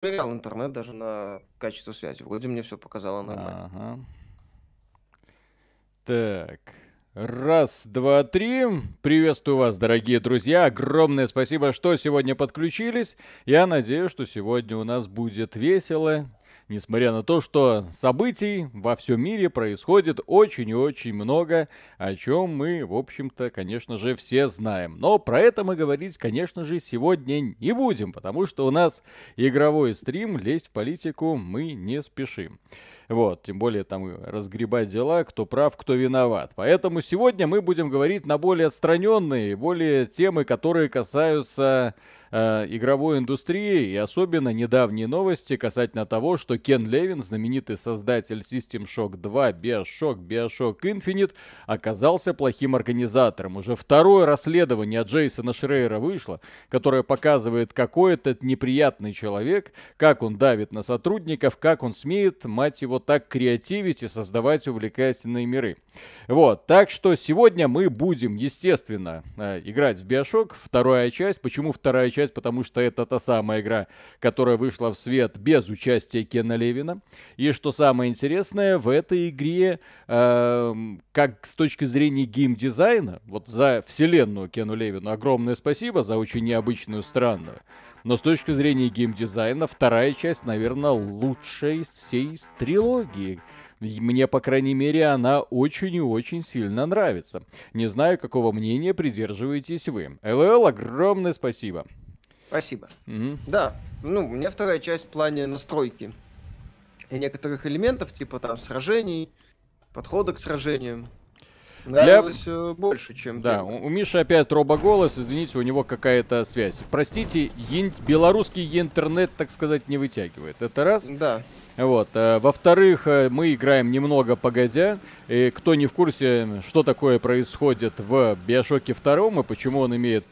проверял интернет даже на качество связи. Вроде мне все показало нормально. Ага. Так. Раз, два, три. Приветствую вас, дорогие друзья. Огромное спасибо, что сегодня подключились. Я надеюсь, что сегодня у нас будет весело, несмотря на то, что событий во всем мире происходит очень и очень много, о чем мы, в общем-то, конечно же, все знаем. Но про это мы говорить, конечно же, сегодня не будем, потому что у нас игровой стрим, лезть в политику мы не спешим. Вот, тем более там разгребать дела, кто прав, кто виноват. Поэтому сегодня мы будем говорить на более отстраненные, более темы, которые касаются э, игровой индустрии и особенно недавние новости касательно того, что Кен Левин, знаменитый создатель System Shock 2, Bioshock, Bioshock Infinite, оказался плохим организатором. Уже второе расследование от Джейсона Шрейера вышло, которое показывает, какой этот неприятный человек, как он давит на сотрудников, как он смеет, мать его, так креативить и создавать увлекательные миры. Вот, так что сегодня мы будем, естественно, э, играть в Bioshock, вторая часть. Почему вторая часть? Потому что это та самая игра, которая вышла в свет без участия Кена Левина. И что самое интересное, в этой игре, э, как с точки зрения геймдизайна, вот за вселенную Кену Левину огромное спасибо, за очень необычную, странную. Но с точки зрения геймдизайна, вторая часть, наверное, лучшая из всей трилогии. Мне, по крайней мере, она очень и очень сильно нравится. Не знаю, какого мнения придерживаетесь вы. ЛЛ, огромное спасибо. Спасибо. Угу. Да, ну, у меня вторая часть в плане настройки и некоторых элементов, типа там сражений, подхода к сражениям. Нравилось Для... Э, больше, чем... Да, у, у Миши опять робоголос, извините, у него какая-то связь. Простите, ин... белорусский интернет, так сказать, не вытягивает. Это раз. Да. Вот. Э, во-вторых, э, мы играем немного погодя. И кто не в курсе, что такое происходит в Биошоке 2 и почему он имеет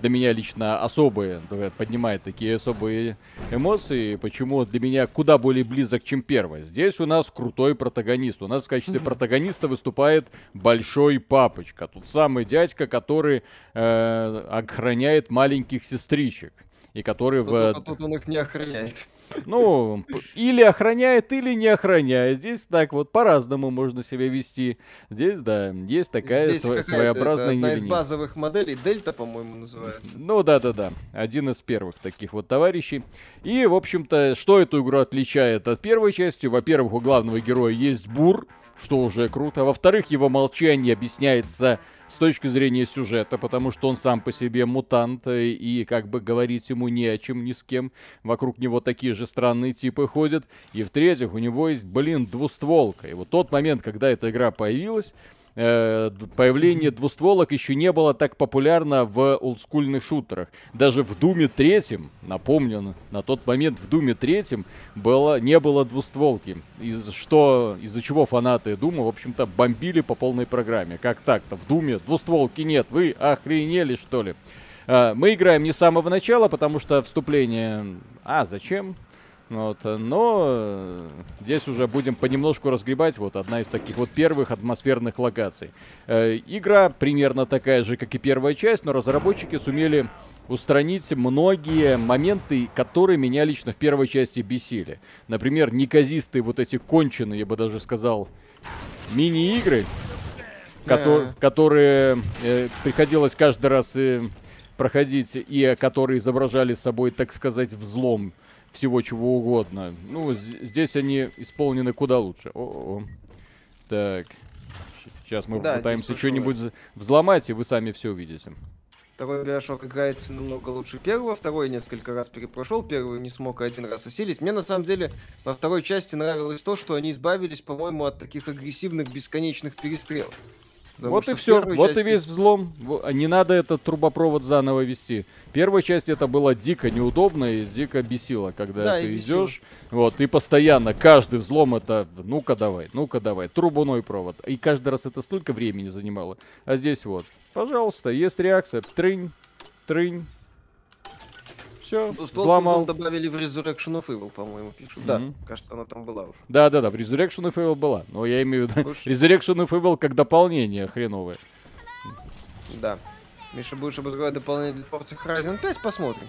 для меня лично особые, поднимает такие особые эмоции, почему для меня куда более близок, чем первый. Здесь у нас крутой протагонист. У нас в качестве протагониста выступает Большой Папочка. Тут самый дядька, который э, охраняет маленьких сестричек. И который в... Тут он их не охраняет. Ну, или охраняет, или не охраняет. Здесь так вот по-разному можно себя вести. Здесь, да, есть такая Здесь сво- своеобразная одна из базовых моделей, Дельта, по-моему, называется. Ну, да-да-да, один из первых таких вот товарищей. И, в общем-то, что эту игру отличает от первой части? Во-первых, у главного героя есть бур, что уже круто. Во-вторых, его молчание объясняется с точки зрения сюжета, потому что он сам по себе мутант, э, и как бы говорить ему не о чем, ни с кем. Вокруг него такие же странные типы ходят. И в-третьих, у него есть, блин, двустволка. И вот тот момент, когда эта игра появилась, появление двустволок еще не было так популярно в олдскульных шутерах. Даже в Думе третьем, напомню, на тот момент в Думе третьем было, не было двустволки. Из, что, из-за чего фанаты Дума, в общем-то, бомбили по полной программе. Как так-то? В Думе двустволки нет. Вы охренели, что ли? Э, мы играем не с самого начала, потому что вступление... А, зачем? Вот, но э, здесь уже будем понемножку разгребать. Вот одна из таких вот первых атмосферных локаций. Э, игра примерно такая же, как и первая часть, но разработчики сумели устранить многие моменты, которые меня лично в первой части бесили. Например, неказистые вот эти конченые, я бы даже сказал, мини-игры, yeah. которые э, приходилось каждый раз э, проходить и которые изображали собой, так сказать, взлом всего чего угодно. Ну, здесь они исполнены куда лучше. О -о -о. Так. Сейчас мы да, пытаемся что-нибудь взломать, и вы сами все увидите. Второй Биошок играется намного лучше первого, второй несколько раз перепрошел, первый не смог один раз осилить. Мне на самом деле во второй части нравилось то, что они избавились, по-моему, от таких агрессивных бесконечных перестрелок. Потому вот и все, вот и весь взлом. Не надо этот трубопровод заново вести. Первая часть это было дико неудобно и дико бесило, когда да, ты идешь. Вот, и постоянно каждый взлом это ну-ка давай, ну-ка давай, трубуной провод. И каждый раз это столько времени занимало. А здесь вот, пожалуйста, есть реакция. Трынь, трынь, все, взломал. добавили в Resurrection of Evil, по-моему, пишут. Да, mm-hmm. кажется, она там была уже. Да-да-да, в Resurrection of Evil была. Но я имею в виду Resurrection of Evil как дополнение хреновое. Да. Миша, будешь обозревать дополнение для Forza Horizon 5? Посмотрим.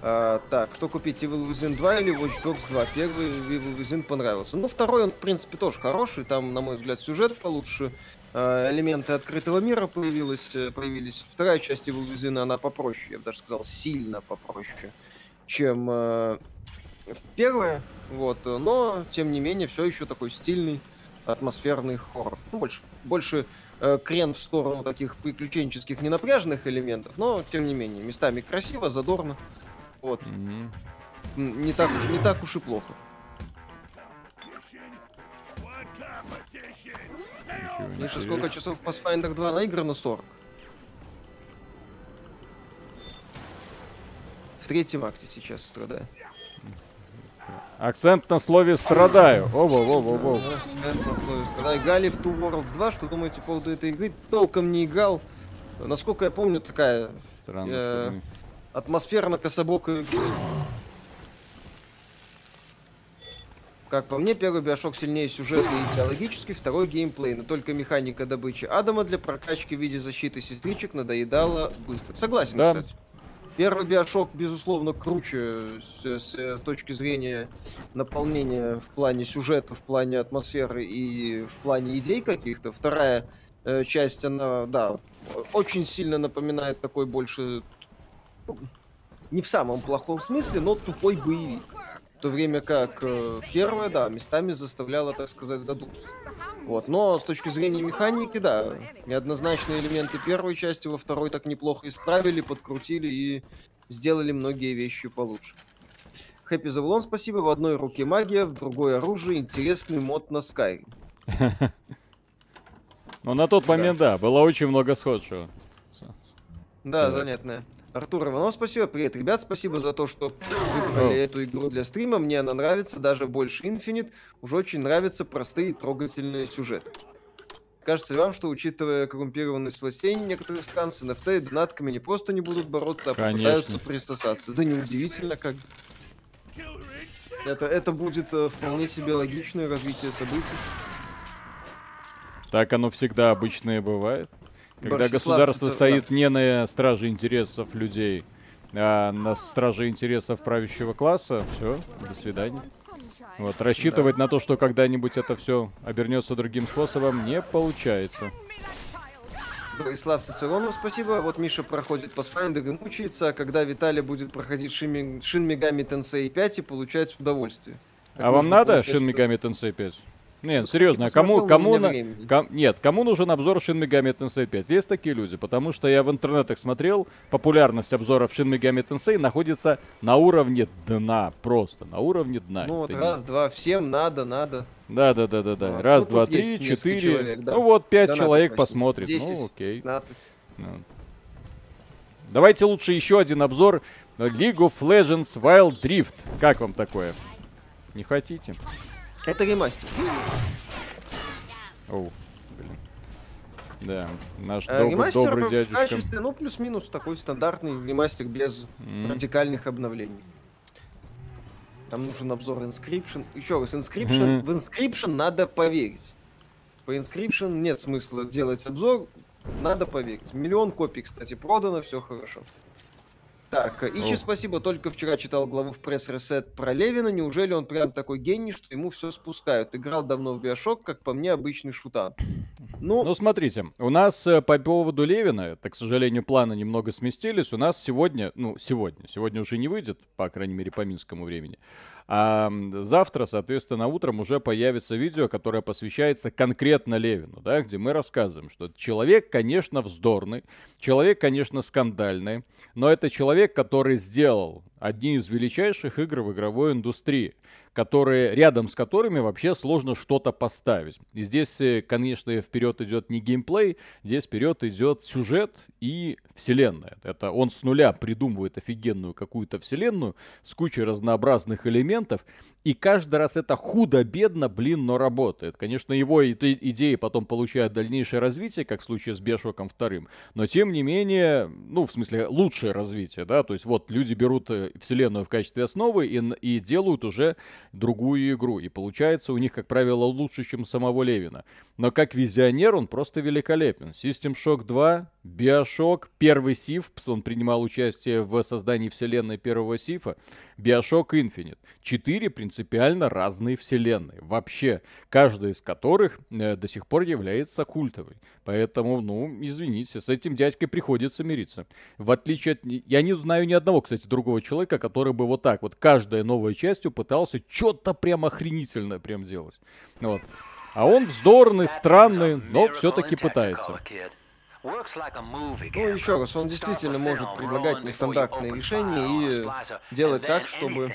А, так, что купить, Evil Within 2 или Watch Dogs 2? Первый Evil Within понравился. Ну, второй он, в принципе, тоже хороший. Там, на мой взгляд, сюжет получше. А, элементы открытого мира появилось, э, появились. Вторая часть Evil Within, она попроще, я бы даже сказал, сильно попроще, чем э, первая. Вот, но, тем не менее, все еще такой стильный, атмосферный хоррор. Ну, больше, больше э, крен в сторону таких приключенческих ненапряженных элементов, но, тем не менее, местами красиво, задорно. Вот. М, Не так уж, не так уж и плохо. Ничего не Миша, серьёзно. сколько часов Pathfinder 2 наиграно? 40. В третьем акте сейчас страдаю. Акцент на слове страдаю. Оба, оба, оба. Ага, это условие. Когда играли в Two Worlds 2, что думаете по поводу этой игры? Толком не играл. Насколько я помню, такая Странно, Э, атмосферно кособокая игра. Как по мне, первый Биошок сильнее сюжетно и идеологически, второй геймплей, но только механика добычи Адама для прокачки в виде защиты сестричек надоедала быстро. Согласен, Да. кстати. Первый Биошок, безусловно, круче с, с, э, точки зрения наполнения в плане сюжета, в плане атмосферы и в плане идей каких-то. Вторая э, часть, она, да, очень сильно напоминает такой больше ну, не в самом плохом смысле, но тупой боевик. В то время как э, первая, да, местами заставляла, так сказать, задуматься. Вот, но с точки зрения механики, да, неоднозначные элементы первой части во второй так неплохо исправили, подкрутили и сделали многие вещи получше. Хэппи Завлон, спасибо. В одной руке магия, в другой оружие. Интересный мод на Skyrim. Ну, на тот момент, да, было очень много схожего. Да, Так. Артур Иванов, спасибо. Привет, ребят, спасибо за то, что выбрали эту игру для стрима. Мне она нравится, даже больше Infinite. Уже очень нравятся простые трогательные сюжеты. Кажется ли вам, что, учитывая коррумпированность властей некоторых стран, с NFT и донатками не просто не будут бороться, а Конечно. попытаются присосаться? Да неудивительно, как... Это, это будет э, вполне себе логичное развитие событий. Так оно всегда обычно и бывает. Когда государство стоит не на страже интересов людей, а на страже интересов правящего класса, все, до свидания. Вот, рассчитывать на то, что когда-нибудь это все обернется другим способом, не получается. Борислав Цицеронов, спасибо. Вот Миша проходит Pathfinder и мучается, а когда Виталий будет проходить Shin Megami Tensei 5 и получать удовольствие. Как А вам надо удовольствие? Megami Tensei 5? Нет, кстати, серьезно, а кому, кому, на- ком- нет, кому нужен обзор Shin Megami Tensei 5? Есть такие люди, потому что я в интернетах смотрел, популярность обзоров Shin Megami Tensei находится на уровне дна, просто на уровне дна. Ну вот раз, два, всем надо, надо. Да, да, да, да, да. Вот. Раз, Ну, два, три, четыре. человек, да. Ну вот, пять Донаты человек просили. посмотрит. 10. Ну, окей. 15. Ну. Давайте лучше еще один обзор League of Legends Wild Drift. Как вам такое? Не хотите? Это ремастер. Оу, блин. Да, наш Э, доб- ремастер добрый в дядюшка. качестве, ну, плюс-минус такой стандартный ремастер без М. радикальных обновлений. Там нужен обзор Inscription. Еще раз, Inscription. Мгм. В Inscription надо поверить. По Inscription нет смысла делать обзор. Надо поверить. Миллион копий, кстати, продано, все хорошо. Так, Ичи, О. спасибо. Только вчера читал главу в пресс-ресет про Левина. Неужели он прям такой гений, что ему все спускают? Играл давно в Биошок, как по мне, обычный шутан. Ну, Ну, смотрите, у нас э, по поводу Левина, так, к сожалению, планы немного сместились. У нас сегодня, ну, сегодня, сегодня уже не выйдет, по крайней мере, по минскому времени. А завтра, соответственно, утром уже появится видео, которое посвящается конкретно Левину, да, где мы рассказываем, что человек, конечно, вздорный, человек, конечно, скандальный, но это человек, который сделал одни из величайших игр в игровой индустрии которые, рядом с которыми вообще сложно что-то поставить. И здесь, э, конечно, вперед идет не геймплей, здесь вперед идет сюжет и вселенная. Это он с нуля придумывает офигенную какую-то вселенную с кучей разнообразных элементов, и каждый раз это худо-бедно, блин, но работает. Конечно, его идеи потом получают дальнейшее развитие, как в случае с Бешоком вторым, но тем не менее, ну, в смысле, лучшее развитие, да, то есть вот люди берут э, вселенную в качестве основы и, и делают уже другую игру, и получается у них, как правило, лучше, чем самого Левина. Но как визионер он просто великолепен. System Shock 2, Bioshock, первый Сиф, он принимал участие в создании вселенной первого Сифа, Bioshock Infinite. Четыре принципиально разные вселенные. Вообще, каждая из которых э, до сих пор является культовой. Поэтому, ну, извините, с этим дядькой приходится мириться. В отличие от... Я не знаю ни одного, кстати, другого человека, который бы вот так вот каждой новой частью пытался что-то прям охренительное прям делать. Вот. А он вздорный, странный, но все-таки пытается. Ну, еще раз, он действительно может предлагать нестандартные решения и делать так, чтобы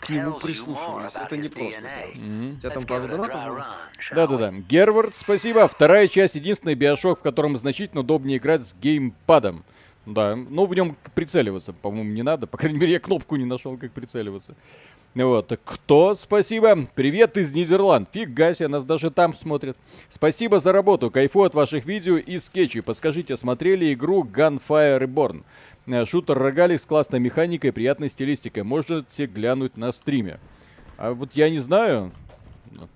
к нему прислушивались. Это не просто. У тебя там пару донатов Да-да-да. Гервард, спасибо. Вторая часть, единственный биошок, в котором значительно удобнее играть с геймпадом. Да, но в нем прицеливаться, по-моему, не надо. По крайней мере, я кнопку не нашел, как прицеливаться. Вот, кто? Спасибо. Привет из Нидерланд. Фига себе, нас даже там смотрят. Спасибо за работу. Кайфу от ваших видео и скетчей. Подскажите, смотрели игру Gunfire Reborn? Э, шутер Рогалик с классной механикой и приятной стилистикой. Можете глянуть на стриме. А вот я не знаю,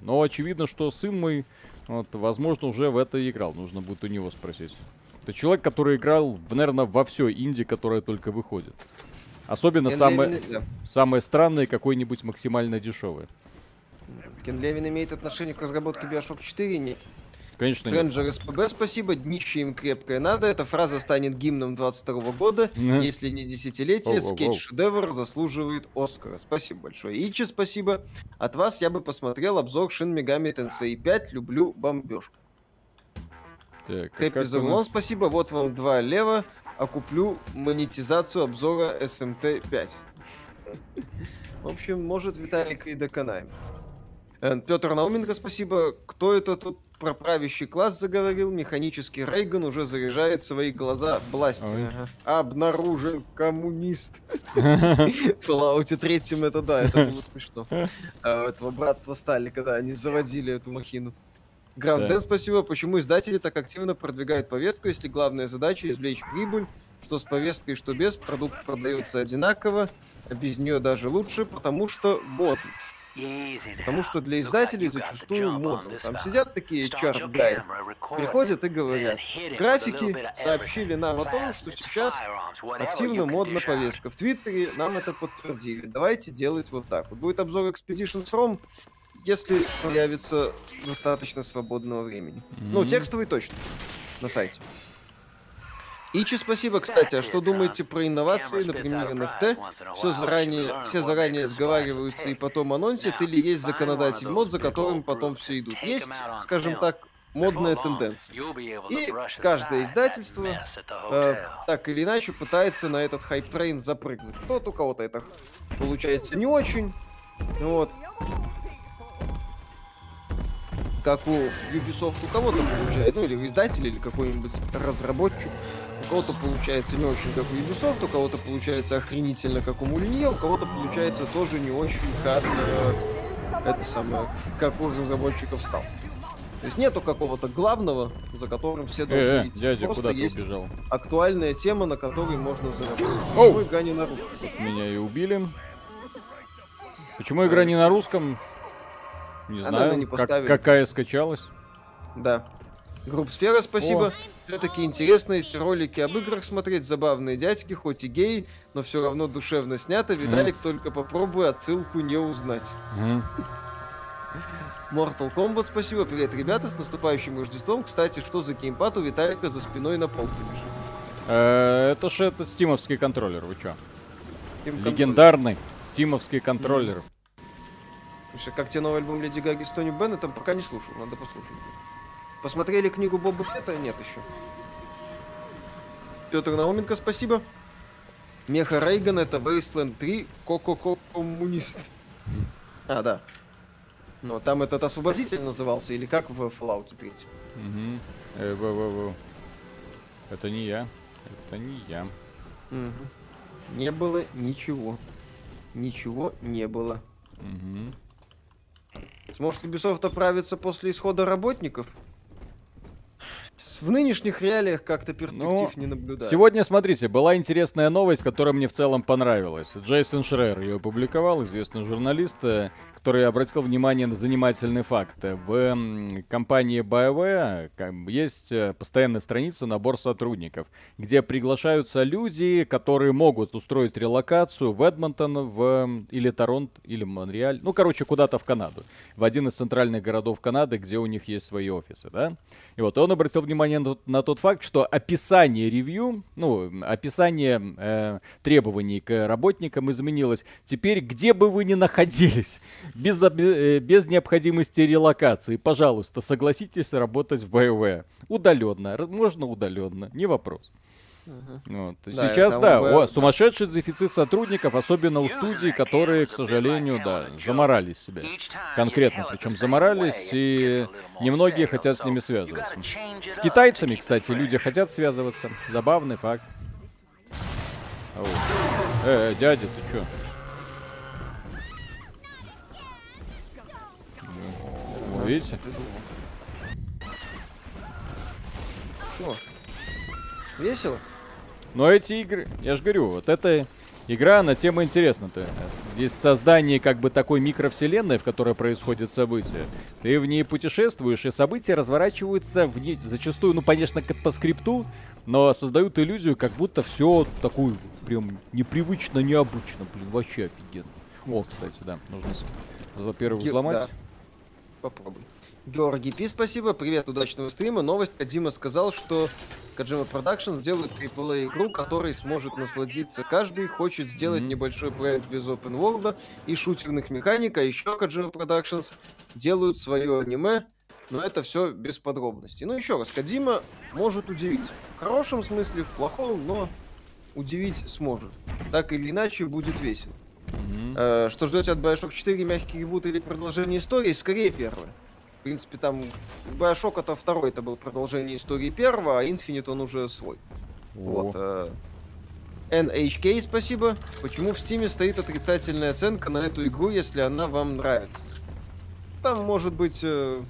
но очевидно, что сын мой, вот, возможно, уже в это играл. Нужно будет у него спросить. Это человек, который играл, наверное, во все инди, которое только выходит. Особенно Кен Левин, самое странное, какое-нибудь максимально дешевое. Кен Левин имеет отношение к разработке Bioshock 4? Нет. Конечно Стрэнджер нет. СПБ, спасибо, днище им крепкое надо. Эта фраза станет гимном 22 года, mm-hmm. если не десятилетие. Скетч-шедевр заслуживает Оскара. Спасибо большое. Ичи, спасибо. От вас я бы посмотрел обзор Shin Megami Tensei 5. Люблю бомбежку. Так, Хэппи Загулон, спасибо. Вот вам два лева а куплю монетизацию обзора SMT5. В общем, может Виталик и доконаем. Э, Петр Науменко, спасибо. Кто это тут про правящий класс заговорил? Механический Рейган уже заряжает свои глаза бластером. Ага. Обнаружен коммунист. В Fallout третьем это да, это было смешно. А, этого братства стали, когда они заводили эту махину. Гранд да. спасибо. Почему издатели так активно продвигают повестку, если главная задача извлечь прибыль, что с повесткой, что без, продукт продается одинаково, а без нее даже лучше, потому что модно. Потому что для издателей зачастую модно. Там сидят такие чарт гай, приходят и говорят, графики сообщили нам о том, что сейчас активно модна повестка. В Твиттере нам это подтвердили. Давайте делать вот так. Вот будет обзор Expeditions ROM, если появится достаточно свободного времени. Mm-hmm. Ну, текстовый точно на сайте. Ичи, спасибо, кстати. А что думаете про инновации, например, NFT? Все заранее, все заранее сговариваются и потом анонсят, или есть законодатель мод, за которым потом все идут? Есть, скажем так, модная тенденция. И каждое издательство э, так или иначе пытается на этот hype train запрыгнуть. Кто-то у кого-то это получается не очень. Вот как у Ubisoft у кого-то получается, ну или у издателя, или какой-нибудь разработчик. У кого-то получается не очень, как у Ubisoft, у кого-то получается охренительно, как у Мулинье, у кого-то получается тоже не очень, как э, это самое, как у разработчиков стал. То есть нету какого-то главного, за которым все должны э, идти. Дядя, Просто куда есть убежал? актуальная тема, на которой можно заработать. Почему игра не на русском? Меня и убили. Почему игра не на русском? Не Она знаю, не как, какая скачалась. Да. Групп Сфера, спасибо. Все-таки интересно эти ролики об играх смотреть. Забавные дядьки, хоть и гей, но все равно душевно снято. Виталик, мм. только попробуй отсылку не узнать. Мм. Mortal Kombat, спасибо. Привет, ребята, с наступающим Рождеством. Кстати, что за геймпад у Виталика за спиной на полке лежит? Э, это же этот стимовский контроллер, вы чё? Легендарный стимовский контроллер. Слушай, как тебе новый альбом Леди Гаги с Тони Беннетом, пока не слушал, надо послушать. Посмотрели книгу Боба Фетта? Нет еще. Петр Науменко, спасибо. Меха Рейган это Wasteland 3 Коко-Ко Коммунист. А, да. Но там этот освободитель назывался, или как в Fallout 3? Угу. Э, во, во, во. Это не я. Это не я. Угу. Не было ничего. Ничего не было. Угу. Сможет Ubisoft оправиться после исхода работников? В нынешних реалиях как-то перспектив ну, не наблюдаю. Сегодня, смотрите, была интересная новость, которая мне в целом понравилась. Джейсон Шрер ее опубликовал, известный журналист, э, который обратил внимание на занимательный факт. В компании BioWare есть э, постоянная страница «Набор сотрудников», где приглашаются люди, которые могут устроить релокацию в Эдмонтон, в, или Торонто, или Монреаль, ну, короче, куда-то в Канаду, в один из центральных городов Канады, где у них есть свои офисы, да. И вот он обратил внимание на, на тот факт, что описание ревью, ну, описание э, требований к работникам изменилось. Теперь, где бы вы ни находились, без, э, без необходимости релокации, пожалуйста, согласитесь работать в BioWare. Удаленно, можно удаленно, не вопрос. Вот. Да, Сейчас, да, бы... о, сумасшедший дефицит сотрудников, особенно у студий, которые, к сожалению, да, заморались себе. Конкретно, причем заморались, и немногие хотят с ними связываться. С китайцами, кстати, люди хотят связываться. Забавный факт. Вот. Э, э, дядя, ты чё? Видите? Что? Весело? Но эти игры, я же говорю, вот эта игра на тему интересна-то. Здесь создание как бы такой микровселенной, в которой происходят события. Ты в ней путешествуешь, и события разворачиваются в ней зачастую, ну, конечно, как по скрипту, но создают иллюзию, как будто все такое прям непривычно, необычно. Блин, вообще офигенно. О, кстати, да, нужно за первый взломать. Да попробуй. Георгий Пи, спасибо. Привет, удачного стрима. Новость. Кадима сказал, что Kojima Productions сделает AAA игру, которой сможет насладиться каждый. Хочет сделать mm-hmm. небольшой проект без open world и шутерных механик. А еще Kojima Productions делают свое аниме, но это все без подробностей. Ну еще раз, Кадима может удивить. В хорошем смысле, в плохом, но удивить сможет. Так или иначе, будет весело. Mm-hmm. что ждете от Bioshock 4, мягкий ребут или продолжение истории? Скорее первое. В принципе, там Bioshock это второй, это был продолжение истории первого, а Infinite он уже свой. Oh. Вот. Э, NHK, спасибо. Почему в Steam стоит отрицательная оценка на эту игру, если она вам нравится? Там может быть... Э...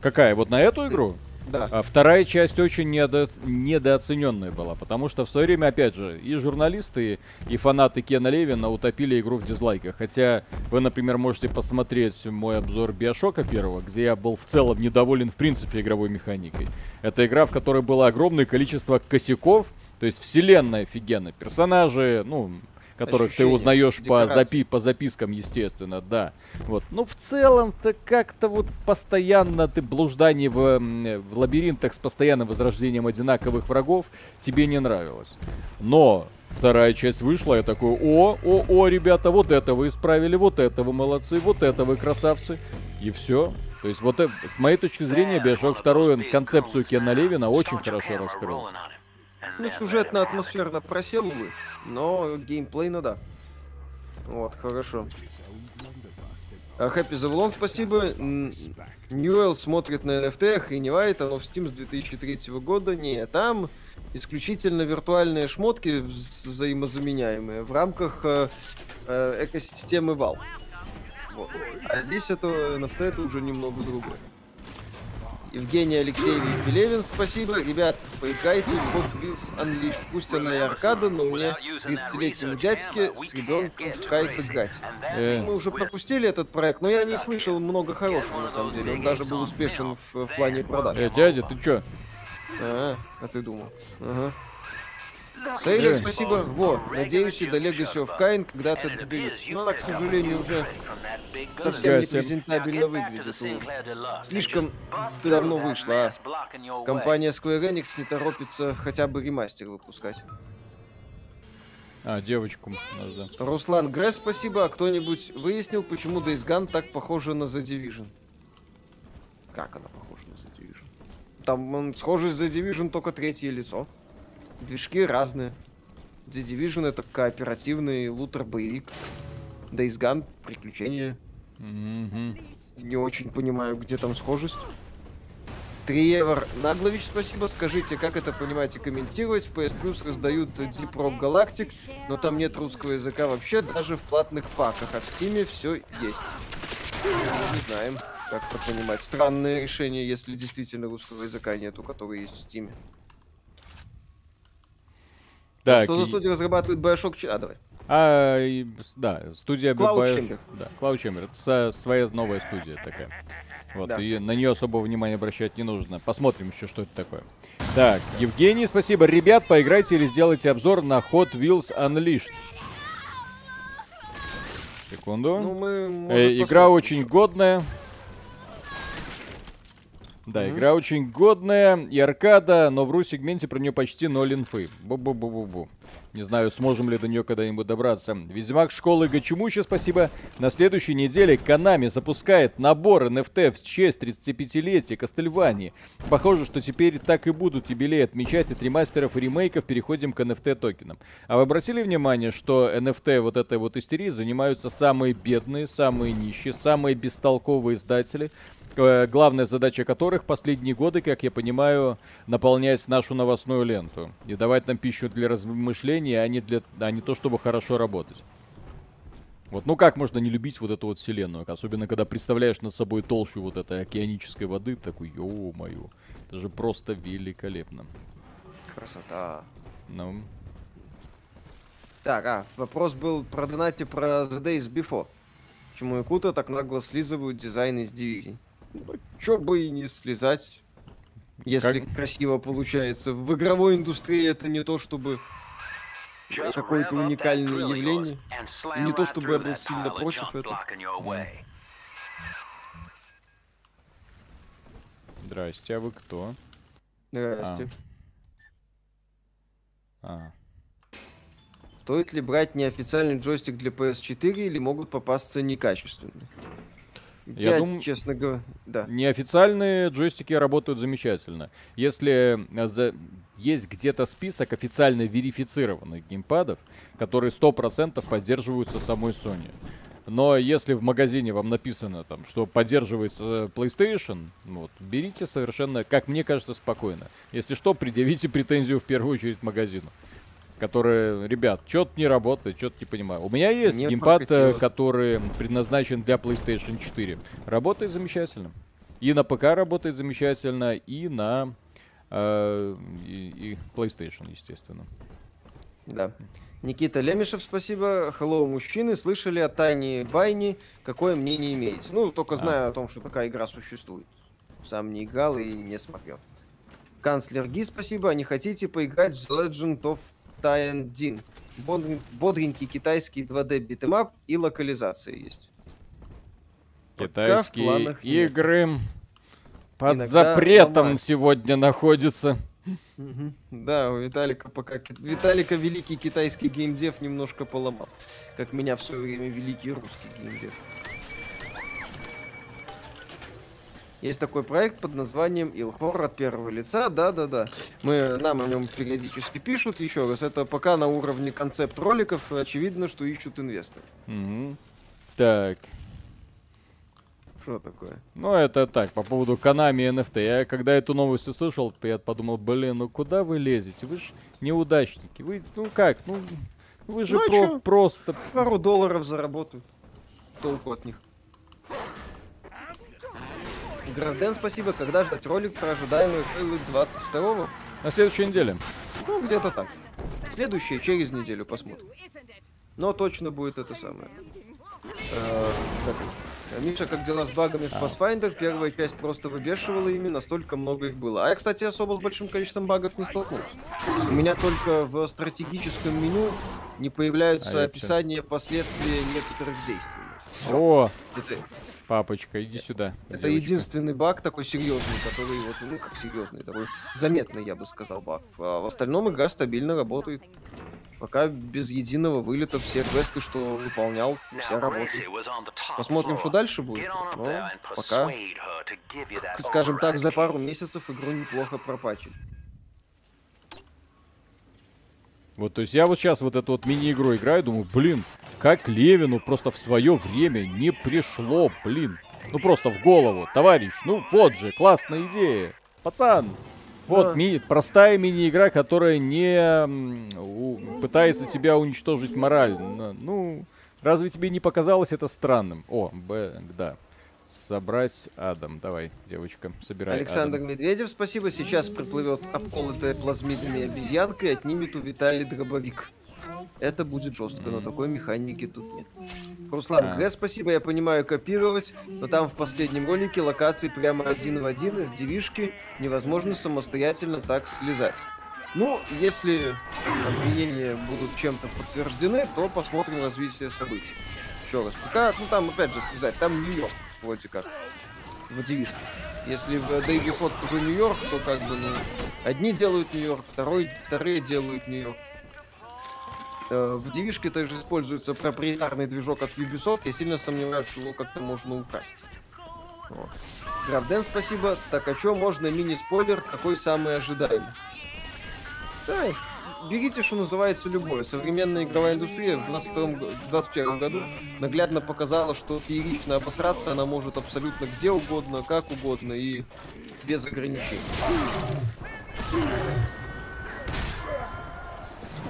Какая? Вот на эту игру? Да. А вторая часть очень недо... недооцененная была, потому что в свое время, опять же, и журналисты, и фанаты Кена Левина утопили игру в дизлайках. Хотя вы, например, можете посмотреть мой обзор Биошока первого, где я был в целом недоволен в принципе игровой механикой. Это игра, в которой было огромное количество косяков, то есть вселенная офигенная, персонажи, ну, которых Ощущение, ты узнаешь по, запи по запискам, естественно, да. Вот. Ну, в целом-то как-то вот постоянно ты блуждание в, в лабиринтах с постоянным возрождением одинаковых врагов тебе не нравилось. Но вторая часть вышла, я такой, о, о, о, ребята, вот это вы исправили, вот это вы молодцы, вот это вы красавцы. И все. То есть вот с моей точки зрения Биошок 2 концепцию Кена Левина очень хорошо раскрыл. Ну, сюжетно-атмосферно просел, увы. Но геймплей, ну да. Вот, хорошо. Хэппи Завлон, спасибо. Ньюэлл смотрит на NFT, охреневает, оно в Steam с 2003 года. Не, там исключительно виртуальные шмотки взаимозаменяемые в рамках э, э, экосистемы Valve. А здесь это NFT это уже немного другое. Евгений Алексеевич Белевин, спасибо. Ребят, поиграйте в Hot Wheels Unleashed. Пусть она и аркада, но мне 30-летнему дядьке с ребенком в кайф играть. Э. Мы уже пропустили этот проект, но я не слышал много хорошего, на самом деле. Он даже был успешен в, в плане продаж. Э, дядя, ты чё? А, а ты думал. Ага. Сейлер, спасибо. Во, надеюсь, и до Legacy of Kain когда-то доберется. Но она, к сожалению, уже совсем не презентабельно выглядит. Слишком давно вышла, а компания Square Enix не торопится хотя бы ремастер выпускать. А, девочку нужно. Руслан Гресс, спасибо. А кто-нибудь выяснил, почему Days Gone так похожа на The Division? Как она похожа на The Division? Там он схожий с The Division только третье лицо. Движки разные. The Division это кооперативный лутер-боевик. Days Gone — приключения. Mm-hmm. Не очень понимаю, где там схожесть. Триевер Наглович, спасибо. Скажите, как это понимаете, комментировать? В PS Plus раздают Deep Rock Galactic, но там нет русского языка вообще, даже в платных паках, а в Steam все есть. Не знаем, как это понимать. Странное решение, если действительно русского языка нету, который есть в Steam. Так, Что за студия разрабатывает Bioshock 4? А, давай. А, и, да, студия Cloud BBF, Chamber. Да, Cloud Chamber. Это своя новая студия такая. Вот, Да. и на нее особого внимания обращать не нужно. Посмотрим еще, что это такое. Так, Евгений, спасибо. Ребят, поиграйте или сделайте обзор на Hot Wheels Unleashed. Секунду. Ну, мы, может, Э, игра очень годная. Да, Мгм. игра очень годная и аркада, но в ру-сегменте про нее почти ноль инфы. Бу-бу-бу-бу-бу. Не знаю, сможем ли до нее когда-нибудь добраться. Ведьмак школы Гачемуча, спасибо. На следующей неделе Konami запускает набор NFT в честь 35-летия Кастельвании. Похоже, что теперь так и будут юбилей отмечать от ремастеров и ремейков переходим к NFT токенам. А вы обратили внимание, что NFT вот этой вот истерии занимаются самые бедные, самые нищие, самые бестолковые издатели, главная задача которых последние годы, как я понимаю, наполнять нашу новостную ленту и давать нам пищу для размышлений, а не, для, а не то, чтобы хорошо работать. Вот, ну как можно не любить вот эту вот вселенную, особенно когда представляешь над собой толщу вот этой океанической воды, такой, ё-моё, это же просто великолепно. Красота. Ну, Так, а, вопрос был про донате про The Days Before. Почему Якута так нагло слизывают дизайн из дивизий? Ну, чё бы и не слезать, если Как- красиво получается. В игровой индустрии это не то, чтобы какое-то уникальное явление. Не то, чтобы я был сильно против этого. здрасте, а вы кто? Здрасте. А, Стоит ли брать неофициальный джойстик для PS4 или могут попасться некачественные? Я Я, дум- честно говоря, да. Неофициальные джойстики работают замечательно. Если э, за- есть где-то список официально верифицированных геймпадов, которые 100% поддерживаются самой Sony. Но если в магазине вам написано, там, что поддерживается PlayStation, вот, берите совершенно, как мне кажется, спокойно. Если что, предъявите претензию в первую очередь магазину. Которые, ребят, что-то не работает, что-то не понимаю. У меня есть Не геймпад, э, который предназначен для PlayStation 4. Работает замечательно. И на ПК работает замечательно, и на э, и, и PlayStation, естественно. Да. Никита Лемешев, спасибо. Hello, мужчины. Слышали о Тайне Байни? Какое мнение имеете? Ну, только А. знаю о том, что такая игра существует. Сам не играл и не смотрел. Канцлер Ги, спасибо. А не хотите поиграть в The Legend of Тайен Дин? Бодрен- Бодренький китайский 2D битэмап и локализация есть. Китайские планах нет. игры под Иногда запретом ломают. сегодня находятся. Да, у Виталика пока... Виталика великий китайский геймдев немножко поломал. Как меня в свое время великий русский геймдев. Есть такой проект под названием Илхор от первого лица, да-да-да. Мы, нам о нем периодически пишут, еще раз, это пока на уровне концепт роликов, очевидно, что ищут инвесторы. Мгм. Так, Что такое? ну это так, по поводу Konami и NFT. Я когда эту новость услышал, я подумал, блин, ну куда вы лезете? Вы же неудачники. Вы, ну как, ну вы же Ну, а про- просто... Пару долларов заработают. Толку от них. Гранден, спасибо. Когда ждать ролик про ожидаемые фейлы 22-го? На следующей неделе. Ну, где-то так. Следующее через неделю посмотрим. Но точно будет это самое. Э, как это? Миша, как дела с багами в Pathfinder? Первая часть просто выбешивала ими, настолько много их было. А я, кстати, особо с большим количеством багов не столкнулся. У меня только в стратегическом меню не А появляются я описания последствий некоторых действий. О, Это, папочка, иди сюда. это девочка. единственный баг такой серьезный, который вот, ну как серьезный, такой заметный, я бы сказал, баг. А в остальном игра стабильно работает. Пока без единого вылета все квесты, что выполнял, все работают. Посмотрим, что дальше будет. Но пока, скажем так, за пару месяцев игру неплохо пропачили. Вот, то есть я вот сейчас вот эту вот мини-игру играю, думаю, блин, как Левину просто в свое время не пришло, блин. Ну просто в голову, товарищ, ну вот же, классная идея. Пацан, вот ми- простая мини-игра, которая не у- пытается тебя уничтожить морально. Ну, разве тебе не показалось это странным? О, Б, да. Собрать Адам. Давай, девочка, собирай Александр Адам. Медведев, спасибо. Сейчас приплывет обколотая плазмидами обезьянка и отнимет у Виталий дробовик. Это будет жестко, но такой механики тут нет. Руслан а. Г, спасибо, я понимаю копировать, но там в последнем ролике локации прямо один в один из девишки невозможно самостоятельно так слезать. Ну, если обвинения будут чем-то подтверждены, то посмотрим развитие событий. Еще раз, пока, ну там опять же сказать, там Нью-Йорк, вроде как, в девишке. Если в Day Before уже Нью-Йорк, то как бы, ну, одни делают Нью-Йорк, второй, вторые делают Нью-Йорк. Э, в девишке также используется проприетарный движок от Ubisoft. Я сильно сомневаюсь, что его как-то можно украсть. Вот. Гравден, спасибо. Так, а что можно мини-спойлер? Какой самый ожидаемый? Да, берите, что называется, любое. Современная игровая индустрия в 2021 году наглядно показала, что феерично обосраться она может абсолютно где угодно, как угодно и без ограничений.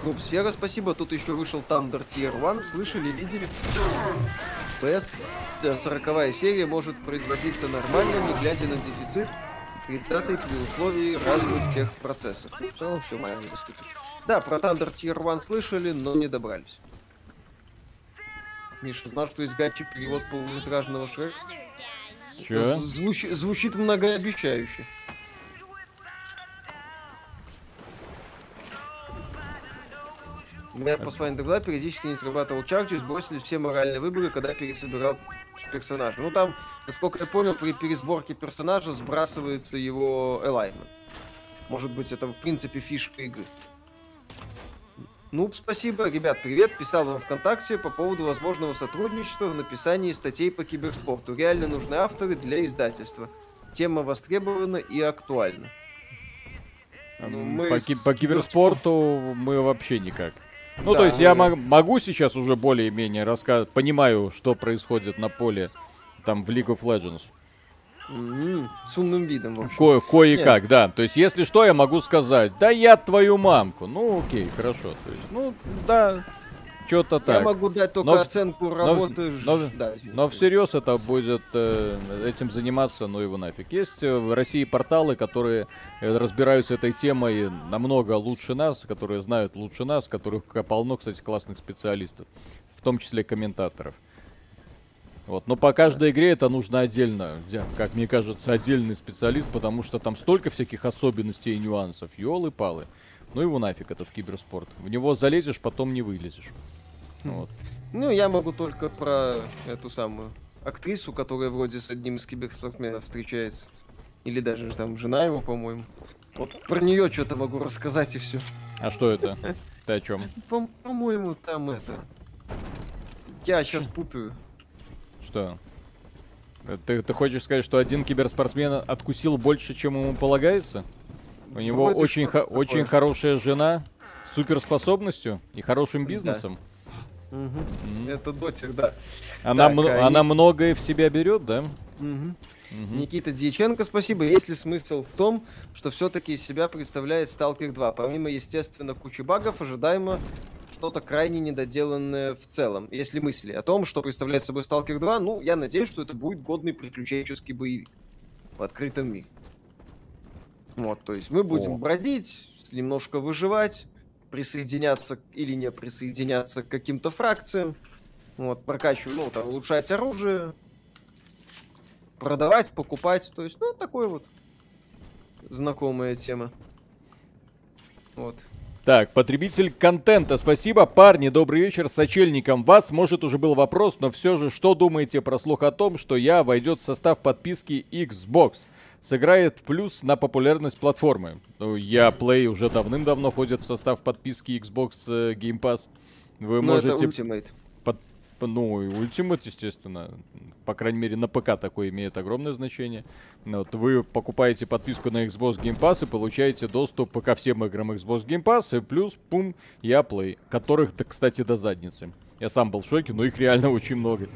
Групп Сфера, спасибо. Тут еще вышел Thunder Tier 1. Слышали, видели? PS 40 серия может производиться нормально, не глядя на дефицит 30 при условии разных тех процессов. В целом все моя недоступно. Да, про Thunder Tier 1 слышали, но не добрались. Миша знал, что есть гачи перевод полнометражного Шрека? Чё? Звуч звучит многообещающе. У меня по своим дела периодически не срабатывал чарджи, сбросили все моральные выборы, когда пересобирал персонажа. Ну там, насколько я понял, при пересборке персонажа сбрасывается его элаймент. Может быть, это в принципе фишка игры. Ну, спасибо, ребят, привет. Писал вам ВКонтакте по поводу возможного сотрудничества в написании статей по киберспорту. Реально нужны авторы для издательства. Тема востребована и актуальна. Ну, мы по, ки- по киберспорту мы вообще никак. Ну, да, то есть мы... я могу сейчас уже более-менее рассказать, понимаю, что происходит на поле там в League of Legends. Mm-hmm. С умным видом, в общем. Ко- кое-как, Нет. да. То есть, если что, я могу сказать, да я твою мамку. Ну, окей, хорошо. То есть, ну, да, что-то так. Я могу дать только но, оценку работы. Но, но, да, но всерьез это будет э, этим заниматься, ну его нафиг. Есть э, в России порталы, которые э, разбираются этой темой намного лучше нас, которые знают лучше нас, которых полно, кстати, классных специалистов, в том числе комментаторов. Вот. Но по каждой игре это нужно отдельно, как мне кажется, отдельный специалист, потому что там столько всяких особенностей и нюансов. Ёлы-палы. Ну его нафиг этот киберспорт. В него залезешь, потом не вылезешь. Вот. Ну, я могу только про эту самую актрису, которая вроде с одним из киберспортсменов встречается. Или даже там жена его, по-моему. Вот про нее что-то могу рассказать и все. А что это? Ты о чем? По-моему, там это. Я сейчас путаю. Что? Ты, ты хочешь сказать, что один киберспортсмен откусил больше, чем ему полагается? У него очень, хо- очень хорошая жена суперспособностью и хорошим бизнесом. Да. Угу. Mm. Это дотик, да. Она, так, а она и... многое в себя берет, да? Угу. Угу. Никита Дьяченко, спасибо. Есть ли смысл в том, что все-таки из себя представляет Stalker 2? Помимо, естественно, кучи багов, ожидаемо что-то крайне недоделанное в целом. Если мысли о том, что представляет собой Stalker 2, ну, я надеюсь, что это будет годный приключенческий боевик в открытом мире. Вот, то есть мы будем О. бродить, немножко выживать, присоединяться или не присоединяться к каким-то фракциям. Вот, прокачивать, ну, там, улучшать оружие, продавать, покупать. То есть, ну, такой вот знакомая тема. Вот. Так, потребитель контента, спасибо. Парни, добрый вечер. С очельником вас, может, уже был вопрос, но все же, что думаете про слух о том, что я войдет в состав подписки Xbox? сыграет в плюс на популярность платформы. Ну, я Play уже давным-давно входит в состав подписки Xbox э, Game Pass. Вы Но ну, можете... Это Ultimate. Под... Ну, Ultimate, естественно. По крайней мере, на ПК такое имеет огромное значение. Вот, вы покупаете подписку на Xbox Game Pass и получаете доступ ко всем играм Xbox Game Pass, и плюс, пум, я Play, которых, кстати, до задницы. Я сам был в шоке, но их реально очень много.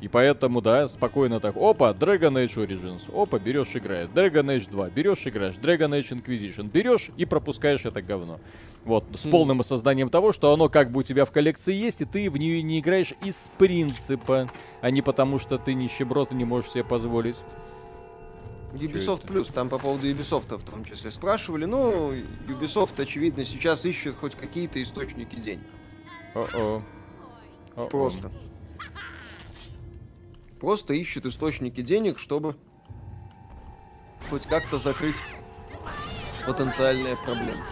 И поэтому, да, спокойно так. Опа, Dragon Age Origins. Опа, берешь, играешь. Dragon Age 2. Берешь, играешь. Dragon Age Inquisition. Берешь и пропускаешь это говно. Вот, с полным осознанием того, что оно как бы у тебя в коллекции есть, и ты в нее не играешь из принципа, а не потому, что ты нищеброд и не можешь себе позволить. Ubisoft Plus, там по поводу Ubisoft в том числе спрашивали. Ну, Ubisoft, очевидно, сейчас ищет хоть какие-то источники денег. О-о. О-о. Просто. Просто ищут источники денег, чтобы хоть как-то закрыть потенциальные проблемы.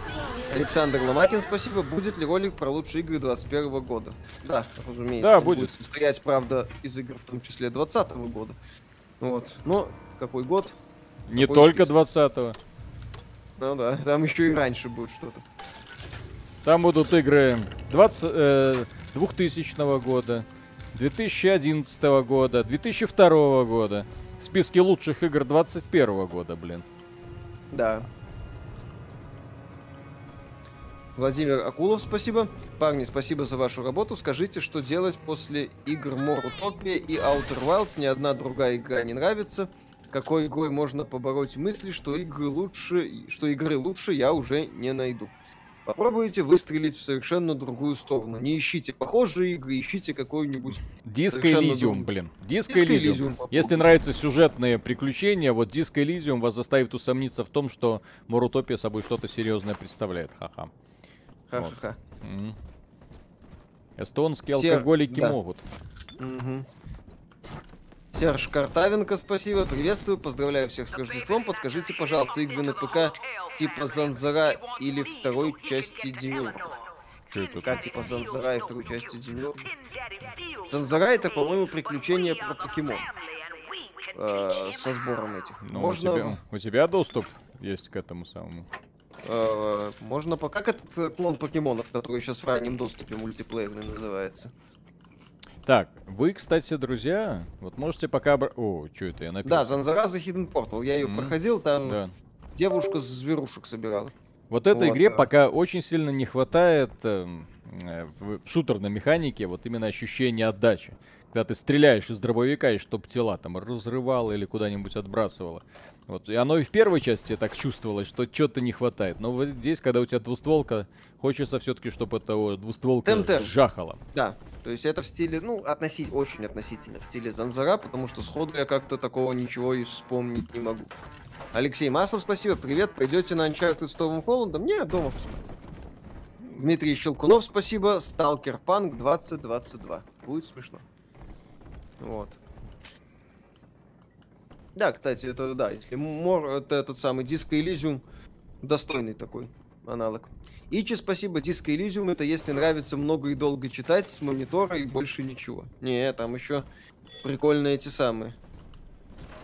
Александр Ломакин, спасибо. Будет ли ролик про лучшие игры 2021 года? Да, разумеется. Да, Он будет. состоять, правда, из игр, в том числе 2020 года. Вот. Но какой год? Не Какой только список? 20-го. Ну да, там еще и раньше будет что-то. Там будут игры 20, э, 2000 года, 2011 года, 2002 года. В списке лучших игр 21 года, блин. Да. Владимир Акулов, спасибо. Парни, спасибо за вашу работу. Скажите, что делать после игр More Utopia и Outer Wilds? Ни одна другая игра не нравится. Какой игрой можно побороть мысли, что игры лучше, что игры лучше я уже не найду. Попробуйте выстрелить в совершенно другую сторону. Не ищите похожие игры, ищите какую-нибудь Диско Элизиум, блин. Диско Элизиум. Если нравятся сюжетные приключения, вот Диско Элизиум вас заставит усомниться в том, что Морутопия собой что-то серьезное представляет. Ха-ха. Ха-ха. М. Эстонские Сер- алкоголики да. могут. Мгм. Серж Картавенко, спасибо, приветствую, поздравляю всех с Рождеством. Подскажите, пожалуйста, игры на ПК типа Занзара или второй части Демиурга? Что это? Типа Занзара и второй части Демиурга. Занзара это, по-моему, приключение про покемон. э, со сбором этих. Ну, можно, у, тебя, у тебя доступ есть к этому самому. Э, можно пока как этот э, клон покемонов, который сейчас в раннем доступе мультиплеерный называется. Так, вы, кстати, друзья, вот можете пока... обра- О, что это я написал? Да, Занзара The Hidden Portal. Я ее Мгм. проходил, там Да. девушка с зверушек собирала. Вот этой Вот, игре да. пока очень сильно не хватает эм, э, в шутерной механике вот именно ощущения отдачи. Когда ты стреляешь из дробовика, и чтоб тела там разрывало или куда-нибудь отбрасывало. Вот. И оно и в первой части так чувствовалось, что что-то не хватает. Но вот здесь, когда у тебя двустволка, хочется все-таки, чтобы это двустволка Темп-темп. жахала. Да, то есть это в стиле, ну, относительно, очень относительно в стиле Занзара, потому что сходу я как-то такого ничего и вспомнить не могу. Алексей Маслов, спасибо, привет, пойдете на Uncharted с Томом Холландом? Не, дома посмотрю. Дмитрий Щелкунов, спасибо, Сталкер Панк 2022. Будет смешно. Вот. Да, кстати, это да, если Мор, это этот самый Диско Элизиум, достойный такой аналог. Ичи, спасибо, Диско Элизиум, это если нравится много и долго читать с монитора и больше ничего. Не, там еще прикольные эти самые.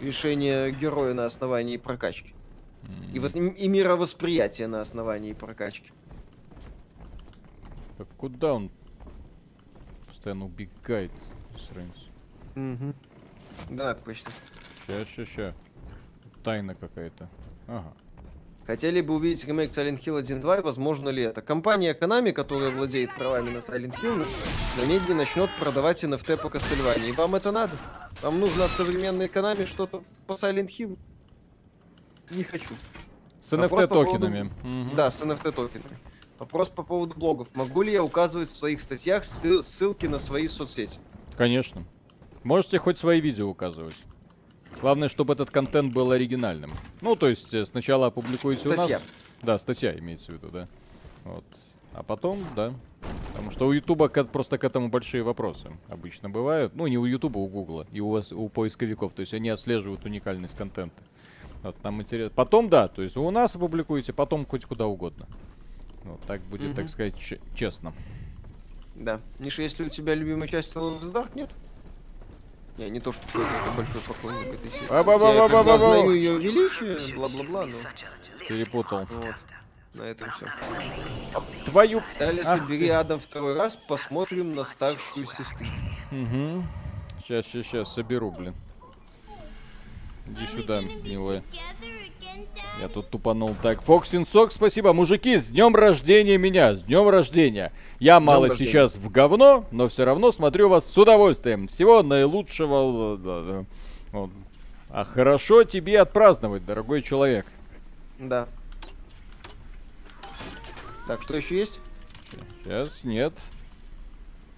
Решение героя на основании прокачки. М, И, вос- и мировосприятие на основании прокачки. так куда он постоянно убегает? Сранец. Мгм. Да, почти. Ща, ща, ща. Тайна какая-то. Ага. Хотели бы увидеть ремейк Silent Hill 1.2, и возможно ли это? Компания Konami, которая владеет правами на Silent Hill, намедленно начнет продавать NFT по Castlevania. И вам это надо? Вам нужно от современной Konami что-то по Silent Hill? Не хочу. С Вопрос по поводу- NFT-токенами. Мгм. Да, с NFT токенами. Вопрос по поводу блогов. Могу ли я указывать в своих статьях ссыл- ссылки на свои соцсети? Конечно. Можете хоть свои видео указывать. Главное, чтобы этот контент был оригинальным. Ну, то есть э, сначала опубликуете у Статья. нас. Да, статья имеется в виду, да. Вот. А потом, да. Потому что у Ютуба просто к этому большие вопросы обычно бывают. Ну, не у Ютуба, у Гугла и у, вас- у поисковиков. То есть они отслеживают уникальность контента. Вот, там интересно. Потом, да, то есть у нас опубликуете, потом хоть куда угодно. Вот, так будет, Мгм. так сказать, че- честно. Да. Миша, если у тебя любимая часть in the Dark, нет? Не, не то, что какой-то большой поклонник этой серии. Ба-ба-ба-ба-ба-ба-ба. Я как бы осознаю ее величие, бла-бла-бла, но Перепутал. вот. На этом все. Твою... Далее Ах собери Адам второй раз, посмотрим на старшую сестру. Угу. Сейчас, сейчас, сейчас, соберу, блин. Иди сюда, милая. Я тут тупанул. Так, Фоксин Сок, спасибо. Мужики, с днем рождения меня, с днем рождения. Я мало рождения. сейчас в говно, но все равно смотрю вас с удовольствием. Всего наилучшего. Вот. А хорошо тебе отпраздновать, дорогой человек. Да. Так, что еще есть? Сейчас, нет.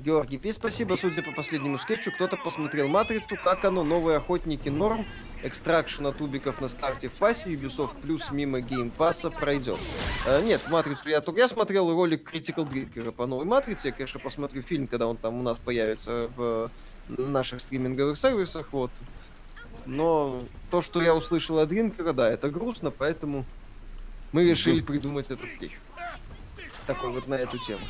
Георгий Пи, спасибо. Судя по последнему скетчу, кто-то посмотрел «Матрицу», как оно, новые охотники норм, Extraction от Юбиков на старте в пасе, Ubisoft Plus мимо геймпаса пройдет. А, нет, «Матрицу» я только я смотрел ролик Critical Drinker по новой «Матрице», я, конечно, посмотрю фильм, когда он там у нас появится в наших стриминговых сервисах, вот. Но то, что я услышал от Дринкера, да, это грустно, поэтому мы решили придумать этот скетч. Такой вот на эту тему.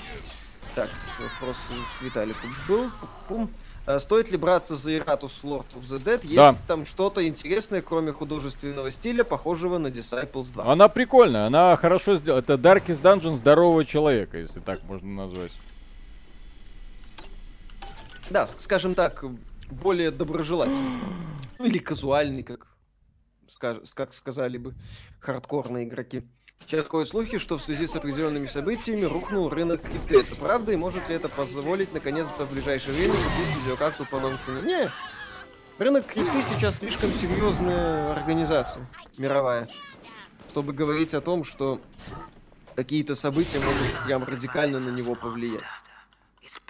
Так, вопрос к Виталику был. Пум. А стоит ли браться за Ираtus Lord of the Dead? Есть Да. там что-то интересное, кроме художественного стиля, похожего на Disciples 2? Она прикольная, она хорошо сделана. Это Darkest Dungeon здорового человека, если так можно назвать. Да, скажем так, более доброжелательный. Ну, или казуальный, как, скаж- как сказали бы хардкорные игроки. Сейчас ходят слухи, что в связи с определенными событиями рухнул рынок крипты. Это правда? И может ли это позволить, наконец-то, в ближайшее время купить видеокарту по новой цене? Не, рынок крипты сейчас слишком серьезная организация мировая, чтобы говорить о том, что какие-то события могут прям радикально на него повлиять.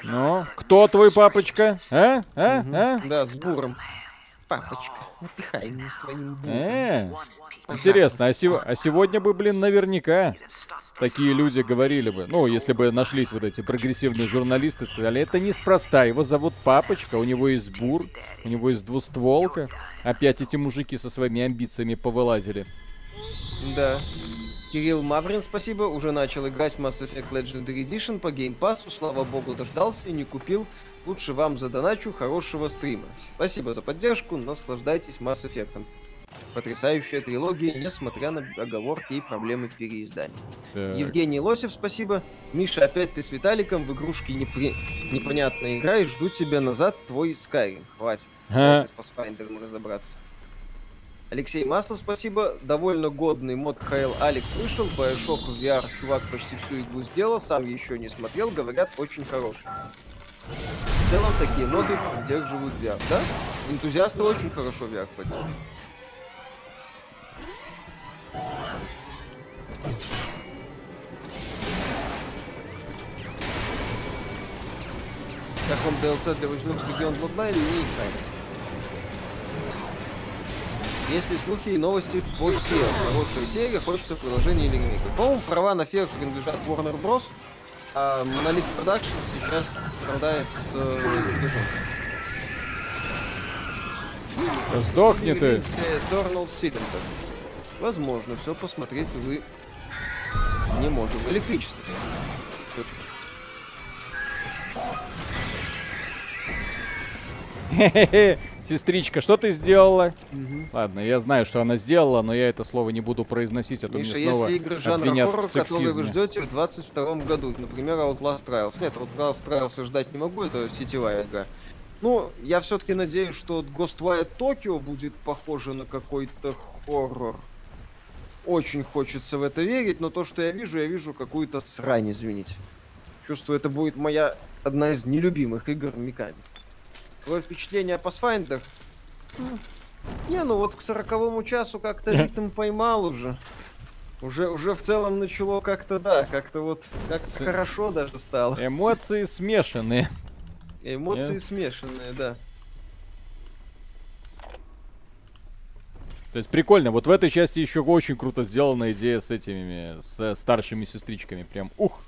Ну, кто твой папочка? А? А? Мгм. А? Да, с буром. Папочка, напихай мне своим буром. Э, Интересно, а, сего- а сегодня бы, блин, наверняка такие люди говорили бы. Ну, если бы нашлись вот эти прогрессивные журналисты, сказали, это неспроста, его зовут Папочка, у него есть бур, у него есть двустволка. Опять эти мужики со своими амбициями повылазили. Да. Кирилл Маврин, спасибо, уже начал играть в Mass Effect Legendary Edition по геймпасу, слава богу, дождался и не купил. Лучше вам задоначу хорошего стрима. Спасибо за поддержку, наслаждайтесь Mass Effect. Потрясающая трилогия, несмотря на оговорки и проблемы переиздания. Так. Евгений Лосев, спасибо. Миша, опять ты с Виталиком в игрушки непри... непонятно играешь, жду тебя назад, твой Skyrim. Хватит. Давай с Pathfinder'ом разобраться. Алексей Маслов, спасибо. Довольно годный мод ХЛ Алекс вышел. Bioshock VR чувак почти всю игру сделал. Сам еще не смотрел. Говорят, очень хороший. В целом, такие моды поддерживают VR, да? Энтузиасты очень хорошо VR поддерживают. Как вам DLC для Watch Dogs Legion Bloodline? Не играем. Если слухи и новости по Фео. Хорошая серия, хочется продолжения или ремейка. По-моему, права на Фео принадлежат Warner Bros. А Monolith Productions сейчас страдает с э, движком. Сдохни ты. Э, Eternal Cylinder. Возможно, все посмотреть, увы, не можем. Электричество. Хе-хе-хе. Сестричка, что ты сделала? Ладно, я знаю, что она сделала, но я это слово не буду произносить, а то Миша, меня снова если игры жанра хоррор, которые вы ждете в 22 году, например, Outlast Trials. Нет, Outlast Trials ждать не могу, это сетевая игра. Ну, я все-таки надеюсь, что Ghostwire Tokyo будет похоже на какой-то хоррор. Очень хочется в это верить, но то, что я вижу, я вижу какую-то срань, извините. Чувствую, это будет моя одна из нелюбимых игр Миками. Твое впечатление о? М, Не, ну вот к сороковому часу как-то ритм поймал уже. Уже, уже в целом начало как-то, да, как-то вот, как С- хорошо даже стало. Эмоции смешанные. Эмоции Нет? смешанные, да. То есть прикольно. Вот в этой части еще очень круто сделана идея с этими, с э, старшими сестричками. Прям ух.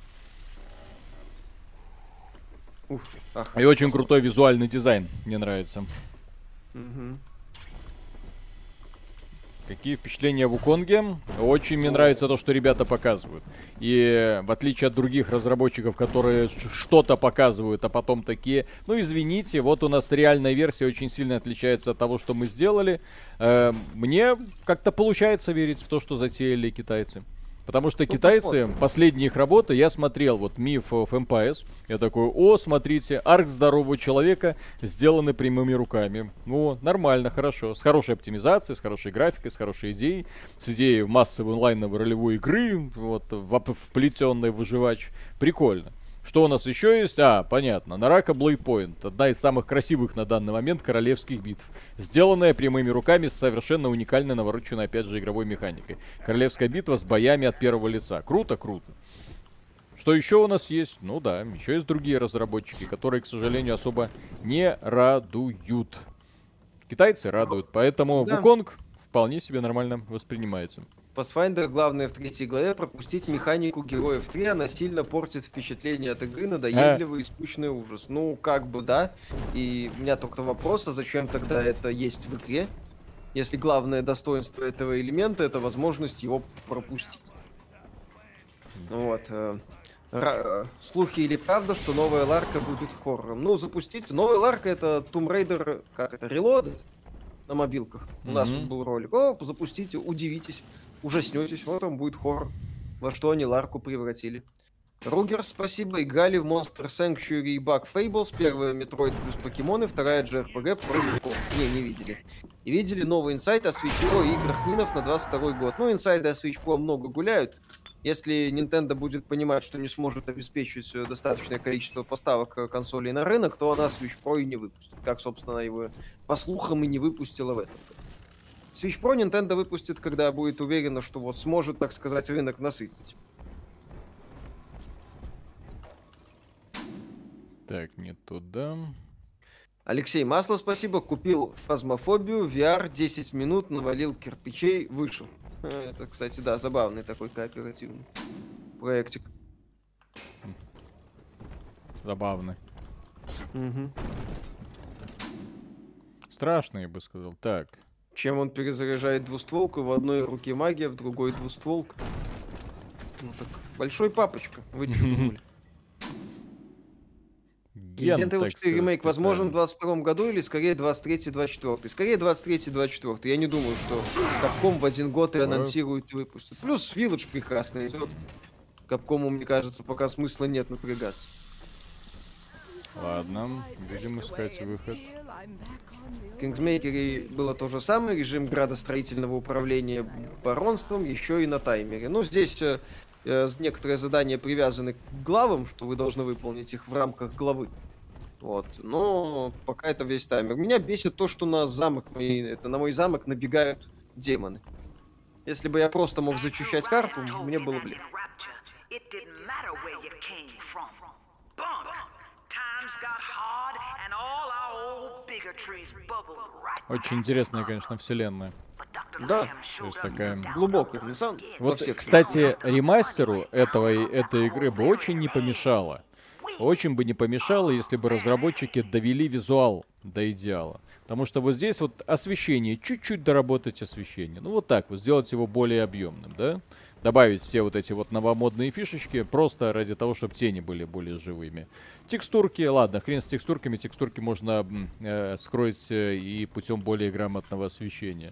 Ух, ах. И очень крутой визуальный дизайн. Мне нравится. Мгм. Какие впечатления в Уконге? Очень мне нравится то, что ребята показывают. И в отличие от других разработчиков, которые что-то показывают, а потом такие, ну извините, вот у нас реальная версия очень сильно отличается от того, что мы сделали. Э, мне как-то получается верить в то, что затеяли китайцы. Потому что китайцы, посмотрим. последние их работы, я смотрел, вот Myth of Empires, я такой, о, смотрите, арк здорового человека сделаны прямыми руками. Ну, нормально, хорошо, с хорошей оптимизацией, с хорошей графикой, с хорошей идеей, с идеей массовой онлайновой ролевой игры, вот, вплетенной в выживач, прикольно. Что у нас еще есть? А, понятно. Нарака Blowpoint. Одна из самых красивых на данный момент королевских битв. Сделанная прямыми руками с совершенно уникальной навороченной, опять же, игровой механикой. Королевская битва с боями от первого лица. Круто, круто. Что еще у нас есть? Ну да, еще есть другие разработчики, которые, к сожалению, особо не радуют. Китайцы радуют, поэтому Да. Вуконг вполне себе нормально воспринимается. Pathfinder главное в третьей главе пропустить механику героев 3, она сильно портит впечатление от игры, надоедливый и скучный ужас. Ну, как бы да. И у меня только вопрос, а зачем тогда это есть в игре? Если главное достоинство этого элемента это возможность его пропустить. Вот. э, ра- э, слухи или правда, что новая Ларка будет хоррором? Ну, запустите. Новая Ларка это Tomb Raider, как это, Reloaded на мобилках. У нас был ролик. О, запустите, удивитесь, ужаснетесь. Вот он будет хоррор. Во что они Ларку превратили. Ругер, спасибо. Играли в Monster Sanctuary и Bug Fables. Первая Metroid плюс покемоны, вторая JRPG про жуков. Не, не видели. И видели новый инсайт о Switch Pro и играх Минов на 22 год. Ну, инсайды о Switch Pro много гуляют. Если Nintendo будет понимать, что не сможет обеспечить достаточное количество поставок э, консолей на рынок, то она Switch Pro и не выпустит. Как, собственно, его по слухам и не выпустила в этом году. Switch Pro Nintendo выпустит, когда будет уверена, что вот сможет, так сказать, рынок насытить. Так, не туда. Алексей Масло, спасибо. Купил фазмофобию, VR, 10 минут, навалил кирпичей, вышел. Э, Это, кстати, да, забавный такой кооперативный проектик. Забавно. Мгм. Страшно, я бы сказал. Так. Чем он перезаряжает двустволку, в одной руке магия, в другой двустволка. Ну так, большой папочка, вы что думали? Resident Evil так 4 сказать, ремейк возможен в специально. 22 году или скорее 23-24? Скорее 23-24. Я не думаю, что Capcom в один год и анонсирует и выпустит. Плюс Village прекрасно идет. Капкому, мне кажется, пока смысла нет напрягаться. Ладно, будем искать выход. В Кингсмейкере было то же самое, режим градостроительного управления баронством, еще и на таймере. Ну, здесь э, э, некоторые задания привязаны к главам, что вы должны выполнить их в рамках главы. Вот. Но пока это весь таймер. Меня бесит то, что на замок, мои, это, на мой замок набегают демоны. Если бы я просто мог зачищать карту, мне было бы легче. Очень интересная, конечно, вселенная. Да, то есть такая Глубокая, на самом Вот, всех кстати, ремастеру этого, этой игры бы очень не помешало. Очень бы не помешало, если бы разработчики довели визуал до идеала. Потому что вот здесь вот освещение, чуть-чуть доработать освещение. Ну вот так вот, сделать его более объемным, да? Добавить все вот эти вот новомодные фишечки, просто ради того, чтобы тени были более живыми. Текстурки, ладно, хрен с текстурками, текстурки можно э, скроить э, и путем более грамотного освещения.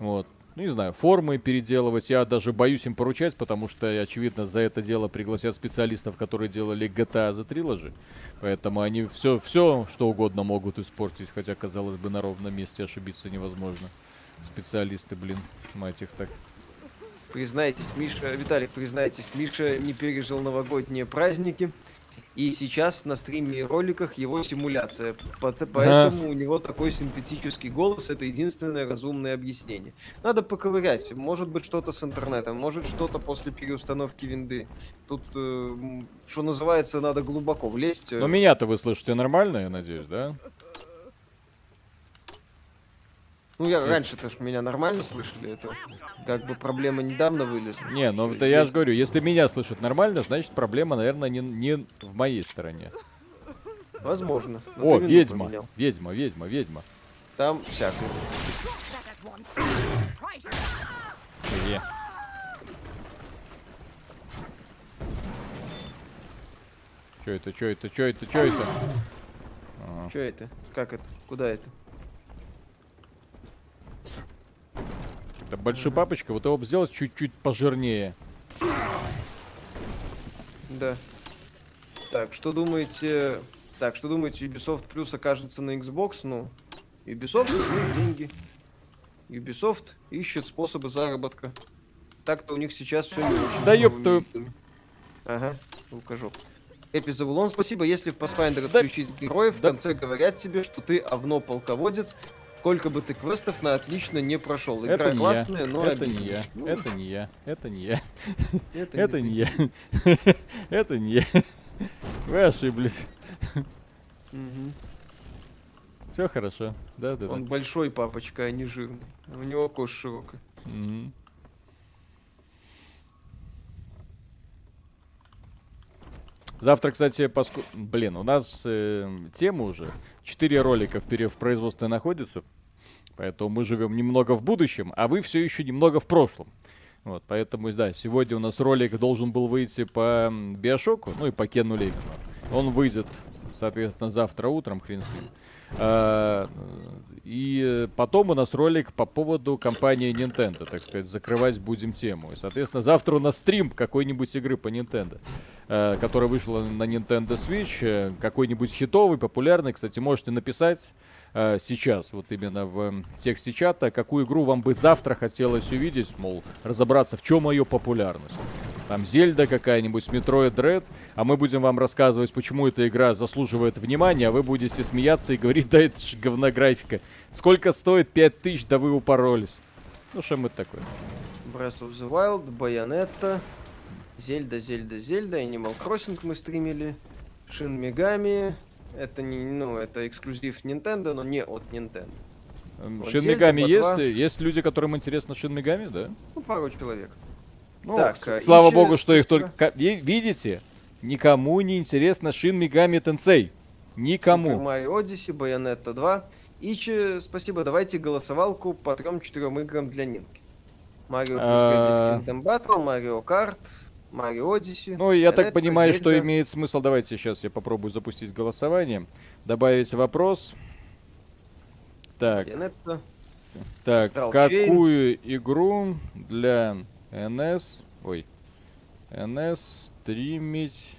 Вот. Ну, не знаю, формы переделывать. Я даже боюсь им поручать, потому что, очевидно, за это дело пригласят специалистов, которые делали GTA за Trilogy. Поэтому они все, все, что угодно могут испортить, хотя, казалось бы, на ровном месте ошибиться невозможно. Специалисты, блин, мать их так. Признайтесь, Миша, Виталик, признайтесь, Миша не пережил новогодние праздники, и сейчас на стриме и роликах его симуляция. Поэтому у него такой синтетический голос, это единственное разумное объяснение. Надо поковырять, может быть что-то с интернетом, может что-то после переустановки винды. Тут, э, что называется, надо глубоко влезть. э. Но меня-то вы слышите нормально, я надеюсь, да? Ну, я раньше-то ж меня нормально слышали, это как бы проблема недавно вылезла. Не, ну да я же говорю, если меня слышат нормально, значит проблема, наверное, не, не в моей стороне. Возможно. но О, ведьма, поменял. ведьма, ведьма, ведьма. Там всякое. Где? Чё это, чё это, чё это, чё это? Что это? Как это? Куда это? Это большой папочка, вот его бы сделать чуть-чуть пожирнее. Да. Так, что думаете... Так, что думаете, Ubisoft Plus окажется на Xbox? Ну, Ubisoft нужны деньги. Ubisoft ищет способы заработка. Так-то у них сейчас все не очень. Да ёб твою-. Ага, лукажок. Эпи Завулон, спасибо. Если в Pathfinder Да- отключить героев, в конце говорят тебе, что ты овно-полководец, сколько бы ты квестов на отлично не прошел. Игра Это не классная, я. но Это не я. Ну, Это не я. Это не я. это не я. Это не я. Вы ошиблись. Все хорошо. Да, да, Он большой папочка, а не жирный. У него кость широкая. Завтра, кстати, поску... Блин, у нас э, тема уже. Четыре ролика в производстве находятся. Поэтому мы живем немного в будущем, а вы все еще немного в прошлом. Вот, поэтому, да, сегодня у нас ролик должен был выйти по Биошоку, ну и по Кену Лейкону. Он выйдет, соответственно, завтра утром, хрен с ним. А, и э, потом у нас ролик по поводу компании Nintendo, так сказать, закрывать будем тему. И, соответственно, завтра у нас стрим какой-нибудь игры по Nintendo, э, которая вышла на Nintendo Switch, э, какой-нибудь хитовый, популярный. Кстати, можете написать э, сейчас, вот именно в м, тексте чата, какую игру вам бы завтра хотелось увидеть, мол, разобраться, в чем ее популярность. Там Зельда какая-нибудь, Metroid Dread, а мы будем вам рассказывать, почему эта игра заслуживает внимания, а вы будете смеяться и говорить, да это ж говна графика. Сколько стоит? 5000, да вы упоролись. Ну что мы такое? Breath of the Wild, Bayonetta, Зельда, Зельда, Зельда, Animal Crossing мы стримили, Shin Megami. Это не, ну, это эксклюзив Nintendo, но не от Nintendo. Эм, Зельда, Megami есть? Есть люди, которым интересно Shin Megami, да? Ну, пару человек. Ну, Так, а, слава богу, что их только... Видите? Никому не интересно Megami Tensei. Super Никому. Mario Odyssey, Bayonetta 2. Ичи, спасибо, давайте голосовалку по трем-четырем играм для Нинки. А. плюс Kingdom Battle, Mario Kart, Mario Odyssey. Ну, я так понимаю, что Зельда. имеет смысл. Давайте сейчас я попробую запустить голосование. Добавить вопрос. Так, Bayonetta. так, Astral какую игру для НС, ой, НС стримить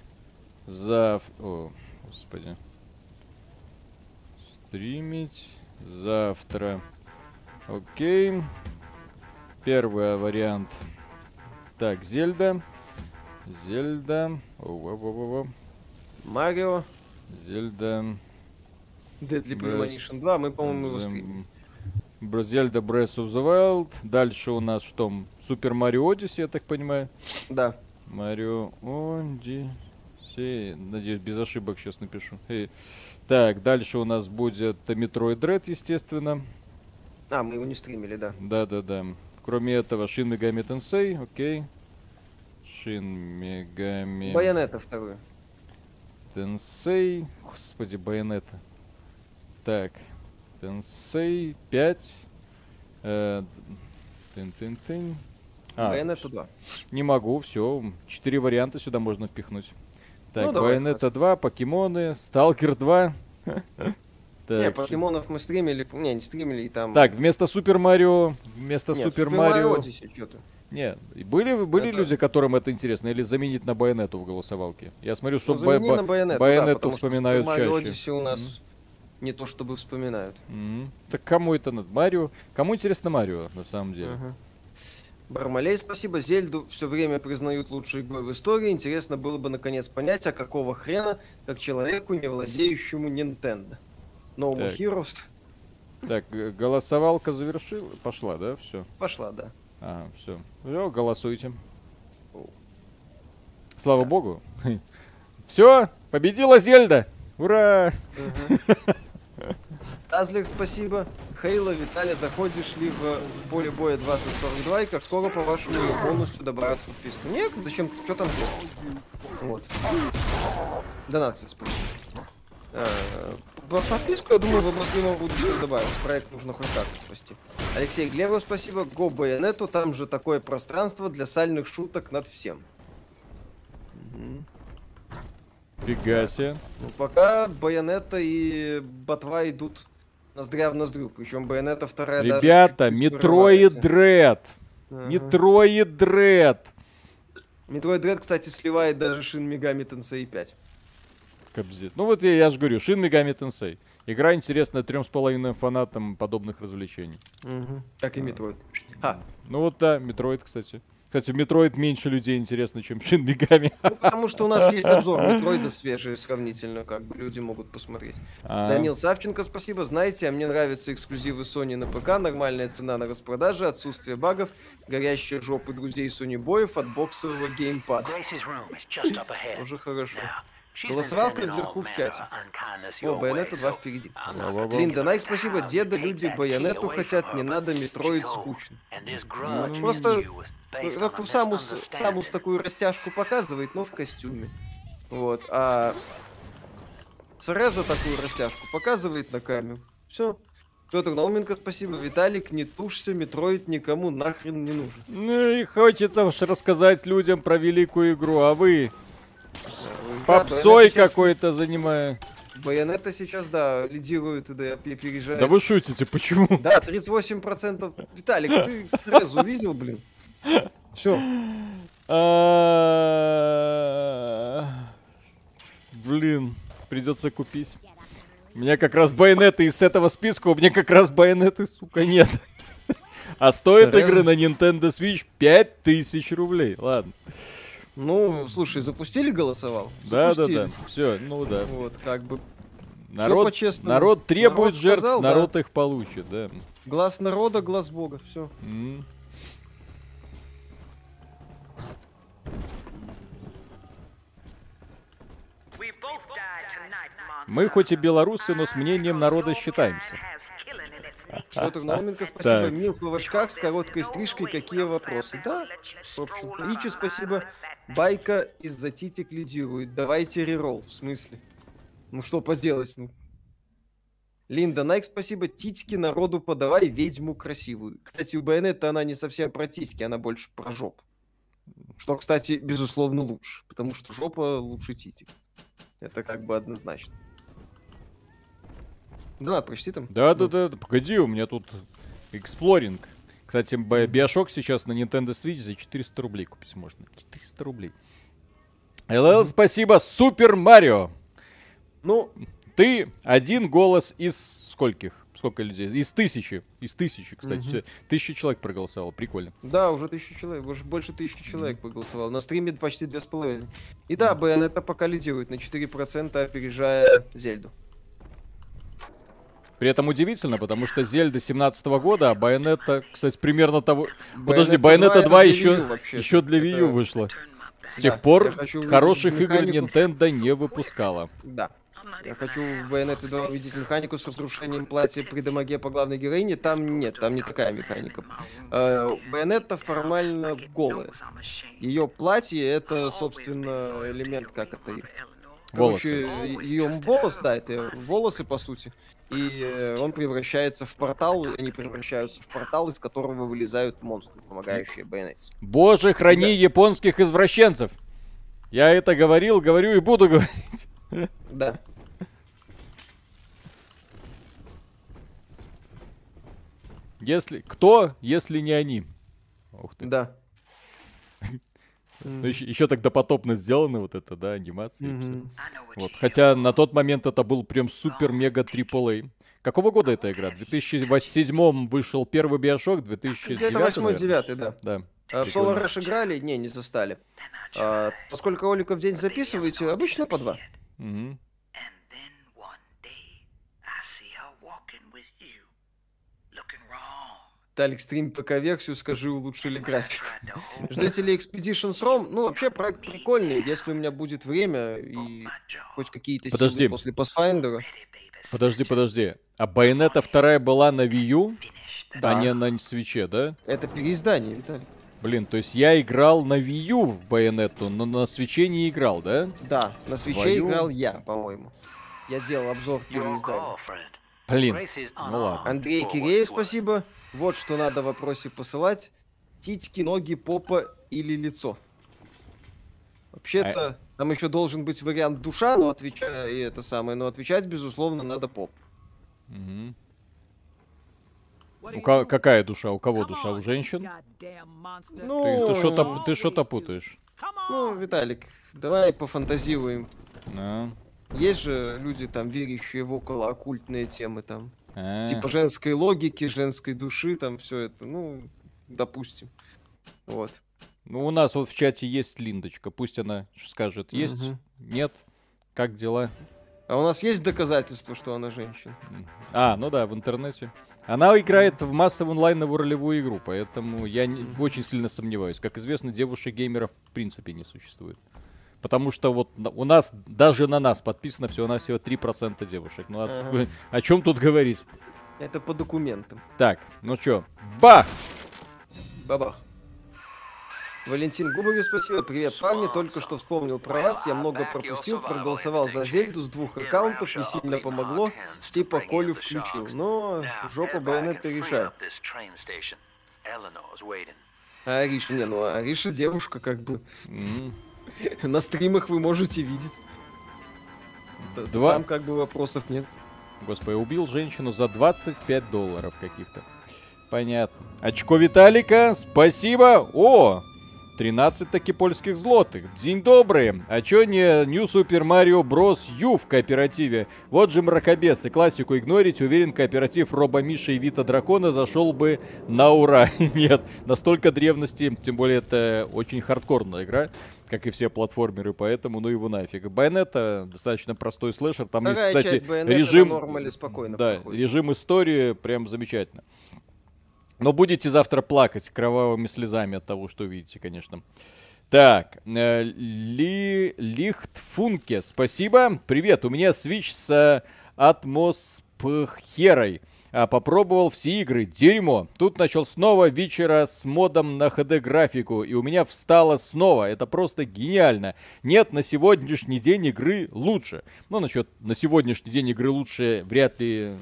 зав... О, господи. Стримить завтра. Окей. Первый вариант. Так, Зельда. Зельда. О-во-во-во-во. Марио, Зельда. Deadly Premonition 2, мы, по-моему. Бр- Зельда Breath of the Wild. Дальше у нас что? Супер Марио Одиссе, я так понимаю. Да. Марио Одиссе. Надеюсь, без ошибок сейчас напишу. Э, Так, дальше у нас будет Metroid Dread, естественно. А, мы его не стримили, да. Да-да-да. Кроме этого, Shin Megami Tensei, окей. Shin Megami Байонета вторую. Tensei. Господи, Байонета. Так. Tensei 5. Э, тын-тын-тын. А, Байонета 2. не могу, все. Четыре варианта сюда можно впихнуть. Так, Ну, давай, Байонета 2, Покемоны, Сталкер 2. Не, Так, покемонов мы стримили, не, не стримили, и там... Так, вместо Супер Марио, вместо Супер Марио. Чё ты? Не, были, были Это- люди, которым это интересно, или заменить на Байонету в голосовалке? Я смотрю, что Ну, Ба- Байонету, да, Байонету что вспоминают Mario чаще. Odyssey у нас не то чтобы вспоминают. Мгм. Так кому это надо? Марио? Кому интересно Марио, на самом деле? Ага. Бармалей, спасибо. Зельду все время признают лучшей игрой в истории. Интересно было бы наконец понять, а какого хрена, как человеку, не владеющему Nintendo. No Так. Heroes Так, г- голосовалка завершила? Пошла, да? Все. пошла, да. Ага, все. голосуйте. Слава богу. Все, победила Зельда! Ура! Стазлер, спасибо. Хейла, Виталий, заходишь ли в поле боя 2042 и как скоро, по-вашему, полностью добавят подписку? Нет, зачем? Что там делать? Вот. Донат, спасибо. По- подписку, я думаю, в обозримом будущем добавят. Проект нужно хоть как-то спасти. Алексей Глебов, спасибо. Го Байонету, там же такое пространство для сальных шуток над всем. Фига себе. Ну, пока Байонета и Ботва идут ноздря в ноздрю. Причем Байонета вторая Ребята, Metroid. Dread! Metroid Dread! Metroid Dread, кстати, сливает даже Shin Megami Tensei 5. Кобзит. Ну вот я, я же говорю, Shin Megami Tensei. Игра интересная трем с половиной фанатам подобных развлечений. Как и Metroid. А, Ну вот да, Metroid, кстати. Кстати, в Metroid меньше людей интересно, чем Shin Megami. Ну, потому что у нас есть обзор Метроида свежий сравнительно, как бы люди могут посмотреть. А, Данил Савченко, спасибо. Знаете, а мне нравятся эксклюзивы Sony на ПК, нормальная цена на распродаже, отсутствие багов, горящие жопы друзей сонибоев от боксового геймпада. Тоже хорошо. Голосовалка вверху в чате. О, Байонета way, 2 so впереди. Линда Найк, спасибо. Деда, люди Байонету хотят, не надо, Метроид скучно. this Ну, grudge просто a Самус, Самус такую растяжку показывает, но в костюме. Вот, а Цереза такую растяжку показывает на камеру. Все. Петр Науменко, спасибо. Виталик, не тушься, Метроид никому нахрен не нужен. Ну и хочется уж рассказать людям про великую игру, а вы попсой сейчас- какой-то занимая. Байонета сейчас, да, лидирует и да, опережает. Да вы шутите, почему? Да, 38%. Виталик, ты Церезу видел, блин? Все. А, Блин, придется купить. У меня как раз байонеты из этого списка, у меня как раз байонеты, сука, нет. А стоит игры на Nintendo Switch 5000 рублей. Ладно. Ну, слушай, запустили голосовал? Да, да, Запустили. да. Все, ну да. Вот, как бы. Народ, по-честному. народ требует Народ жертв, сказал, да. народ их получит, да. Глаз народа, глаз бога. Все. Monster. Мы хоть и белорусы, но с мнением народа считаемся. Петр Науменко, спасибо. Так. Милф в очках с короткой стрижкой. Какие вопросы? Да, в. Ричи, спасибо. Байка из-за титик лидирует. Давайте реролл. В смысле? Ну что поделать? Ну. Линда Найк, спасибо. Титьки народу подавай, ведьму красивую. Кстати, у Байонетта она не совсем про титьки, она больше про жопу. Что, кстати, безусловно лучше. Потому что жопа лучше титик. Это как бы однозначно. Да, прочти там. Да, да, Ну. да, да, погоди, у меня тут эксплоринг. Кстати, Биошок сейчас на Nintendo Switch за 400 рублей купить можно. 400 рублей. ЛЛ, спасибо, Супер Марио. Ну, Ты один голос из скольких? Сколько людей? Из тысячи. Из тысячи, кстати. Всё. Тысяча человек проголосовало. Прикольно. Да, уже тысячу человек, уже больше тысячи человек проголосовало. На стриме почти две с половиной. И да, Bayonetta пока лидирует на 4%, опережая Зельду. При этом удивительно, потому что Зельда 17 года, а Байонета, кстати, примерно того... Подожди, Bayonetta Байонета 2 это для еще, Wii U вообще-то. еще для Wii U Это- вышла. С Да, тех пор хороших игр. Nintendo не выпускала. Да. Я хочу в Bayonetta 2 увидеть механику с разрушением платья при дамаге по главной героине. Там нет, там не такая механика. Э, Bayonetta формально голая. Ее платье это, собственно, элемент, как это Короче, ее волос, да, это волосы, по сути. И э, он превращается в портал, они превращаются в портал, из которого вылезают монстры, помогающие Байонетте. Боже, храни Да. японских извращенцев! Я это говорил, говорю и буду говорить. Да. Если... Кто, если не они? Ух ты. Да. Ну, еще, еще так допотопно сделано вот это, да, анимация. и всё. Мгм. Вот. Хотя на тот момент это был прям супер-мега AAA. Какого года эта игра? В 2007 вышел первый Биошок, 2009 Где-то восьмой, девятый, да. Да. А в. Solar Rush играли? Не, не застали. А, поскольку роликов в день записываете, обычно по два. Мгм. Wrong. Талик, стрим ПК-версию, скажи, улучшили графику. her, Ждете ли Expeditions ROM? Ну, вообще, проект прикольный, если у меня будет время и хоть какие-то Подожди. силы после Pathfinder. Подожди, подожди. А Байонета вторая была на Wii U. Да. а не на свече, да? Это переиздание, Виталий. Блин, то есть я играл на Wii U в Байонету, но на свече не играл, да? Да, на свече Твою- играл я, по-моему. Я делал обзор переиздания. Блин. Ну ладно. Андрей Киреев, спасибо. Вот что надо в вопросе посылать. Титьки, ноги, попа или лицо. Вообще-то, там еще должен быть вариант душа, но отвечать, и это самое, но отвечать, безусловно, надо поп. Мгм. У ка- какая душа? У кого душа? У женщин? Ну, Ты, ты что-то ты что-то путаешь. ну, Виталик, давай пофантазируем. А, Есть же люди, там, верящие в около оккультные темы, там, а. типа женской логики, женской души, там, все это, ну, допустим. Вот. Ну, у нас вот в чате есть Линдочка, пусть она скажет, есть, Мгм. нет, как дела? А у нас есть доказательства, что она женщина? А, ну да, в интернете. Она играет в массовую онлайновую ролевую игру, поэтому я не- очень сильно сомневаюсь. Как известно, девушек-геймеров в принципе не существует. Потому что вот на- у нас, даже на нас подписано всего-навсего 3% девушек. Ну о, Ага. о чем тут говорить? Это по документам. Так, ну чё, бах! Бабах. Валентин Губове спасибо. Привет, парни. Только что вспомнил про вас. Я много пропустил. Проголосовал за Зельду с двух аккаунтов. Не сильно помогло. Типа Колю включил. Но жопа байонета решает. А Ариша, не, ну Ариша девушка, как бы. М, На стримах вы можете видеть. Два. Там как бы вопросов нет. Господи, убил женщину за 25 долларов каких-то. Понятно. Очко Виталика, спасибо. О, 13 таки польских злотых. День добрый. А чё не New Super Mario Bros. U в кооперативе? Вот же мракобес. И классику игнорить. Уверен, кооператив Роба Миша и Вита Дракона зашел бы на ура. Нет, настолько древности. Тем более это очень хардкорная игра. Как и все платформеры, поэтому ну его нафиг. Байонета достаточно простой слэшер. Там есть, Вторая кстати, часть Байонета режим... нормале спокойно Да, проходит. режим истории прям замечательно. Но будете завтра плакать кровавыми слезами от того, что увидите, конечно. Так, э, Ли, Лихтфунке, спасибо. Привет, у меня Switch с э, атмосферой. А, попробовал все игры, дерьмо. Тут начал снова вечера с модом на HD графику, и у меня встало снова. Это просто гениально. Нет на сегодняшний день игры лучше. Ну, насчет на сегодняшний день игры лучше вряд ли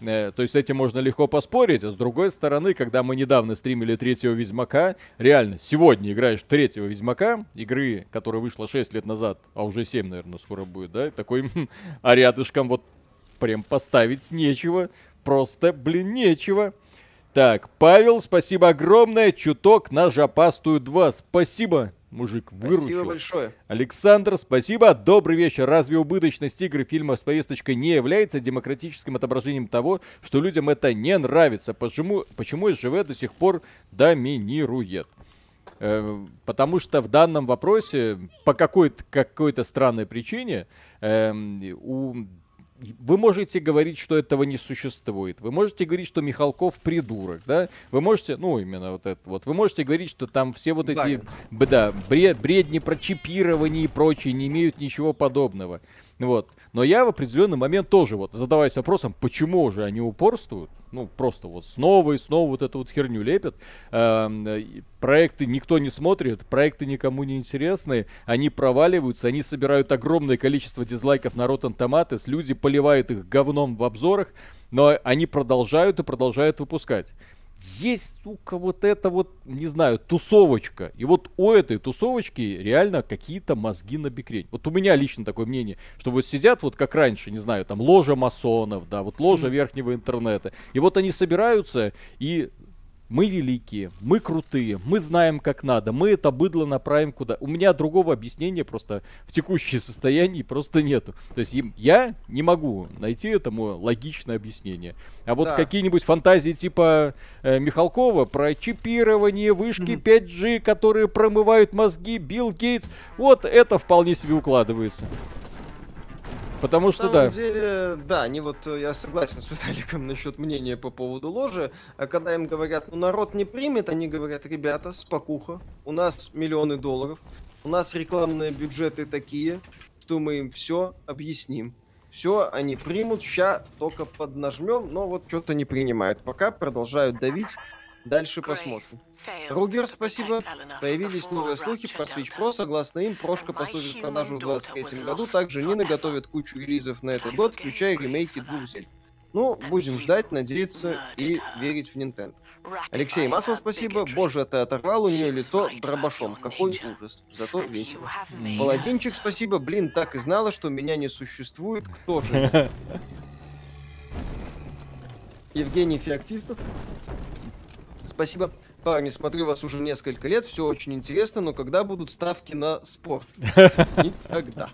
Э, То есть с этим можно легко поспорить, а с другой стороны, когда мы недавно стримили третьего Ведьмака, реально, сегодня играешь в третьего Ведьмака, игры, которая вышла 6 лет назад, а уже 7, наверное, скоро будет, да, такой, хм, а рядышком вот прям поставить нечего, просто, блин, нечего. Так, Павел, спасибо огромное, чуток на жопастую 2, спасибо, мужик, выручил. Спасибо большое. Александр, спасибо. Добрый вечер. Разве убыточность игр и фильмов с повесточкой не является демократическим отображением того, что людям это не нравится? Почему, почему СЖВ до сих пор доминирует? Э, Потому что в данном вопросе по какой-то какой-то странной причине эм, у вы можете говорить, что этого не существует. Вы можете говорить, что Михалков придурок, да? Вы можете, ну, именно вот это вот. Вы можете говорить, что там все вот эти, да, бред, бредни про чипирование и прочее не имеют ничего подобного. Вот. Но я в определенный момент тоже вот задаваюсь вопросом, почему же они упорствуют? Ну, просто вот снова и снова вот эту вот херню лепят. Э, проекты никто не смотрит, проекты никому не интересны, они проваливаются, они собирают огромное количество дизлайков на Rotten Tomatoes, люди поливают их говном в обзорах, но они продолжают и продолжают выпускать. Есть, сука, вот это вот, не знаю, тусовочка. И вот у этой тусовочки реально какие-то мозги на бикрень. Вот у меня лично такое мнение, что вот сидят вот как раньше, не знаю, там ложа масонов, да, вот ложа верхнего интернета. И вот они собираются и мы великие, мы крутые, мы знаем как надо, мы это быдло направим куда. У меня другого объяснения просто в текущем состоянии просто нету. То есть я не могу найти этому логичное объяснение. А вот Да. какие-нибудь фантазии типа э, Михалкова про чипирование, вышки 5G, которые промывают мозги, Билл Гейтс, вот это вполне себе укладывается. Потому На что самом да. деле, да, они вот, э, я согласен с Виталиком насчет мнения по поводу ложи, а когда им говорят, ну народ не примет, они говорят, ребята, спокуха, у нас миллионы долларов, у нас рекламные бюджеты такие, что мы им все объясним. Все, они примут, ща только поднажмем, но вот что-то не принимают. Пока продолжают давить, дальше посмотрим. Ругер, спасибо. Появились новые слухи про Switch Pro. Согласно им, прошка поступит в продажу в 2023 году. Также Нина готовит кучу релизов на этот год, включая ремейки двух Зель. Ну, будем ждать, надеяться и верить в Nintendo. Алексей Маслов, спасибо. Боже, это оторвал у нее лицо дробашом. Какой ужас. Зато весело. Паладинчик, спасибо. Блин, так и знала, что меня не существует. Кто же? Евгений Феоктистов. Спасибо. Парни, смотрю вас уже несколько лет, все очень интересно, но когда будут ставки на спорт? Никогда.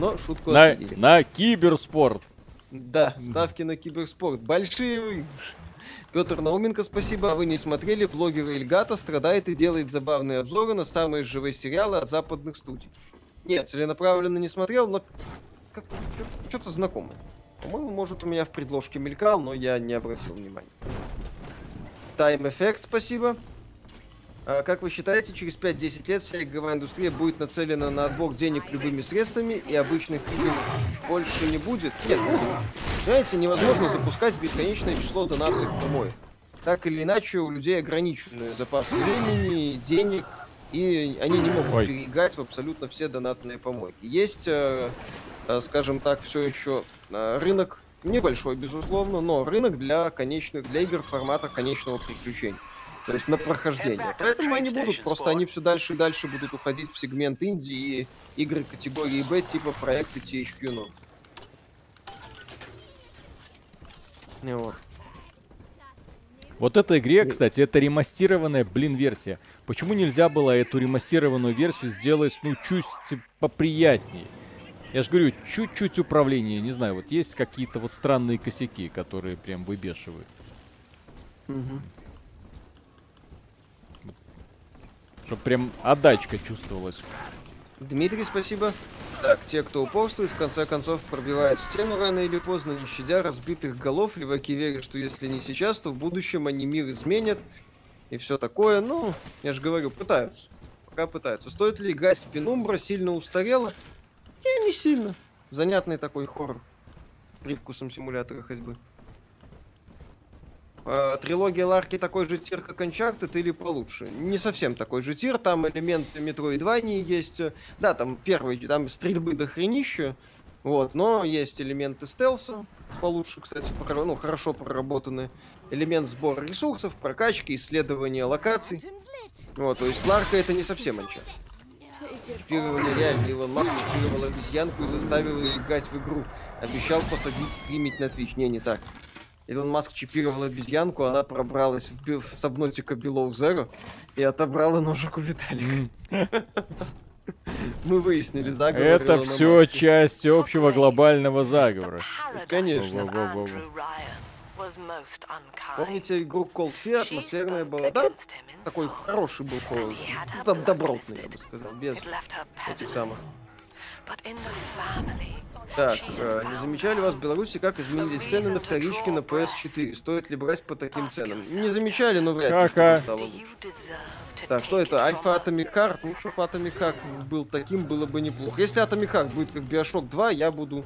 Но шутку На, на киберспорт. Да, ставки на киберспорт. Большие выигрыши. Петр Науменко, спасибо. А вы не смотрели? Блогер Ильгата страдает и делает забавные обзоры на самые живые сериалы от западных студий. Нет, целенаправленно не смотрел, но как-то что-то знакомое. По-моему, может, у меня в предложке мелькал, но я не обратил внимания. Time Effect, спасибо. А как вы считаете, через 5-10 лет вся игровая индустрия будет нацелена на отбор денег любыми средствами и обычных игр больше не будет? Нет, будет. Знаете, невозможно запускать бесконечное число донатных помоек. Так или иначе, у людей ограниченный запас времени, денег, и они не могут Ой. переиграть в абсолютно все донатные помойки. Есть, э, э, скажем так, все еще э, рынок небольшой, безусловно, но рынок для конечных, для игр формата конечного приключения. То есть на прохождение. Поэтому они будут, просто они все дальше и дальше будут уходить в сегмент инди и игры категории Б типа проекты THQ Nordic. Ну Вот. Вот этой игре, кстати, это ремастированная, блин, версия. Почему нельзя было эту ремастированную версию сделать, ну, чуть поприятнее? Я же говорю, чуть-чуть управление, не знаю, вот есть какие-то вот странные косяки, которые прям выбешивают. Чтоб прям отдачка чувствовалась. Дмитрий, спасибо. Так, те, кто упорствует, в конце концов пробивают стену рано или поздно, не щадя разбитых голов. Леваки верят, что если не сейчас, то в будущем они мир изменят. И все такое. Ну, я же говорю, пытаются. Пока пытаются. Стоит ли играть в Пенумбра? Сильно устарело? Не, не сильно. Занятный такой хоррор. Привкусом симулятора ходьбы. А, трилогия Ларки такой же тир, как Uncharted, или получше? Не совсем такой же тир, там элементы Metroidvania есть. Да, там первый, там стрельбы до хренища, вот, но есть элементы стелса, получше, кстати, покро- ну, хорошо проработаны. Элемент сбора ресурсов, прокачки, исследования локаций. Вот, то есть Ларка это не совсем Uncharted. Чипирование реально. Илон Маск чипировал обезьянку и заставил ее играть в игру. Обещал посадить стримить на Twitch. Не, не так. Илон Маск чипировал обезьянку, она пробралась в, в сабнотика Below Zero и отобрала ножик у Виталика. Мы выяснили заговор Это все часть общего глобального заговора. Конечно. Помните игру Cold Fear? Атмосферная была, да? Такой хороший был. Ну, там добротный, я бы сказал, без этих самых. Так, э, не замечали вас в Беларуси, как изменились цены на вторички на PS4? Стоит ли брать по таким ценам? Не замечали, но вряд ли что-то стало лучше. Так, что это? Альфа Atomic Heart? Ну, чтобы Atomic Heart был таким, было бы неплохо. Если Atomic Heart будет как Bioshock 2, я буду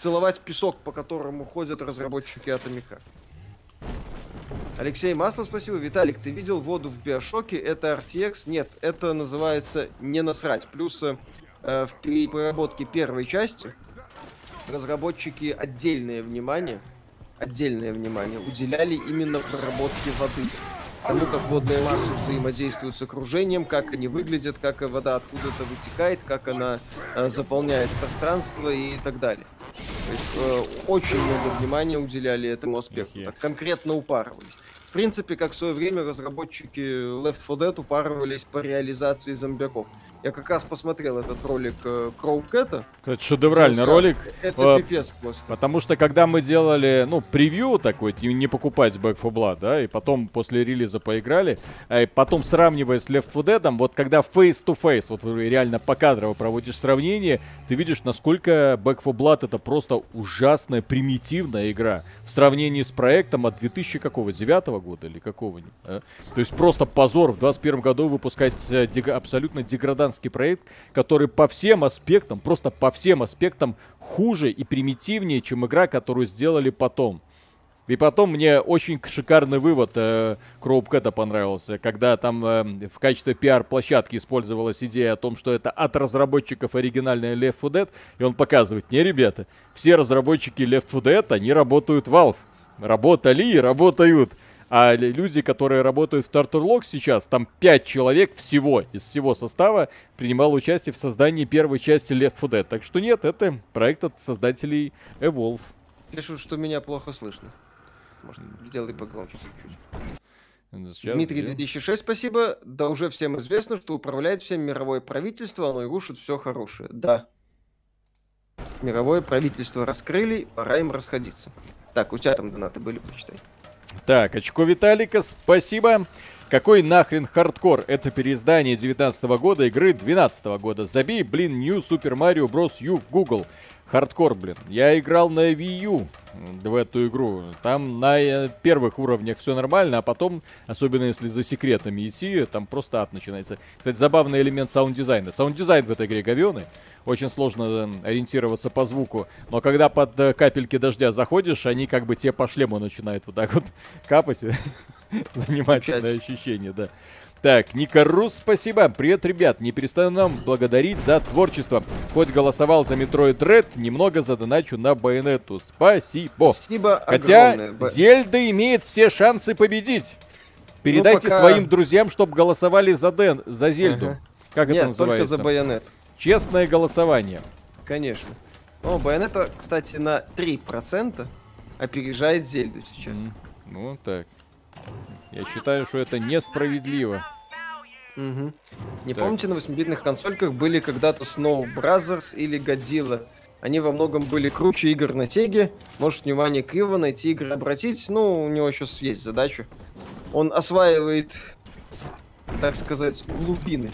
целовать песок, по которому ходят разработчики Heart. Алексей Маслов, спасибо. Виталик, ты видел воду в Биошоке? Это RTX? Нет, это называется не насрать. Плюс э, в при проработке первой части разработчики отдельное внимание, отдельное внимание уделяли именно проработке воды. Тому, как водные массы взаимодействуют с окружением, как они выглядят, как вода откуда-то вытекает, как она э, заполняет пространство и так далее. То есть э, очень много внимания уделяли этому аспекту, так конкретно упарывались. В принципе, как в свое время разработчики Left 4 Dead упарывались по реализации зомбяков. Я как раз посмотрел этот ролик Кроукэта. Это шедевральный Сам- ролик. Это А, пипец просто. Потому что когда мы делали, ну, превью такой, не покупать Back 4 Blood, да, и потом после релиза поиграли, а и потом сравнивая с Left 4 Dead, вот когда face to face, вот реально покадрово проводишь сравнение, ты видишь, насколько Back 4 Blood это просто ужасная, примитивная игра в сравнении с проектом от 2000 какого, 9 года или какого нибудь То есть просто позор в 21 году выпускать э, дега- абсолютно деграданский проект, который по всем аспектам, просто по всем аспектам хуже и примитивнее, чем игра, которую сделали потом. И потом мне очень шикарный вывод э, Кроупкэта понравился, когда там э, в качестве пиар-площадки использовалась идея о том, что это от разработчиков оригинальная Left 4 Dead, и он показывает, не, ребята, все разработчики Left 4 Dead, они работают Valve. Работали и работают. А люди, которые работают в Log сейчас, там 5 человек всего из всего состава принимало участие в создании первой части Left 4 Dead. Так что нет, это проект от создателей Evolve. Пишут, что меня плохо слышно. Может, сделай погромче чуть-чуть. Сейчас Дмитрий где? 2006, спасибо. Да уже всем известно, что управляет всем мировое правительство, оно и рушит все хорошее. Да. Мировое правительство раскрыли, пора им расходиться. Так, у тебя там донаты были, почитай. Так, очко Виталика, спасибо. Какой нахрен хардкор? Это переиздание 19 года игры 12 года. Забей, блин, New Super Mario Bros. U в Google. Хардкор, блин. Я играл на Wii U в эту игру. Там на э, первых уровнях все нормально, а потом, особенно если за секретами идти, там просто ад начинается. Кстати, забавный элемент саунд-дизайна. Саунд-дизайн в этой игре говёный. Очень сложно ориентироваться по звуку. Но когда под э, капельки дождя заходишь, они как бы тебе по шлему начинают вот так вот капать. Занимательное ощущение, да. Так, Никарус, спасибо. Привет, ребят. Не перестану нам благодарить за творчество. Хоть голосовал за Metroid Red, немного задоначу на Байонету. Спасибо. Спасибо Хотя огромное. Зельда имеет все шансы победить. Передайте пока- своим друзьям, чтобы голосовали за Дэн, за Зельду. Ага. Как Нет, это только называется? за байонет. Честное голосование. Конечно. О, Байонета, кстати, на 3% опережает Зельду сейчас. М, Ну так. Я считаю, что это несправедливо. Мгм. Не Так. помните, на 8-битных консольках были когда-то Snow Brothers или Godzilla? Они во многом были круче игр на Теге. Может, внимание криво найти игры обратить. Ну, у него сейчас есть задача. Он осваивает, так сказать, глубины.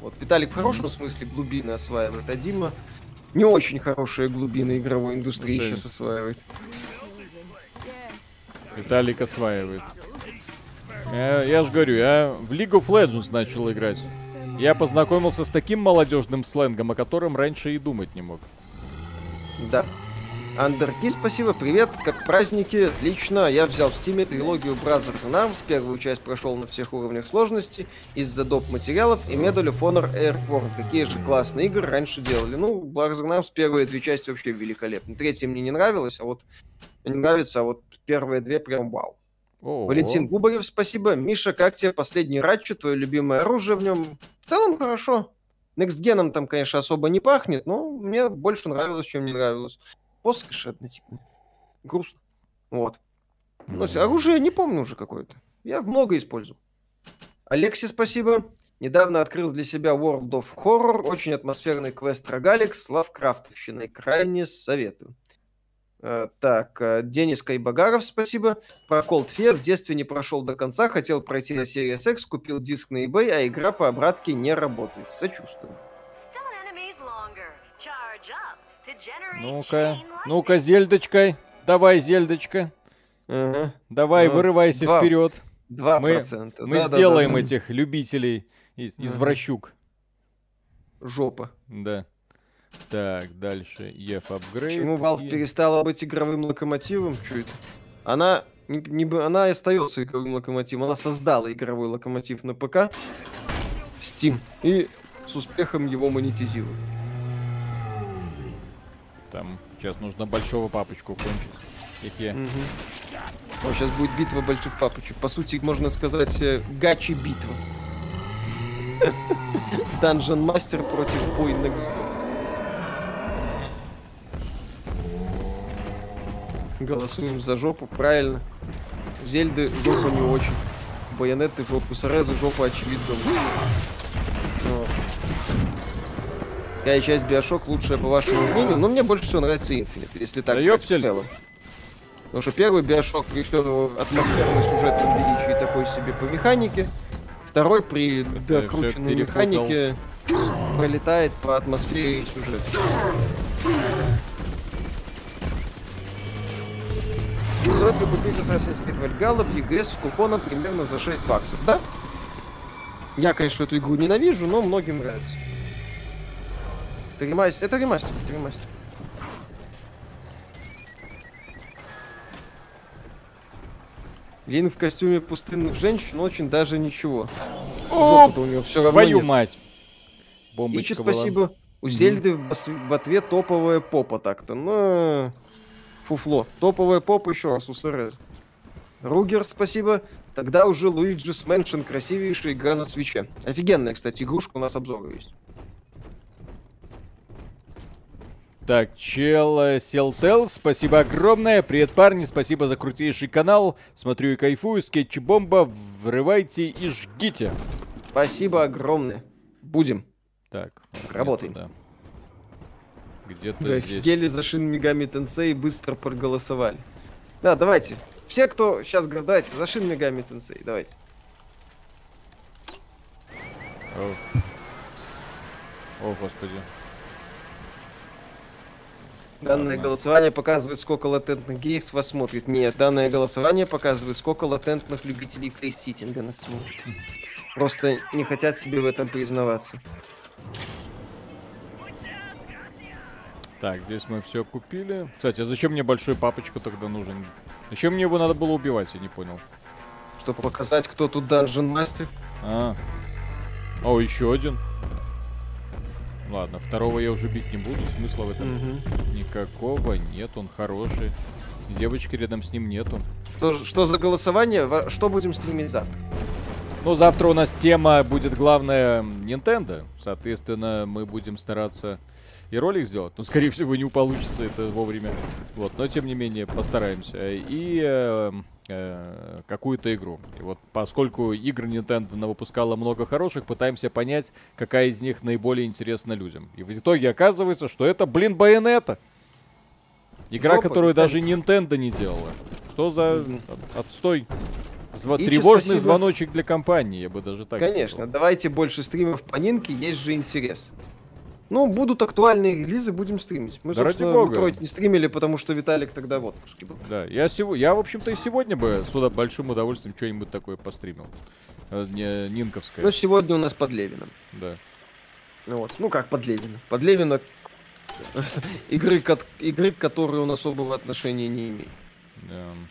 Вот Виталик в хорошем смысле глубины осваивает, а Дима не очень хорошие глубины игровой индустрии Слушай. сейчас осваивает. Виталик осваивает. Я, я же говорю, я в League of Legends начал играть. Я познакомился с таким молодежным сленгом, о котором раньше и думать не мог. Да. Андерки, спасибо, привет, как праздники, отлично. Я взял в стиме трилогию Brothers in Arms, первую часть прошел на всех уровнях сложности из-за доп. материалов и Medal of Honor Airport. Какие же классные игры раньше делали. Ну, Brothers in Arms первые две части вообще великолепны. Третья мне не нравилась, а вот не нравится, а вот первые две прям вау. О, Валентин Губарев, спасибо. Миша, как тебе последний ратчет, твое любимое оружие в нем? В целом хорошо. Gen там, конечно, особо не пахнет, но мне больше нравилось, чем не нравилось. Роскошь однотипно. Грустно. Вот. Но с- оружие не помню уже какое-то. Я много использую. Алексе, спасибо. Недавно открыл для себя World of Horror. Очень атмосферный квест Рогаликс с лавкрафтовщиной. Крайне советую. Э, Так, э, Денис Кайбагаров, спасибо. Про Cold Fear в детстве не прошел до конца, хотел пройти на Series X, купил диск на eBay, а игра по обратке не работает. Сочувствую. Ну-ка, ну-ка, Зельдочка, давай, Зельдочка, Ага. давай, Ну, вырывайся два. вперед. Два Мы- процента. Мы Да-да-да. сделаем этих любителей и- Ага. извращук. Жопа. Да. Так, дальше. EF апгрейд. Почему Valve и- перестала быть игровым локомотивом? Это? Она не, не она остается игровым локомотивом. Она создала игровой локомотив на ПК в Steam и с успехом его монетизирует. Там сейчас нужно большого папочку кончить. Хе-хе. Мгм. О, сейчас будет битва больших папочек. По сути, можно сказать, э, гачи-битва. Данжен Мастер против Бой Next Голосуем за жопу, правильно. У Зельды жопа не очень. Байонеты жопу, Срезы жопа очевидно. Вот. Какая часть Биошок лучшая по вашему мнению? Но мне больше всего нравится Infinite, если так Да в целом. Потому что первый Биошок при всем его атмосферном сюжетном величии такой себе по механике. Второй при всё докрученной механике пролетает по атмосфере и сюжету. Стоит ли купить Assassin's Creed Valhalla в EGS с купоном примерно за 6 баксов, да? Я, конечно, эту игру ненавижу, но многим нравится. Это ремастер, это ремастер, это ремастер. Лин в костюме пустынных женщин очень даже ничего. О, у него все равно Твою нет. мать! Ичи, Бомбочка была. спасибо. У Зельды в, ос- в ответ топовая попа так-то. Ну, фуфло. Топовая попа еще раз у СРС. Ругер, спасибо. Тогда уже Luigi's Mansion красивейшая игра на Switch е. Офигенная, кстати, игрушка, у нас обзор есть. Так, чел э, Селтел, спасибо огромное. Привет, парни, спасибо за крутейший канал. Смотрю и кайфую. Скетч-бомба, врывайте и жгите. Спасибо огромное. Будем. Так, Работаем. где-то, да. Где-то Вы здесь. офигели за Шин Мегами Тенсей и быстро проголосовали. Да, давайте. Все, кто сейчас давайте, за Шин Мегами Тенсей, давайте. О, О, господи. Данное Ладно. голосование показывает, сколько латентных геев вас смотрит. Нет, данное голосование показывает, сколько латентных любителей фейс-ситинга нас смотрит. Просто не хотят себе в этом признаваться. Так, здесь мы все купили. Кстати, а зачем мне большой папочка тогда нужен? Зачем мне его надо было убивать, я не понял. Чтобы показать, кто тут данжен мастер. А. О, еще один. Ладно, второго я уже бить не буду, смысла в этом Мгм. никакого нет, он хороший. Девочки рядом с ним нету. Что, что за голосование? Что будем стримить завтра? Ну, завтра у нас тема будет главная Nintendo. Соответственно, мы будем стараться и ролик сделать. Но, скорее всего, не получится это вовремя. Вот, но тем не менее, постараемся. И э, э, какую-то игру. И вот поскольку игр Nintendo выпускала много хороших, пытаемся понять, какая из них наиболее интересна людям. И в итоге оказывается, что это, блин, Байонета. Игра, Жопа, которую даже Nintendo не делала. Что за отстой? Зва- Ичи, Тревожный спасибо. звоночек для компании, я бы даже так Конечно, сказал. давайте больше стримов по Нинке, есть же интерес. Ну, будут актуальные релизы, будем стримить. Мы, Да ради бога. Не стримили, потому что Виталик тогда в отпуске был. Да, я, сего... я, в общем-то, и сегодня бы с большим удовольствием что-нибудь такое постримил. Э, Не, Нинковское, Но сегодня у нас под Левином. да. Ну Вот. Ну как под Левина? Под Левина игры, игры, к которой он особого отношения не имеет. Эм.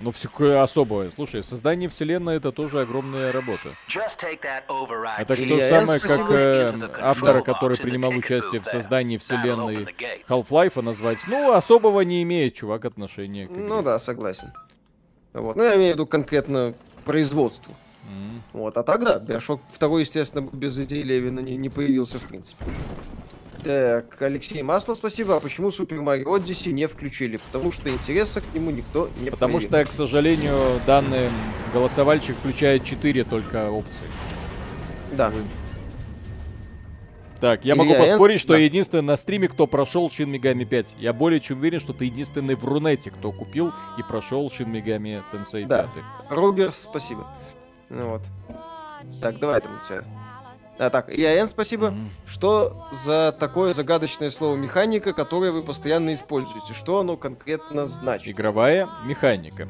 Ну, все особое. Слушай, создание вселенной это тоже огромная работа. Это то самое, как э, автора, который принимал участие в создании вселенной. Half-Life назвать. Ну, особого не имеет чувак отношения к игре. Ну да, согласен. Вот. Ну, я имею в виду конкретно производству. М. Вот, а тогда Биошок второй, естественно, без идей Левина не, не появился в принципе. Так, Алексей Маслов, спасибо. А почему Супер Марио Одиссе не включили? Потому что интереса к нему никто не Потому проявил. что, к сожалению, данный голосовальщик включает 4 только опции. Да. Так, я Илья, могу поспорить, с- что да. я единственный на стриме, кто прошел Shin Megami 5. Я более чем уверен, что ты единственный в Рунете, кто купил и прошел Megami Tensei 5. Да. Рогер, спасибо. Ну вот. Так, давай там у тебя. А, так, Илья Н, спасибо. Мгм. Что за такое загадочное слово механика, которое вы постоянно используете? Что оно конкретно значит? Игровая механика.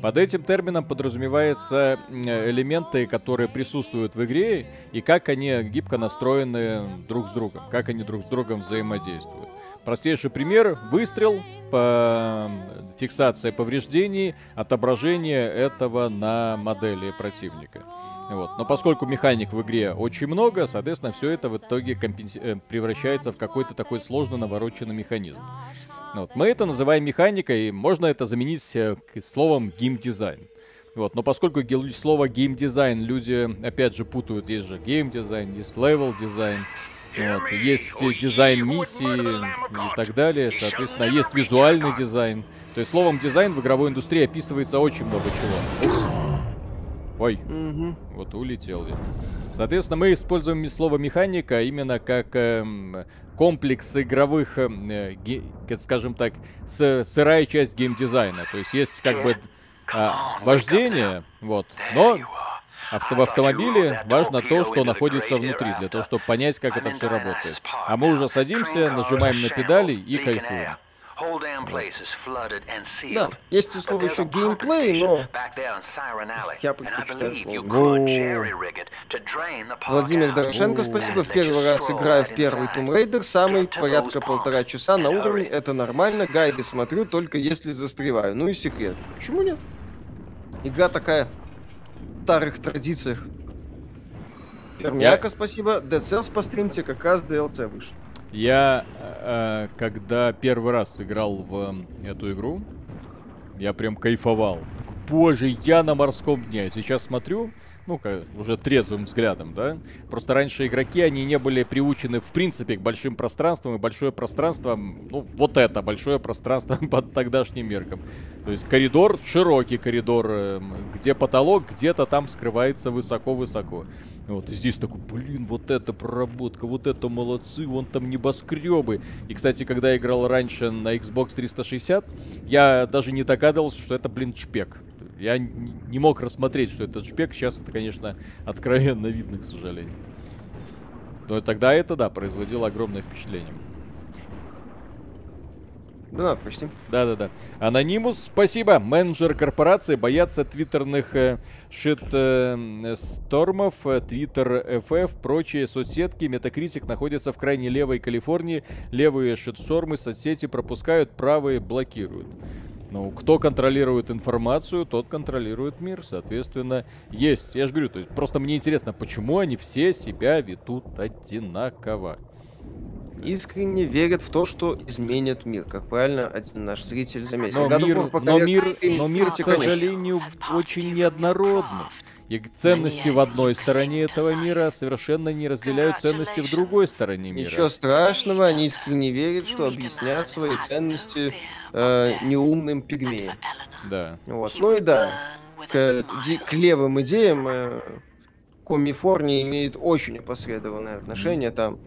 Под этим термином подразумеваются элементы, которые присутствуют в игре, и как они гибко настроены друг с другом, как они друг с другом взаимодействуют. Простейший пример — выстрел, по фиксация повреждений, отображение этого на модели противника. Вот. Но поскольку механик в игре очень много, соответственно, все это в итоге компенси- э, превращается в какой-то такой сложно навороченный механизм. Вот. Мы это называем механикой, и можно это заменить э, словом геймдизайн. Вот. Но поскольку слово геймдизайн люди, опять же, путают, есть же геймдизайн, есть level design, вот, есть дизайн миссии и так далее, соответственно, есть визуальный дизайн. То есть словом дизайн в игровой индустрии описывается очень много чего. Ой, Мгм. вот улетел я. Соответственно, мы используем слово механика именно как эм, комплекс игровых, эм, э, ге- скажем так, с- сырая часть геймдизайна. То есть есть как бы а, вождение, вот, но авто, в автомобиле важно то, что находится внутри, для того, чтобы понять, как это все работает. А мы уже садимся, нажимаем на педали и кайфуем. Да, есть условно еще геймплей, но я предпочитаю слово. Владимир Дорошенко, спасибо. В первый раз играю в первый Tomb Raider, самый порядка полтора часа на уровень, это нормально, гайды смотрю, только если застреваю. Ну и секрет. Почему нет? Игра такая в старых традициях. Пермяка, спасибо. Dead Cells постримте, как раз DLC вышел. Я, э, когда первый раз играл в э, эту игру, я прям кайфовал. Такой, Боже, я на морском дне. Сейчас смотрю, ну, ка- уже трезвым взглядом, да. Просто раньше игроки, они не были приучены, в принципе, к большим пространствам. И большое пространство, ну, вот это, большое пространство под тогдашним меркам. То есть коридор, широкий коридор, эм, где потолок где-то там скрывается высоко-высоко. Вот, и здесь такой, блин, вот это проработка, вот это молодцы, вон там небоскребы. И, кстати, когда я играл раньше на Xbox 360, я даже не догадывался, что это, блин, шпек. Я не мог рассмотреть, что это шпек. Сейчас это, конечно, откровенно видно, к сожалению. Но тогда это, да, производило огромное впечатление. Да, надо почти. Да-да-да. Анонимус, спасибо. Менеджер корпорации боятся твиттерных э, шит-стормов, твиттер FF, прочие соцсетки. Метакритик находится в крайне левой Калифорнии. Левые шит-штормы соцсети пропускают, правые блокируют. Ну, кто контролирует информацию, тот контролирует мир. Соответственно, есть. Я же говорю, то есть просто мне интересно, почему они все себя ведут одинаково. Искренне верят в то, что изменят мир, как правильно один наш зритель заметил. Но мир, но мир, но мир, к сожалению, очень неоднородный. И ценности в одной стороне этого мира совершенно не разделяют ценности в другой стороне мира. Ничего страшного, они искренне верят, что объяснят свои ценности э, неумным пигмеям. Да. Вот. Ну и да, к, к левым идеям э, Комифорния имеет очень опосредованное отношение. Там,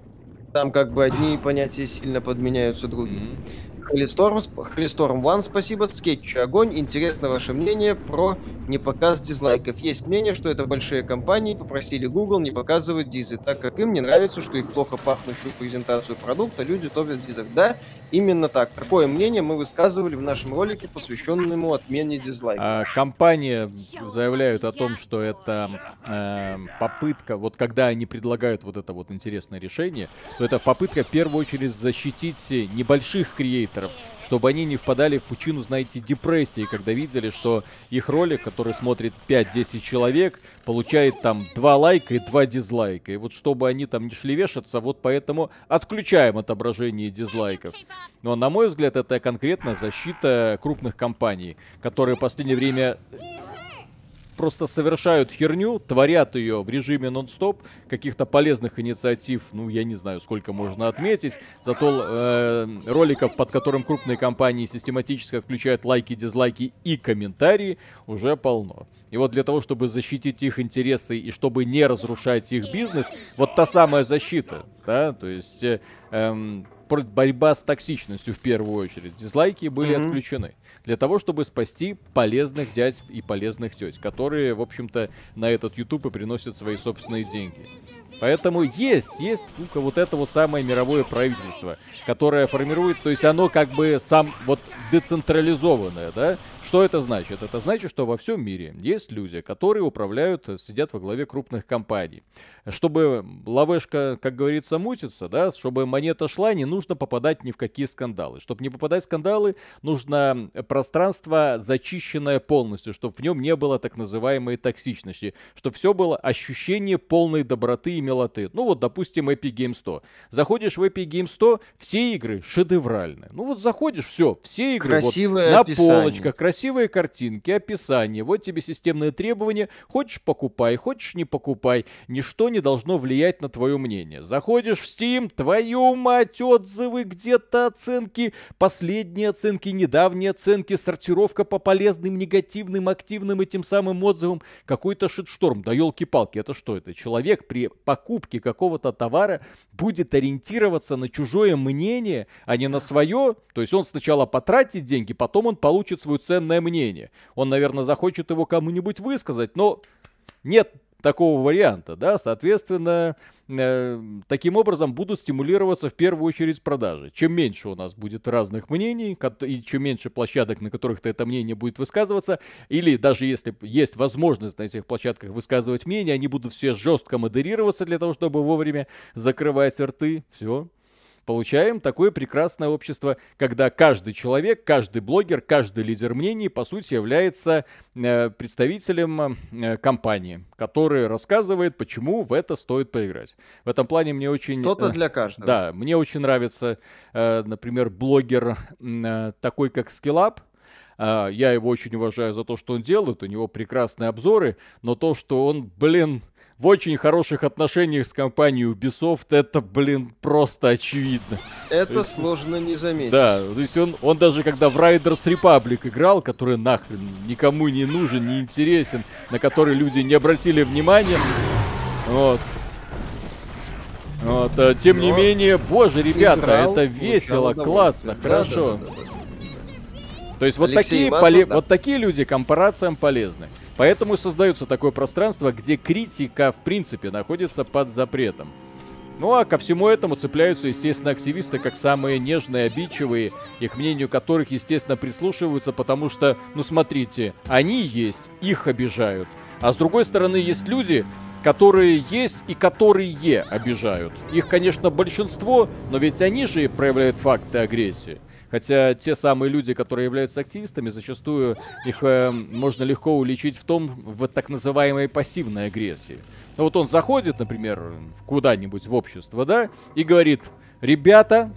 там как бы одни понятия сильно подменяются другими. Мгм. Холисторм, Холисторм One, спасибо. Скетч огонь. Интересно ваше мнение про непоказ дизлайков. Есть мнение, что это большие компании попросили Google не показывать дизы, так как им не нравится, что их плохо пахнущую презентацию продукта люди топят в дизах. Да, именно так. Такое мнение мы высказывали в нашем ролике, посвященному отмене дизлайков. А, компания заявляют о том, что это э, попытка, вот когда они предлагают вот это вот интересное решение, то это попытка в первую очередь защитить небольших креаторов, чтобы они не впадали в пучину, знаете, депрессии, когда видели, что их ролик, который смотрит 5-10 человек, получает там 2 лайка и 2 дизлайка. И вот чтобы они там не шли вешаться, вот поэтому отключаем отображение дизлайков. Но, на мой взгляд, это конкретно защита крупных компаний, которые в последнее время просто совершают херню, творят ее в режиме нон-стоп, каких-то полезных инициатив, ну, я не знаю, сколько можно отметить, зато э, роликов, под которым крупные компании систематически отключают лайки, дизлайки и комментарии, уже полно. И вот для того, чтобы защитить их интересы и чтобы не разрушать их бизнес, вот та самая защита, да, то есть э, эм, борьба с токсичностью в первую очередь. Дизлайки были Мгм. отключены для того, чтобы спасти полезных дядь и полезных теть, которые, в общем-то, на этот YouTube и приносят свои собственные деньги. Поэтому есть, есть штука, вот это вот самое мировое правительство, которое формирует, то есть оно как бы сам вот децентрализованное, да? Что это значит? Это значит, что во всем мире есть люди, которые управляют, э, сидят во главе крупных компаний. Чтобы лавешка, как говорится, мутится, да, чтобы монета шла, не нужно попадать ни в какие скандалы. Чтобы не попадать в скандалы, нужно пространство зачищенное полностью, чтобы в нем не было так называемой токсичности, чтобы все было ощущение полной доброты и милоты. Ну вот, допустим, Epic Games 100. Заходишь в Epic Games 100, все игры шедевральные. Ну вот заходишь, все, все игры вот на описание. полочках, красивые картинки, описание, вот тебе системные требования, хочешь покупай, хочешь не покупай, ничто не должно влиять на твое мнение. Заходишь в Steam, твою мать, отзывы, где-то оценки, последние оценки, недавние оценки, сортировка по полезным, негативным, активным этим самым отзывам, какой-то шитшторм, да елки-палки, это что это? Человек при покупке какого-то товара будет ориентироваться на чужое мнение, а не на свое, то есть он сначала потратит деньги, потом он получит свое ценное мнение. Он, наверное, захочет его кому-нибудь высказать, но нет такого варианта, да, соответственно, э, таким образом будут стимулироваться в первую очередь продажи. Чем меньше у нас будет разных мнений, и чем меньше площадок, на которых это мнение будет высказываться, или даже если есть возможность на этих площадках высказывать мнение, они будут все жестко модерироваться для того, чтобы вовремя закрывать рты, все, получаем такое прекрасное общество, когда каждый человек, каждый блогер, каждый лидер мнений, по сути, является э, представителем э, компании, который рассказывает, почему в это стоит поиграть. В этом плане мне очень... Что-то э, для каждого. Да, мне очень нравится, например, блогер такой, как Skillup. А, Я его очень уважаю за то, что он делает, у него прекрасные обзоры, но то, что он, блин, в очень хороших отношениях с компанией Ubisoft, это, блин, просто очевидно. Это сложно не заметить. Да, то есть он, он даже когда в Riders Republic играл, который нахрен никому не нужен, не интересен, на который люди не обратили внимания, Вот. Вот, а, тем не Но менее, боже, ребята, играл, это весело, классно, Да, хорошо. да, да, да, да. То есть вот Алексей такие, поле- да. вот такие люди корпорациям полезны. Поэтому создается такое пространство, где критика, в принципе, находится под запретом. Ну а ко всему этому цепляются, естественно, активисты, как самые нежные, обидчивые, их мнению которых, естественно, прислушиваются, потому что, ну смотрите, они есть, их обижают. А с другой стороны, есть люди, которые есть и которые обижают. Их, конечно, большинство, но ведь они же проявляют факты агрессии. Хотя те самые люди, которые являются активистами, зачастую их э, можно легко уличить в том, в так называемой пассивной агрессии. Ну вот он заходит, например, куда-нибудь в общество, да, и говорит, ребята,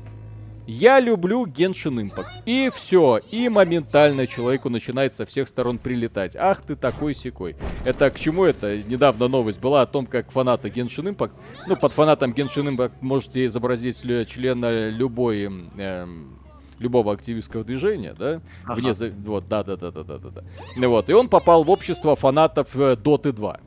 я люблю Genshin Impact. И все, и моментально человеку начинает со всех сторон прилетать. Ах ты такой секой. Это к чему это? Недавно новость была о том, как фанаты Genshin Impact, ну под фанатом Genshin Impact можете изобразить члена любой эм, любого активистского движения, да, вне за- вот, да, да, да, да, да, да, да. Вот, и он попал в общество фанатов э, Доты 2.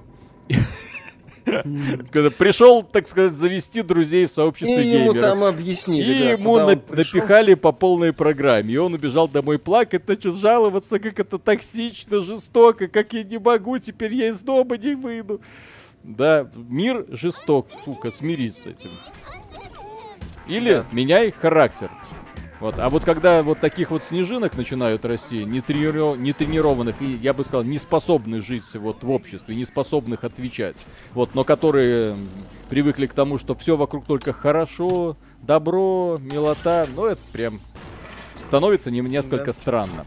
Когда пришел, так сказать, завести друзей в И сообществе ему геймеров. там объяснили, И да, ему на- напихали по полной программе. И он убежал домой плакать, начал жаловаться, как это токсично, жестоко, как я не могу, теперь я из дома не выйду. Да, мир жесток, сука, смирись с этим. Или Да. меняй характер. Вот. А вот когда вот таких вот снежинок начинают расти, не, трениров- не тренированных и, я бы сказал, не способных жить вот в обществе, не способных отвечать, вот, но которые привыкли к тому, что все вокруг только хорошо, добро, милота, ну это прям становится не- несколько Да. странно.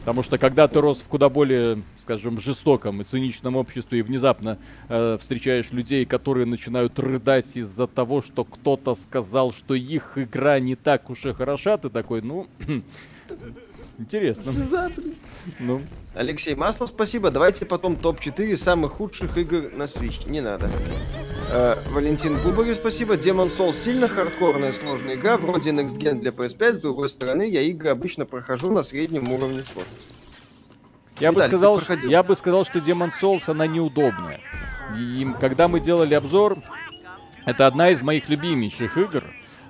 Потому что когда ты рос в куда более, скажем, жестоком и циничном обществе и внезапно э, встречаешь людей, которые начинают рыдать из-за того, что кто-то сказал, что их игра не так уж и хороша, ты такой, ну, интересно. Ну, Алексей Маслов, спасибо. Давайте потом топ-4 самых худших игр на Switch. Не надо. Э, Валентин Бубарев, спасибо. Demon Souls сильно хардкорная сложная игра, вроде Next Gen для PS5. С другой стороны, я игры обычно прохожу на среднем уровне сложности. я бы Виталий, ты сказал, что, я бы сказал, что Demon Souls она неудобная. И когда мы делали обзор, это одна из моих любимейших игр,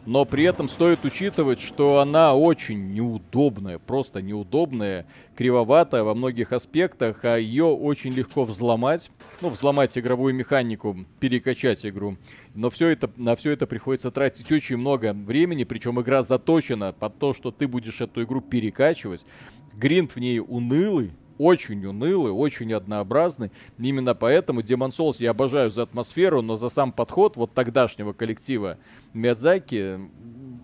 но при этом стоит учитывать, что она очень неудобная, просто неудобная, кривоватая во многих аспектах, а ее очень легко взломать, ну, взломать игровую механику, перекачать игру. Но все это, на все это приходится тратить очень много времени, причем игра заточена под то, что ты будешь эту игру перекачивать. Гринд в ней унылый, очень унылый, очень однообразный. Именно поэтому Demon Souls я обожаю за атмосферу, но за сам подход вот тогдашнего коллектива Миядзаки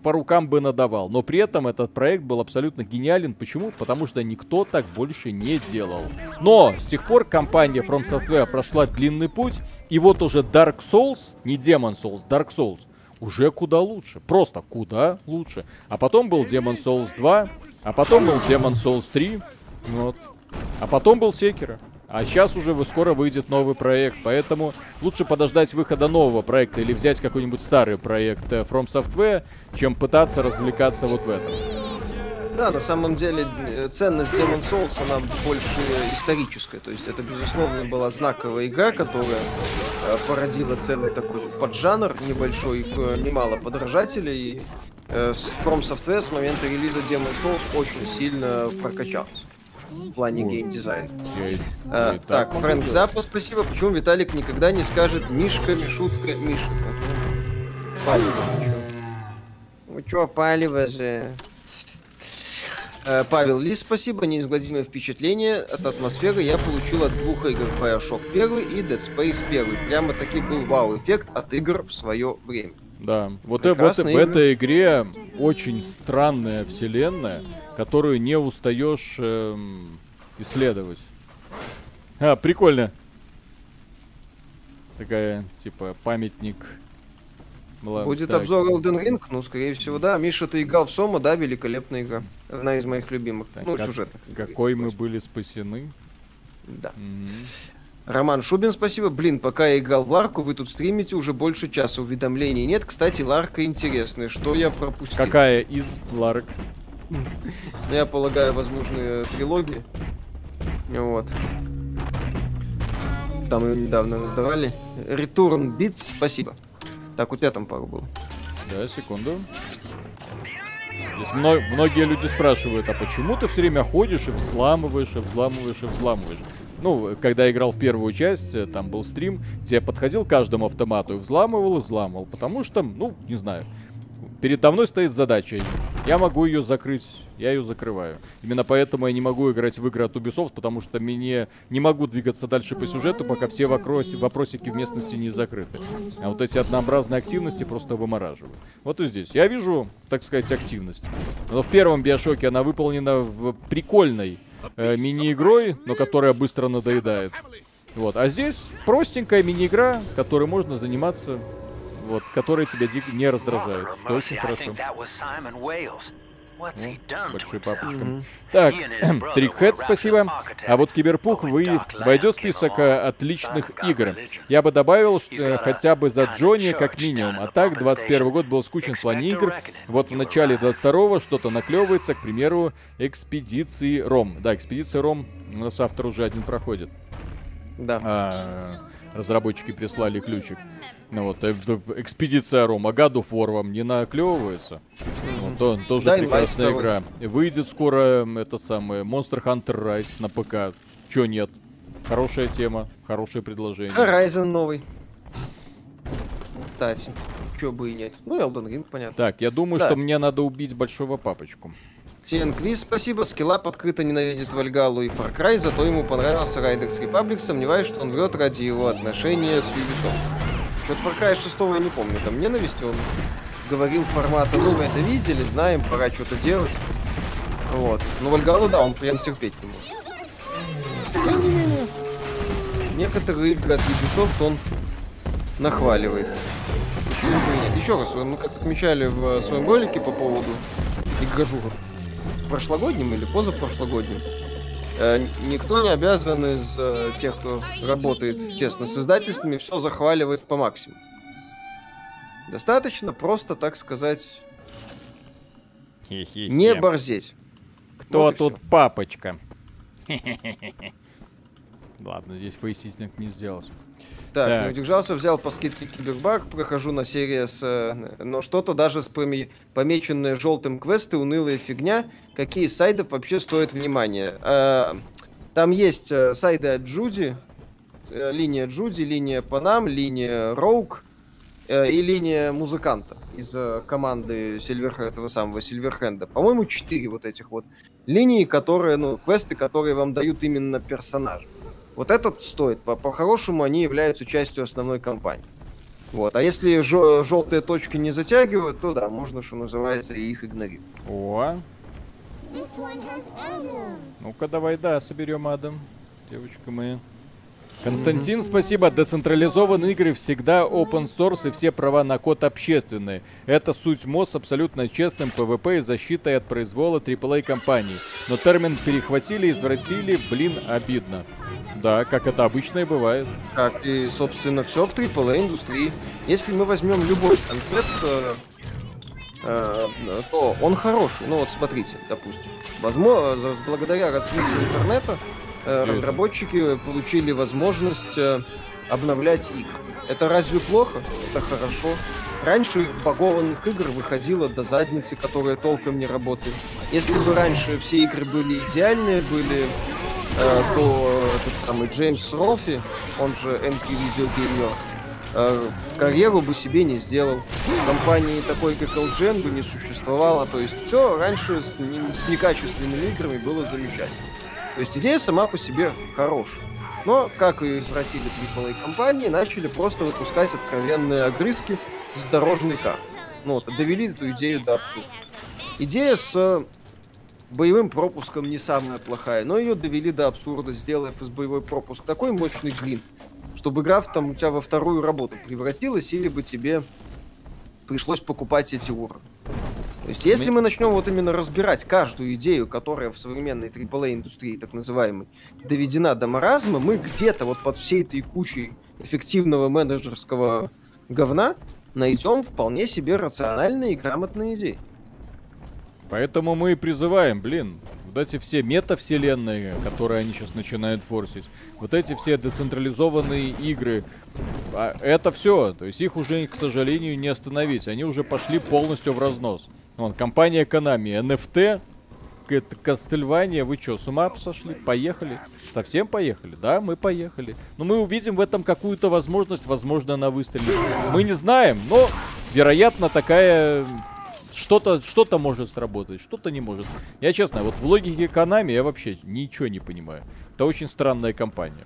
по рукам бы надавал. Но при этом этот проект был абсолютно гениален. Почему? Потому что никто так больше не делал. Но с тех пор компания From Software прошла длинный путь, и вот уже Dark Souls, не Demon Souls, Dark Souls, уже куда лучше. Просто куда лучше. А потом был Demon Souls 2, а потом был Demon Souls 3. Вот. А потом был Секера. А сейчас уже скоро выйдет новый проект, поэтому лучше подождать выхода нового проекта или взять какой-нибудь старый проект э, From Software, чем пытаться развлекаться вот в этом. Да, на самом деле э, ценность Demon Souls, она больше историческая. То есть это, безусловно, была знаковая игра, которая э, породила целый такой поджанр небольшой, немало подражателей. From Software с момента релиза Demon Souls очень сильно прокачался в плане геймдизайна. А, так, Фрэнк. Запа, спасибо. Почему Виталик никогда не скажет Мишка, Мишутка, Мишка? Палево. Ну чё, палево же. Э, Павел Лис, спасибо. Неизгладимое впечатление от атмосферы я получил от двух игр Bioshock 1 и Dead Space 1. Прямо таки был вау-эффект от игр в свое время. Да, вот, э- вот в этой игре очень странная вселенная, которую не устаешь эм, исследовать. А, прикольно. Такая, типа, памятник. Была- Будет так. обзор Elden Ring? Ну, скорее всего, да. Миша, ты играл в Сома, да? Великолепная игра. Одна из моих любимых. Так, ну, как- сюжетных. Какой мы были спасены. Да. Мгм. Роман Шубин, спасибо. Блин, пока я играл в Ларку, вы тут стримите уже больше часа. Уведомлений нет. Кстати, Ларка интересная. Что я пропустил? Какая из Ларок? Ну, Я полагаю, возможные трилогии. Вот. Там ее недавно раздавали. Return Beats, спасибо. Так, у тебя там пару было. Да, секунду. Здесь мно- многие люди спрашивают, а почему ты все время ходишь и взламываешь, и взламываешь, и взламываешь? Ну, когда я играл в первую часть, э, там был стрим, где я подходил к каждому автомату и взламывал, и взламывал. Потому что, ну, не знаю, передо мной стоит задача. Я могу ее закрыть, я ее закрываю. Именно поэтому я не могу играть в игры от Ubisoft, потому что мне не могу двигаться дальше по сюжету, пока все вопроси, вопросики в местности не закрыты. А вот эти однообразные активности просто вымораживают. Вот и здесь. Я вижу, так сказать, активность. Но в первом Биошоке она выполнена в прикольной э, мини-игрой, но которая быстро надоедает. Вот. А здесь простенькая мини-игра, которой можно заниматься, вот, которая тебя дико не of что очень хорошо. to Большой папочка. Мгм. Так, Трикхед, спасибо. А вот Киберпук вы войдет в список э, отличных игр. Я бы добавил что, э, хотя бы за Джонни как минимум. А так, pumping 21 station. год был скучен в плане Expect a игр. Вот в начале arrive. 22 что-то наклевывается, к примеру, Экспедиции Ром. Да, Экспедиция Ром у нас автор уже один проходит. Да. А, разработчики прислали ключик. Ну вот, э, экспедиция Рома, God of War вам не наклевывается. Вот, он тоже Light прекрасная игра. Выйдет скоро это самое Monster Hunter Rise на ПК. Чё нет? Хорошая тема, хорошее предложение. Horizon новый. Кстати, чё бы и нет. Ну, Elden Ring, понятно. Так, я думаю, Да. что мне надо убить большого папочку. Квиз, спасибо. Скиллап открыто ненавидит Вальгалу и Far Cry, зато ему понравился Riders Republic. Сомневаюсь, что он врет ради его отношения с Ubisoft. Что-то Far Cry 6 я не помню. Там ненависть он говорил формата, ну мы это видели, знаем, пора что-то делать. Вот. Но Вальгалу, да, он прям терпеть не может. Не менее, некоторые игры от Ubisoft он нахваливает. Еще раз, мы как отмечали в своем ролике по поводу игражуров прошлогодним или позапрошлогодним, э, никто не обязан из э, тех, кто работает тесно с издательствами, все захваливать по максимуму. Достаточно просто, так сказать, не борзеть. Кто Вот тут папочка? Ладно, здесь facesitting не сделался. Так, Так. не удержался, взял по скидке Кибербаг, прохожу на Series S... э, Но что-то даже с поме- помеченные желтым квесты, унылая фигня. Какие из side ов вообще стоят внимания? Э, Там есть э, side ы от Джуди, линия Джуди, линия Панам, линия Роуг и линия музыканта из команды Сильвер, этого самого Сильверхенда. По-моему, четыре вот этих вот линии, которые, ну, квесты, которые вам дают именно персонажа. Вот этот стоит. По- По-хорошему, они являются частью основной кампании. Вот. А если жё- желтые точки не затягивают, то да, можно, что называется, их игнорировать. О, ну-ка давай, да, соберем Адам. Девочка моя. Константин, спасибо. Децентрализованные игры всегда open source и все права на код общественные. Это суть МОС абсолютно честным PvP и защитой от произвола AAA компаний. Но термин перехватили, извратили, блин, обидно. Да, как это обычно и бывает. Как и, собственно, все в AAA индустрии. Если мы возьмем любой концепт, э, э, то он хороший. Ну вот смотрите, допустим. Возможно, благодаря развитию интернета э, Верно. разработчики получили возможность э, обновлять игры. Это разве плохо? Это хорошо. Раньше багованных игр выходило до задницы, которые толком не работали. Если бы раньше все игры были идеальные, были э, то этот самый Джеймс Ролфи, он же NQ Video Gamer, э, карьеру бы себе не сделал. Компании такой, как LGN, бы не существовало. То есть все раньше с, не- с некачественными играми было замечательно. То есть идея сама по себе хорошая. Но, как и извратили AAA компании, начали просто выпускать откровенные огрызки с дорожной карты. Ну вот, довели эту идею до абсурда. Идея с боевым пропуском не самая плохая, но ее довели до абсурда, сделав из боевой пропуск такой мощный грин, чтобы игра там у тебя во вторую работу превратилась, или бы тебе пришлось покупать эти уровни. То есть, если мы начнем вот именно разбирать каждую идею, которая в современной AAA индустрии, так называемой, доведена до маразма, мы где-то вот под всей этой кучей эффективного менеджерского говна найдем вполне себе рациональные и грамотные идеи. Поэтому мы и призываем, блин, Вот эти все метавселенные, которые они сейчас начинают форсить, вот эти все децентрализованные игры, а, это все. То есть их уже, к сожалению, не остановить. Они уже пошли полностью в разнос. Вон, компания Konami, NFT, это Кастельвания, вы что, с ума сошли? Поехали? Совсем поехали? Да, мы поехали. Но мы увидим в этом какую-то возможность, возможно, она выстрелит. Мы не знаем, но, вероятно, такая... Что-то что может сработать, что-то не может. Я честно, вот в логике Konami я вообще ничего не понимаю. Это очень странная компания.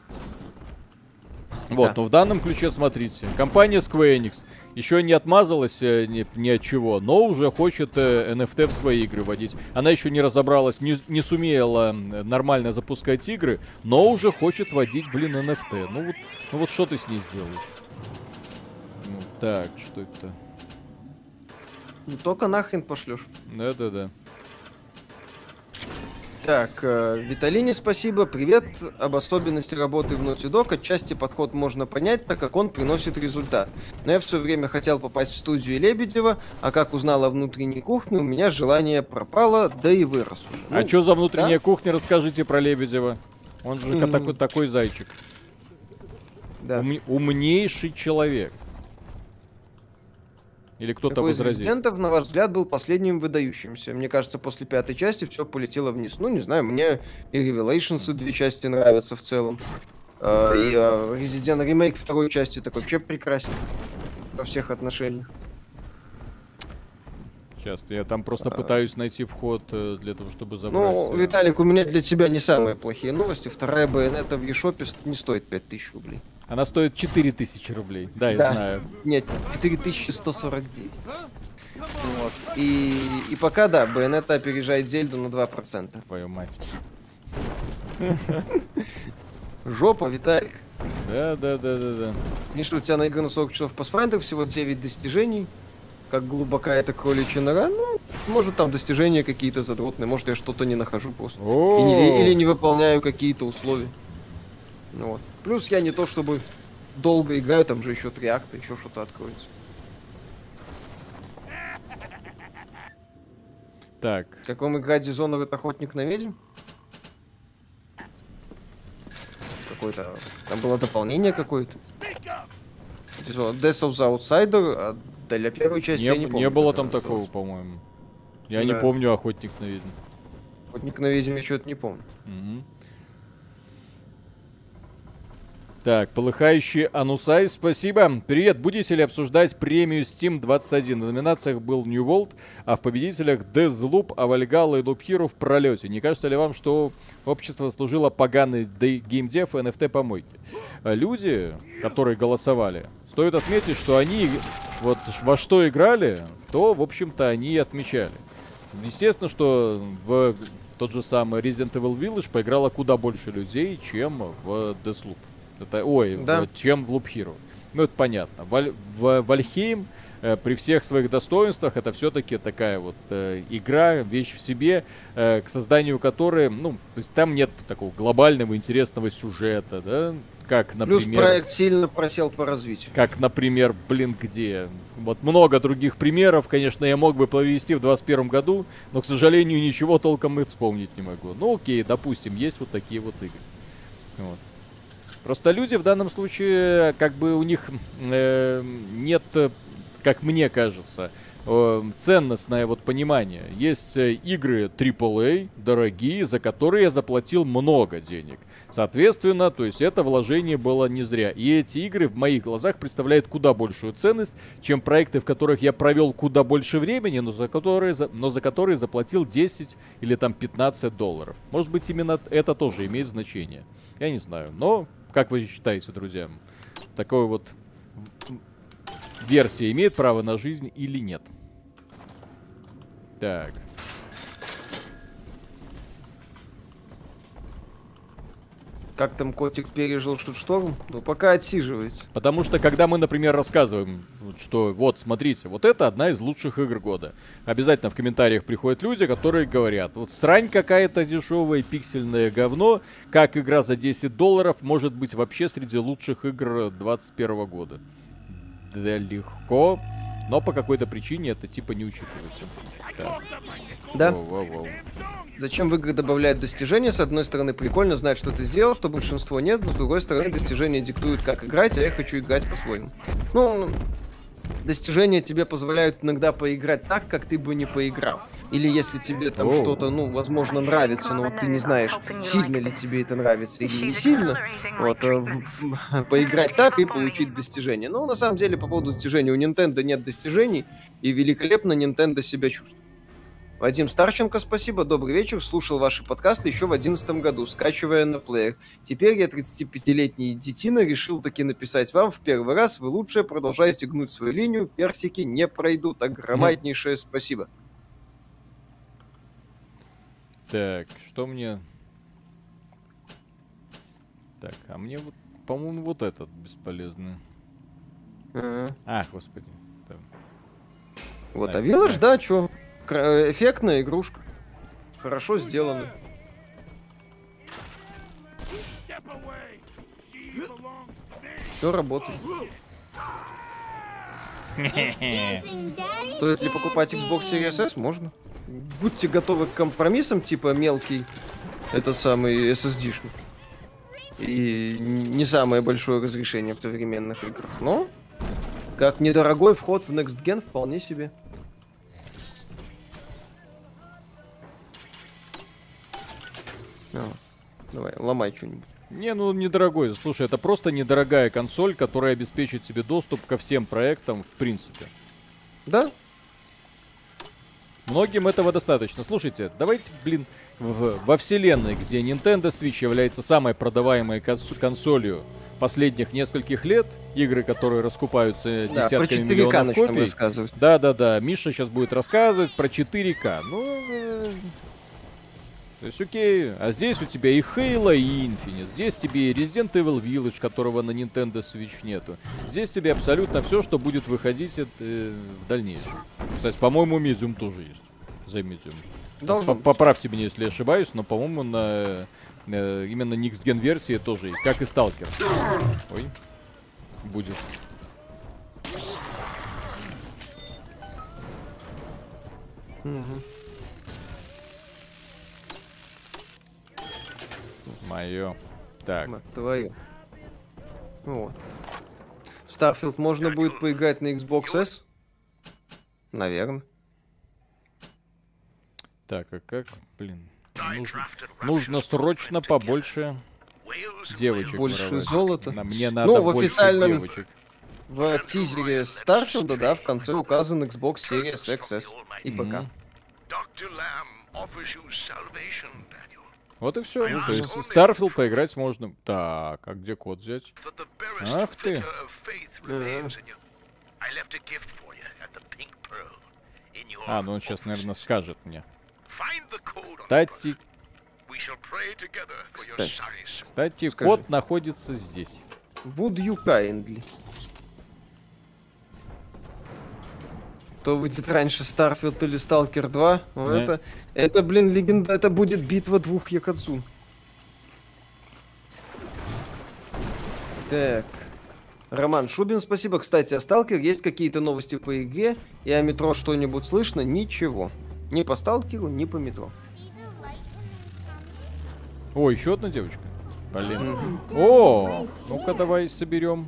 Вот, Да. но в данном ключе, смотрите, компания Square Enix еще не отмазалась э, ни, ни от чего, но уже хочет э, NFT в свои игры вводить. Она еще не разобралась, не, не сумела нормально запускать игры, но уже хочет вводить, блин, NFT. Ну вот, ну вот что ты с ней сделаешь? Ну, так, что это? Ну, только нахрен пошлешь. Да-да-да. Так, э, Виталине спасибо. Привет. Об особенности работы в Naughty Dog отчасти подход можно понять, так как он приносит результат. Но я все время хотел попасть в студию Лебедева, а как узнал о внутренней кухне, у меня желание пропало, да и вырос уже. а Ну, что за внутренняя кухня, расскажите про Лебедева. Он же М. такой, такой зайчик. да. Ум- умнейший человек. Или кто-то Какой из возразит. резидентов, на ваш взгляд, был последним выдающимся? Мне кажется, после пятой части все полетело вниз. Ну, не знаю, мне и Revelations две части нравятся в целом. Э, И э, Resident ремейк второй части такой вообще прекрасен. Во всех отношениях. Сейчас, я там просто А. пытаюсь найти вход э, для того, чтобы забрать. Ну, Виталик, у меня для тебя не самые плохие новости. Вторая байонета в eShop не стоит 5000 рублей. Она стоит 4000 рублей. Да, я Да. знаю. Нет, 4149. Вот. И, и пока, да, байонета опережает Зельду на 2%. Твою мать. Жопа, Виталик. Да, да, да, да, да. Видишь, у тебя наиграно 40 часов Pathfinder, всего 9 достижений. Как глубока эта кроличья нора, ну, может там достижения какие-то задротные, может я что-то не нахожу просто. И не- или не выполняю какие-то условия. Вот. Плюс я не то чтобы долго играю, там же еще три акта, еще что-то откроется. Так, Как вам игра Dishonored Охотник на ведьм? Какое-то... Там было дополнение какое-то. Death of the Outsider, а для первой части не, я не не помню. было как там такого, по-моему. Я не Да. помню охотник на ведьм. Охотник на ведьм я что-то не помню. Мгм. Так, полыхающий Анусай, спасибо. Привет, будете ли обсуждать премию Steam 21? В номинациях был New World, а в победителях Deathloop, Авальгала и Loop в пролете. Не кажется ли вам, что общество служило поганой геймдев и NFT помойки? А Люди, которые голосовали, стоит отметить, что они вот во что играли, то, в общем-то, они и отмечали. Естественно, что в тот же самый Resident Evil Village поиграло куда больше людей, чем в Deathloop. Это, ой, Да. чем в Loop Hero. Ну, это понятно. Валь- в Вальхейм э, при всех своих достоинствах это все-таки такая вот э, игра, вещь в себе, э, к созданию которой, ну, то есть там нет такого глобального интересного сюжета, да, как, Плюс например... проект сильно просел по развитию. Как, например, блин, где? Вот много других примеров, конечно, я мог бы провести в 21 году, но, к сожалению, ничего толком и вспомнить не могу. Ну, окей, допустим, есть вот такие вот игры. Вот. Просто люди в данном случае, как бы у них э, нет, как мне кажется, э, ценностное вот понимание. Есть э, игры AAA, дорогие, за которые я заплатил много денег. Соответственно, то есть это вложение было не зря. И эти игры в моих глазах представляют куда большую ценность, чем проекты, в которых я провел куда больше времени, но за которые, но за которые заплатил 10 или там 15 долларов. Может быть, именно это тоже имеет значение. Я не знаю. Но, как вы считаете, друзья, такой вот версия имеет право на жизнь или нет? Так. Как там котик пережил шутшторм? Ну, пока отсиживается. Потому что, когда мы, например, рассказываем, что вот, смотрите, вот это одна из лучших игр года. Обязательно в комментариях приходят люди, которые говорят, вот срань какая-то дешевая, пиксельное говно, как игра за 10 долларов может быть вообще среди лучших игр 21 года. Да легко Но по какой-то причине это типа не учитывается. Так. Да? Воу-воу-воу. Зачем в игры добавляют достижения? С одной стороны, прикольно знать, что ты сделал, что большинство нет, но с другой стороны, достижения диктуют, как играть, а я хочу играть по-своему. Ну, достижения тебе позволяют иногда поиграть так, как ты бы не поиграл. Или если тебе там Оу. что-то, ну, возможно, нравится, но вот ты не знаешь, сильно ли тебе это нравится или не сильно, вот, э, в- поиграть так и получить достижение. Ну, на самом деле, по поводу достижений, у Nintendo нет достижений, и великолепно Nintendo себя чувствует. Вадим Старченко, спасибо, добрый вечер. Слушал ваши подкасты еще в 2011 году, скачивая на плеер. Теперь я 35-летний детина, решил таки написать вам в первый раз. Вы лучше, продолжайте гнуть свою линию, персики не пройдут. Огромнейшее спасибо. Так, что мне... Так, а мне вот, по-моему, вот этот бесполезный. А, господи. Вот, а Village, да, чё? Кра- Эффектная игрушка. Хорошо сделана. Все работает. Стоит ли покупать Xbox Series S? Можно. Будьте готовы к компромиссам, типа мелкий этот самый SSD. -шник. И не самое большое разрешение в современных играх. Но, как недорогой вход в Next Gen вполне себе. А, давай, ломай что-нибудь. Не, ну недорогой. Слушай, это просто недорогая консоль, которая обеспечит тебе доступ ко всем проектам в принципе. Да? Многим этого достаточно. Слушайте, давайте, блин, в- во вселенной, где Nintendo Switch является самой продаваемой конс- консолью последних нескольких лет, игры, которые раскупаются Да, про десятками 4К миллионов копий. рассказывать. Да-да-да, Миша сейчас будет рассказывать про 4К. Ну, э, то есть окей, а здесь у тебя и Halo, и Infinite. Здесь тебе и Resident Evil Village, которого на Nintendo Switch нету. Здесь тебе абсолютно все, что будет выходить от, э, в дальнейшем. Кстати, по-моему, Medium тоже есть. За Medium. Должен По- Поправьте меня, если я ошибаюсь, но, по-моему, на э, именно Next Gen версии тоже есть, как и Stalker. Ой, будет. Мгм. Мое. Так. Твою. Вот. Starfield можно будет поиграть на Xbox S? Наверное. Так, а как, блин, нужно, нужно срочно побольше девочек Больше воровать. золота. На- мне надо Ну, в больше официальном- девочек. В тизере Starfield, да, в конце указан Xbox Series XS и ПК. Мгм. Dr. Вот и все. то есть Starfield поиграть можно. Так, а где код взять? Ах ты. А, ну он сейчас, наверное, скажет мне. Кстати, Кстати. кстати, код находится здесь. Would you kindly? Кто выйдет раньше, Starfield или Stalker 2? Ну, это, это, блин, легенда, это будет битва двух Якадзу. Так. Роман Шубин, спасибо. Кстати, о Сталкер есть какие-то новости по игре? И о метро что-нибудь слышно? Ничего. Ни по Сталкеру, ни по метро. О, еще одна девочка. Блин. О, ну-ка давай соберем.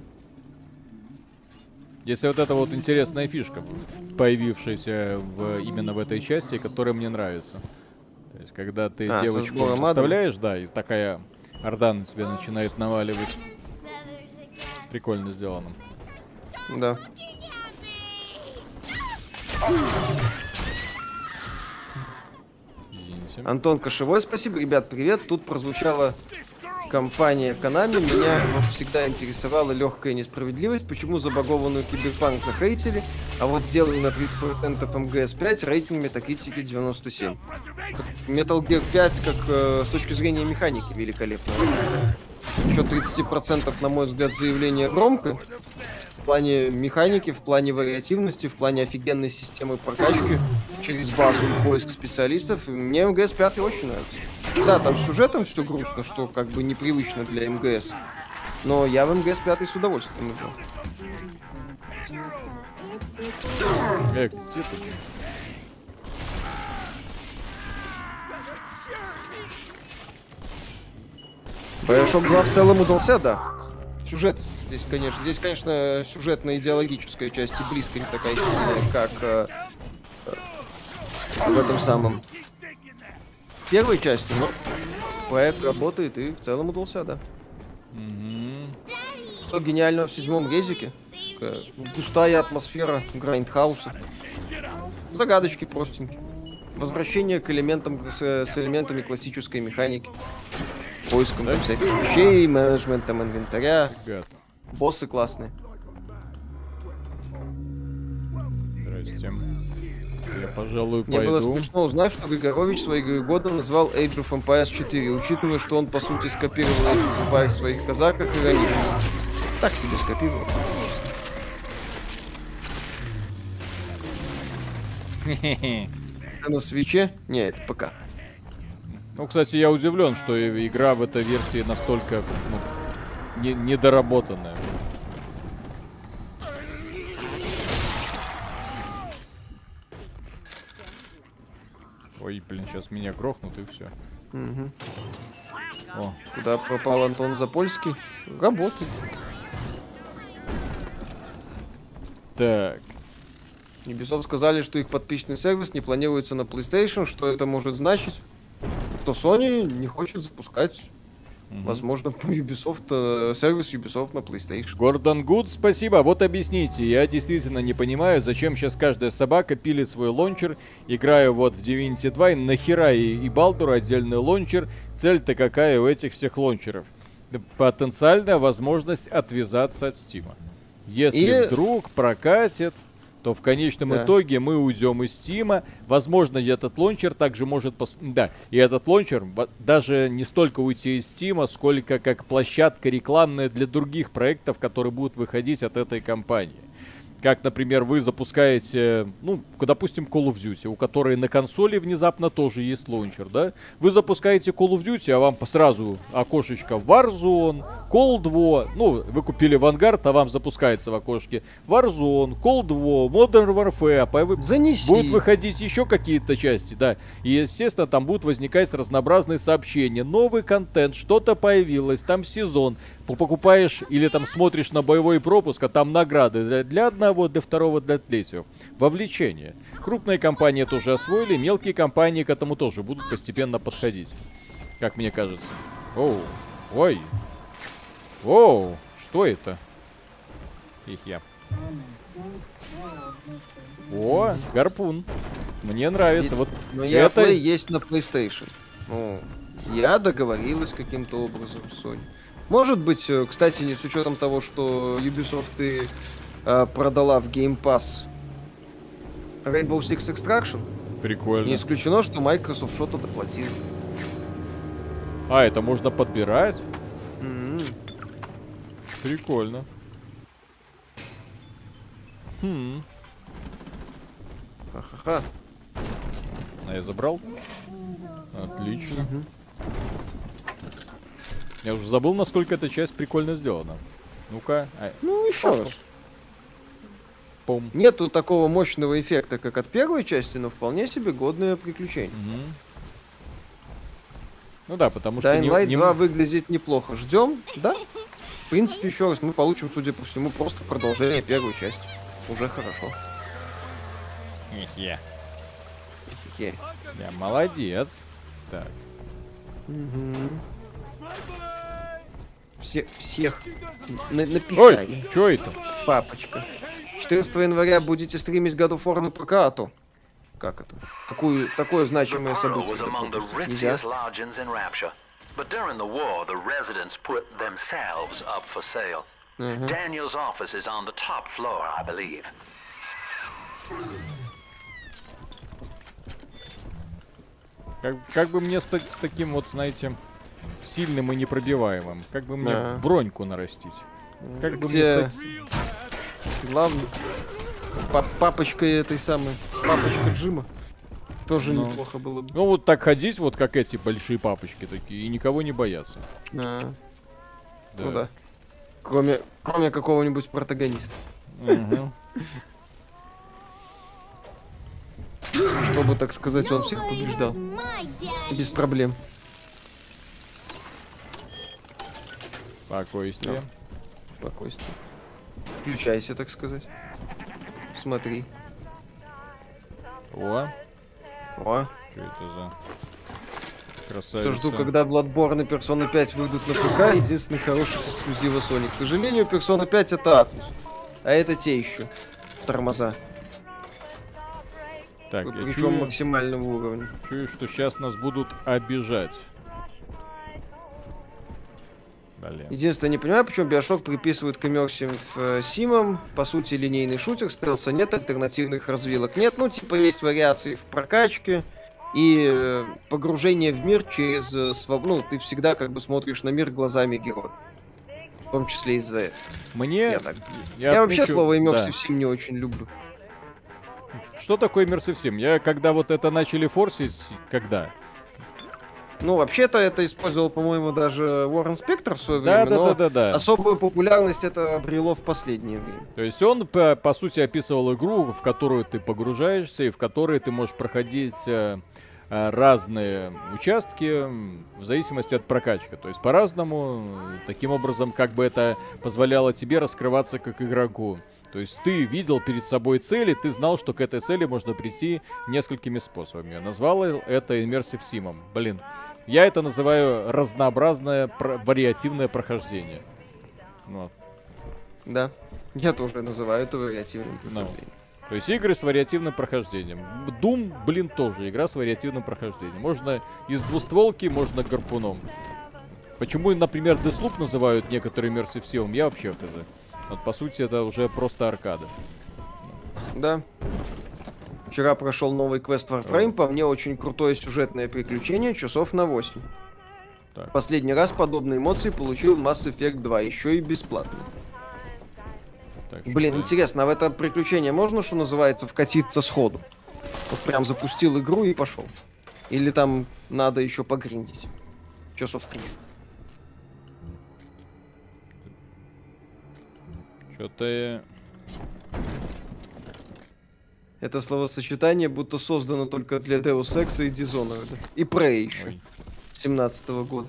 Если вот эта вот интересная фишка, появившаяся в, именно в этой части, которая мне нравится. То есть, когда ты А, девочку оставляешь, да, и такая орда на тебя начинает наваливать. Прикольно сделано. Да. Извините. Антон Кошевой, спасибо. Ребят, привет. Тут прозвучала компания Konami. Меня вот всегда интересовала легкая несправедливость. Почему забагованную киберпанк захейтили, а вот сделали на 30% МГС 5 рейтинг метакритики 97. Metal Gear 5, как э, с точки зрения механики, великолепно. Еще 30% на мой взгляд заявление громко. В плане механики, в плане вариативности, в плане офигенной системы прокачки через базу и поиск специалистов. Мне МГС 5 очень нравится. Да, там с сюжетом все грустно, что как бы непривычно для МГС. Но я в МГС 5 с удовольствием играл. Э, где тут? Bioshock 2 в целом удался, да. Сюжет здесь, конечно, здесь, конечно, сюжетно-идеологическая часть и близко не такая сильная, как э, э, в этом самом первой части, но проект работает и в целом удался, да. Мгм. Что гениального в седьмом резике? Густая атмосфера грайндхауса. Загадочки простенькие. Возвращение к элементам с, с элементами классической механики. Поиском там всяких вещей, менеджментом инвентаря. Гад. Боссы классные. Здрасте. Я, пожалуй, Мне было пойду. смешно узнать, что Григорович своей игрой года назвал Age of Empires 4, учитывая, что он, по сути, скопировал Age of Empires в своих казаках и ранее. Так себе скопировал. Это на свече? Не, это ПК. Ну, кстати, я удивлен, что игра в этой версии настолько ну, не- недоработанная. Ой, блин, сейчас меня грохнут и все. Мгм. О, Куда пропал Антон Запольский? Работает. так. Ubisoft сказали, что их подписчный сервис не планируется на PlayStation. Что это может значить? Что Sony не хочет запускать, Мгм. возможно, Ubisoft, э, сервис Ubisoft на PlayStation. Гордон Гуд, спасибо. Вот объясните, я действительно не понимаю, зачем сейчас каждая собака пилит свой лончер, играя вот в Divinity 2, и нахера и, и Балдуру отдельный лончер, цель-то какая у этих всех лончеров? Потенциальная возможность отвязаться от Стима. Если И- вдруг прокатит, то в конечном Да. итоге мы уйдем из Стима. Возможно, и этот лончер также может... пос- Да, и этот лончер даже не столько уйти из Стима, сколько как площадка рекламная для других проектов, которые будут выходить от этой компании. Как, например, вы запускаете, ну, допустим, Call of Duty, у которой на консоли внезапно тоже есть лончер, да? Вы запускаете Call of Duty, а вам сразу окошечко Warzone, Cold War, ну, вы купили Vanguard, а вам запускается в окошке Warzone, Cold War, Modern Warfare, а вы- Занеси. Будут выходить еще какие-то части, да. И, естественно, там будут возникать разнообразные сообщения. Новый контент, что-то появилось, там сезон. Покупаешь или там смотришь на боевой пропуск, а там награды для, одного, для второго, для третьего. Вовлечение. Крупные компании это уже освоили, мелкие компании к этому тоже будут постепенно подходить. Как мне кажется. Оу, ой. Оу, что это? Их я. О, гарпун. Мне нравится. Вот Но я это... Есть на PlayStation. Ну, я договорилась каким-то образом с Sony. Может быть, э, кстати, не с учетом того, что Ubisoft и э, продала в Game Pass Rainbow Six Extraction, Прикольно. не исключено, что Microsoft что-то доплатил. А, это можно подбирать? М, Прикольно. Хм. Ха-ха-ха. А я забрал? Отлично. Я уже забыл, насколько эта часть прикольно сделана. Ну-ка. а, Ну, еще раз. пом. Нету такого мощного эффекта, как от первой части, но вполне себе годное приключение. Мгм. Ну да, потому что... Dying Light не- 2 выглядит неплохо. Ждем, да? В принципе, еще раз, мы получим, судя по всему, просто продолжение первой части. Уже хорошо. Хе-хе. Хе-хе. Я молодец. Так. Все, всех на- Ой, напихали. что это? Папочка. 14 января будете стримить God of War на. Как это? Такую, такое значимое событие. нельзя. ritziest lodgings in Rapture. But during the war, the residents put themselves up for sale. Daniel's office is on the top floor, I believe. Как, как бы мне стать с таким вот, знаете, сильным и непробиваемым? Как бы мне Да. броньку нарастить? Как бы Где- мне стать... Главный. Па- папочка этой самой. Папочка Джима. Тоже Ну. неплохо было бы. Ну вот так ходить, вот как эти большие папочки такие, и никого не бояться. А, Ну да. Кроме, кроме какого-нибудь протагониста. Чтобы, так сказать, он всех побеждал. Без проблем. Спокойствие. Спокойствие. Включайся, так сказать. Смотри. О, О, что это за что красавица. жду, когда Bloodborne и Persona 5 выйдут на ПК. Единственный хороший эксклюзива Sony. К сожалению, Persona 5 это Atlus. А это те еще. Тормоза. Так, Причем чую, максимального уровня. чую, что сейчас нас будут обижать. Блин. Единственное, не понимаю, почему Bioshock приписывают к иммерсиям в Симам. По сути, линейный шутер, стелса нет, альтернативных развилок нет. Ну, типа, есть вариации в прокачке и э, погружение в мир через... э, своб- Ну, ты всегда как бы смотришь на мир глазами героя. В том числе из-за этого. Мне... Я, так- я вообще отмечу- слово да. иммерсив сим не очень люблю. Что такое Immersive Sim? Я когда вот это начали форсить, когда? Ну, вообще-то это использовал, по-моему, даже Уоррен Спектр в свое Да, время, да, но да, да, да. особую популярность это обрело в последнее время. То есть он, по, по сути, описывал игру, в которую ты погружаешься и в которой ты можешь проходить э, э, разные участки в зависимости от прокачки. То есть по-разному, таким образом, как бы это позволяло тебе раскрываться как игроку. То есть ты видел перед собой цели, ты знал, что к этой цели можно прийти несколькими способами. Я назвал это Immersive Sim. Блин, я это называю разнообразное про- вариативное прохождение. Вот. Да. Я тоже называю это вариативным Ну. прохождением. То есть игры с вариативным прохождением. Doom, блин, тоже игра с вариативным прохождением. Можно из двустволки, можно гарпуном. Почему, например, Deathloop называют некоторые Sim, я вообще хз. Вот по сути это уже просто аркада. Да. Вчера прошел новый квест Warframe, по мне очень крутое сюжетное приключение, часов на 8. Так. Последний раз подобные эмоции получил Mass Effect 2, еще и бесплатно. Так Блин, интересно, а в это приключение можно, что называется, вкатиться сходу? Вот прям запустил игру и пошел. Или там надо еще погриндить? Часов 300. Что-то. Это словосочетание будто создано только для Deus Ex и Dishonored. И Prey еще. Ой. 17 года.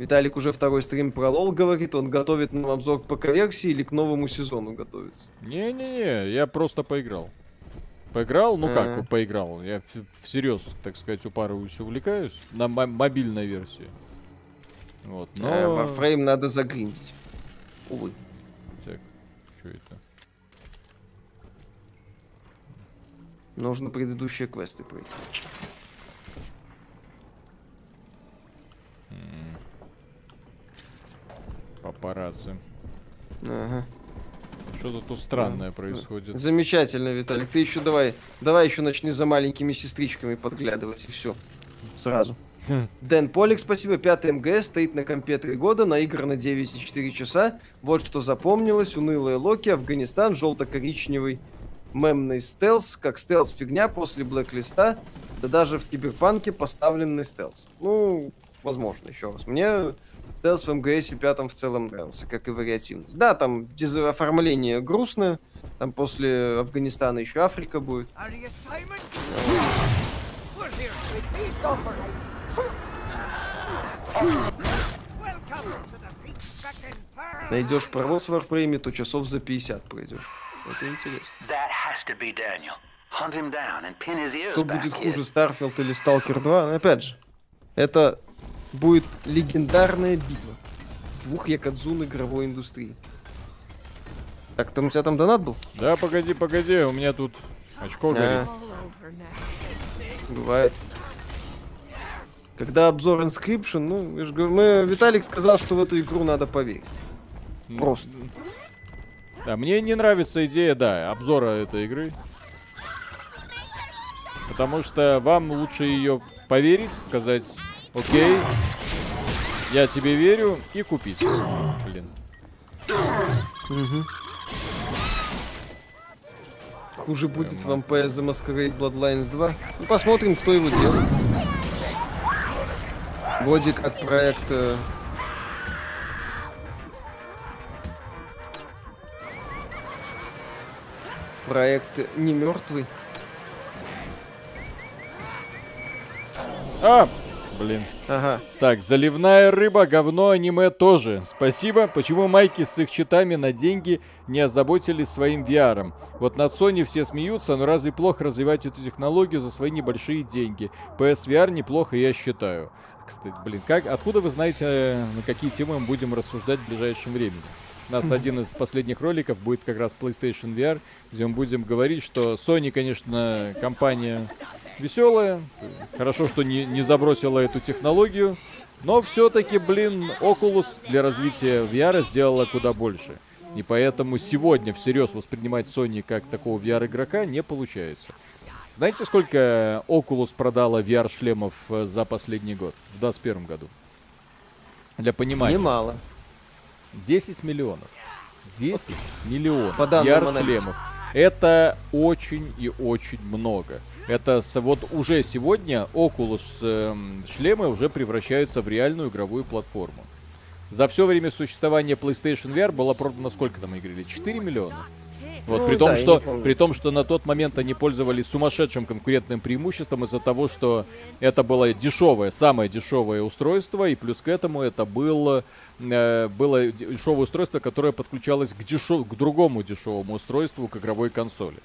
Виталик уже второй стрим про лол говорит, он готовит нам обзор к ПК-версии или к новому сезону готовится. Не-не-не, я просто поиграл. Поиграл? Ну А. как поиграл? Я всерьез, так сказать, упарываюсь, увлекаюсь. На мо- мобильной версии. Вот, но... Э, Warframe надо загриндить. Увы. Так, что это? Нужно предыдущие квесты пройти. Папарацци. Ага. Что-то тут странное происходит. Замечательно, Виталик. Ты еще давай, давай еще начни за маленькими сестричками подглядывать и все. Сразу. Дэн Полик, спасибо. Пятый МГС стоит на компе 3 года, наиграно 9,4 часа. Вот что запомнилось. Унылая Локи, Афганистан, желто-коричневый мемный стелс, как стелс фигня после Блэклиста, да даже в Киберпанке поставленный стелс. Ну, возможно, еще раз. Мне стелс в МГС пятом в целом нравился, как и вариативность. Да, там оформление грустное, там после Афганистана еще Африка будет. Найдешь провоз в Warframe, то часов за 50 пройдешь. Это интересно. Что будет хуже, Старфилд или Сталкер 2? Ну, опять же, это будет легендарная битва двух ёкодзун игровой индустрии. Так, там у тебя там донат был? Да, погоди, погоди, у меня тут очко горит. А, бывает. Когда обзор Inscryption, ну, я же говорю, мы, Виталик сказал, что в эту игру надо поверить. Ну, Просто. Да, мне не нравится идея, да, обзора этой игры. Потому что вам лучше ее поверить, сказать, окей, я тебе верю, и купить. Блин. Хуже будет Vampire The Masquerade Bloodlines 2. Ну, посмотрим, кто его делает. Вроде как проект... проект не мертвый. А, блин. Ага. Так, заливная рыба, говно, аниме тоже. Спасибо. Почему майки с их читами на деньги не озаботились своим VR? Вот над Sony все смеются, но разве плохо развивать эту технологию за свои небольшие деньги? PSVR неплохо, я считаю. Кстати, блин, как, откуда вы знаете, э, на какие темы мы будем рассуждать в ближайшем времени? У нас один из последних роликов будет как раз PlayStation VR, где мы будем говорить, что Sony, конечно, компания веселая. Хорошо, что не, не забросила эту технологию. Но все-таки, блин, Oculus для развития VR сделала куда больше. И поэтому сегодня всерьез воспринимать Sony как такого VR-игрока не получается. Знаете, сколько Oculus продала VR-шлемов э, за последний год? В 2021 году. Для понимания. Немало. 10 миллионов. 10 миллионов По данным. Это очень и очень много. Это вот уже сегодня Oculus эм, шлемы уже превращаются в реальную игровую платформу. За все время существования PlayStation VR было продано сколько там игры? 4 миллиона? Вот, Ну при том, да, что, при том, что на тот момент они пользовались сумасшедшим конкурентным преимуществом из-за того, что это было дешевое, самое дешевое устройство, и плюс к этому это было, э, было дешевое устройство, которое подключалось к, дешев... к другому дешевому устройству, к игровой консоли.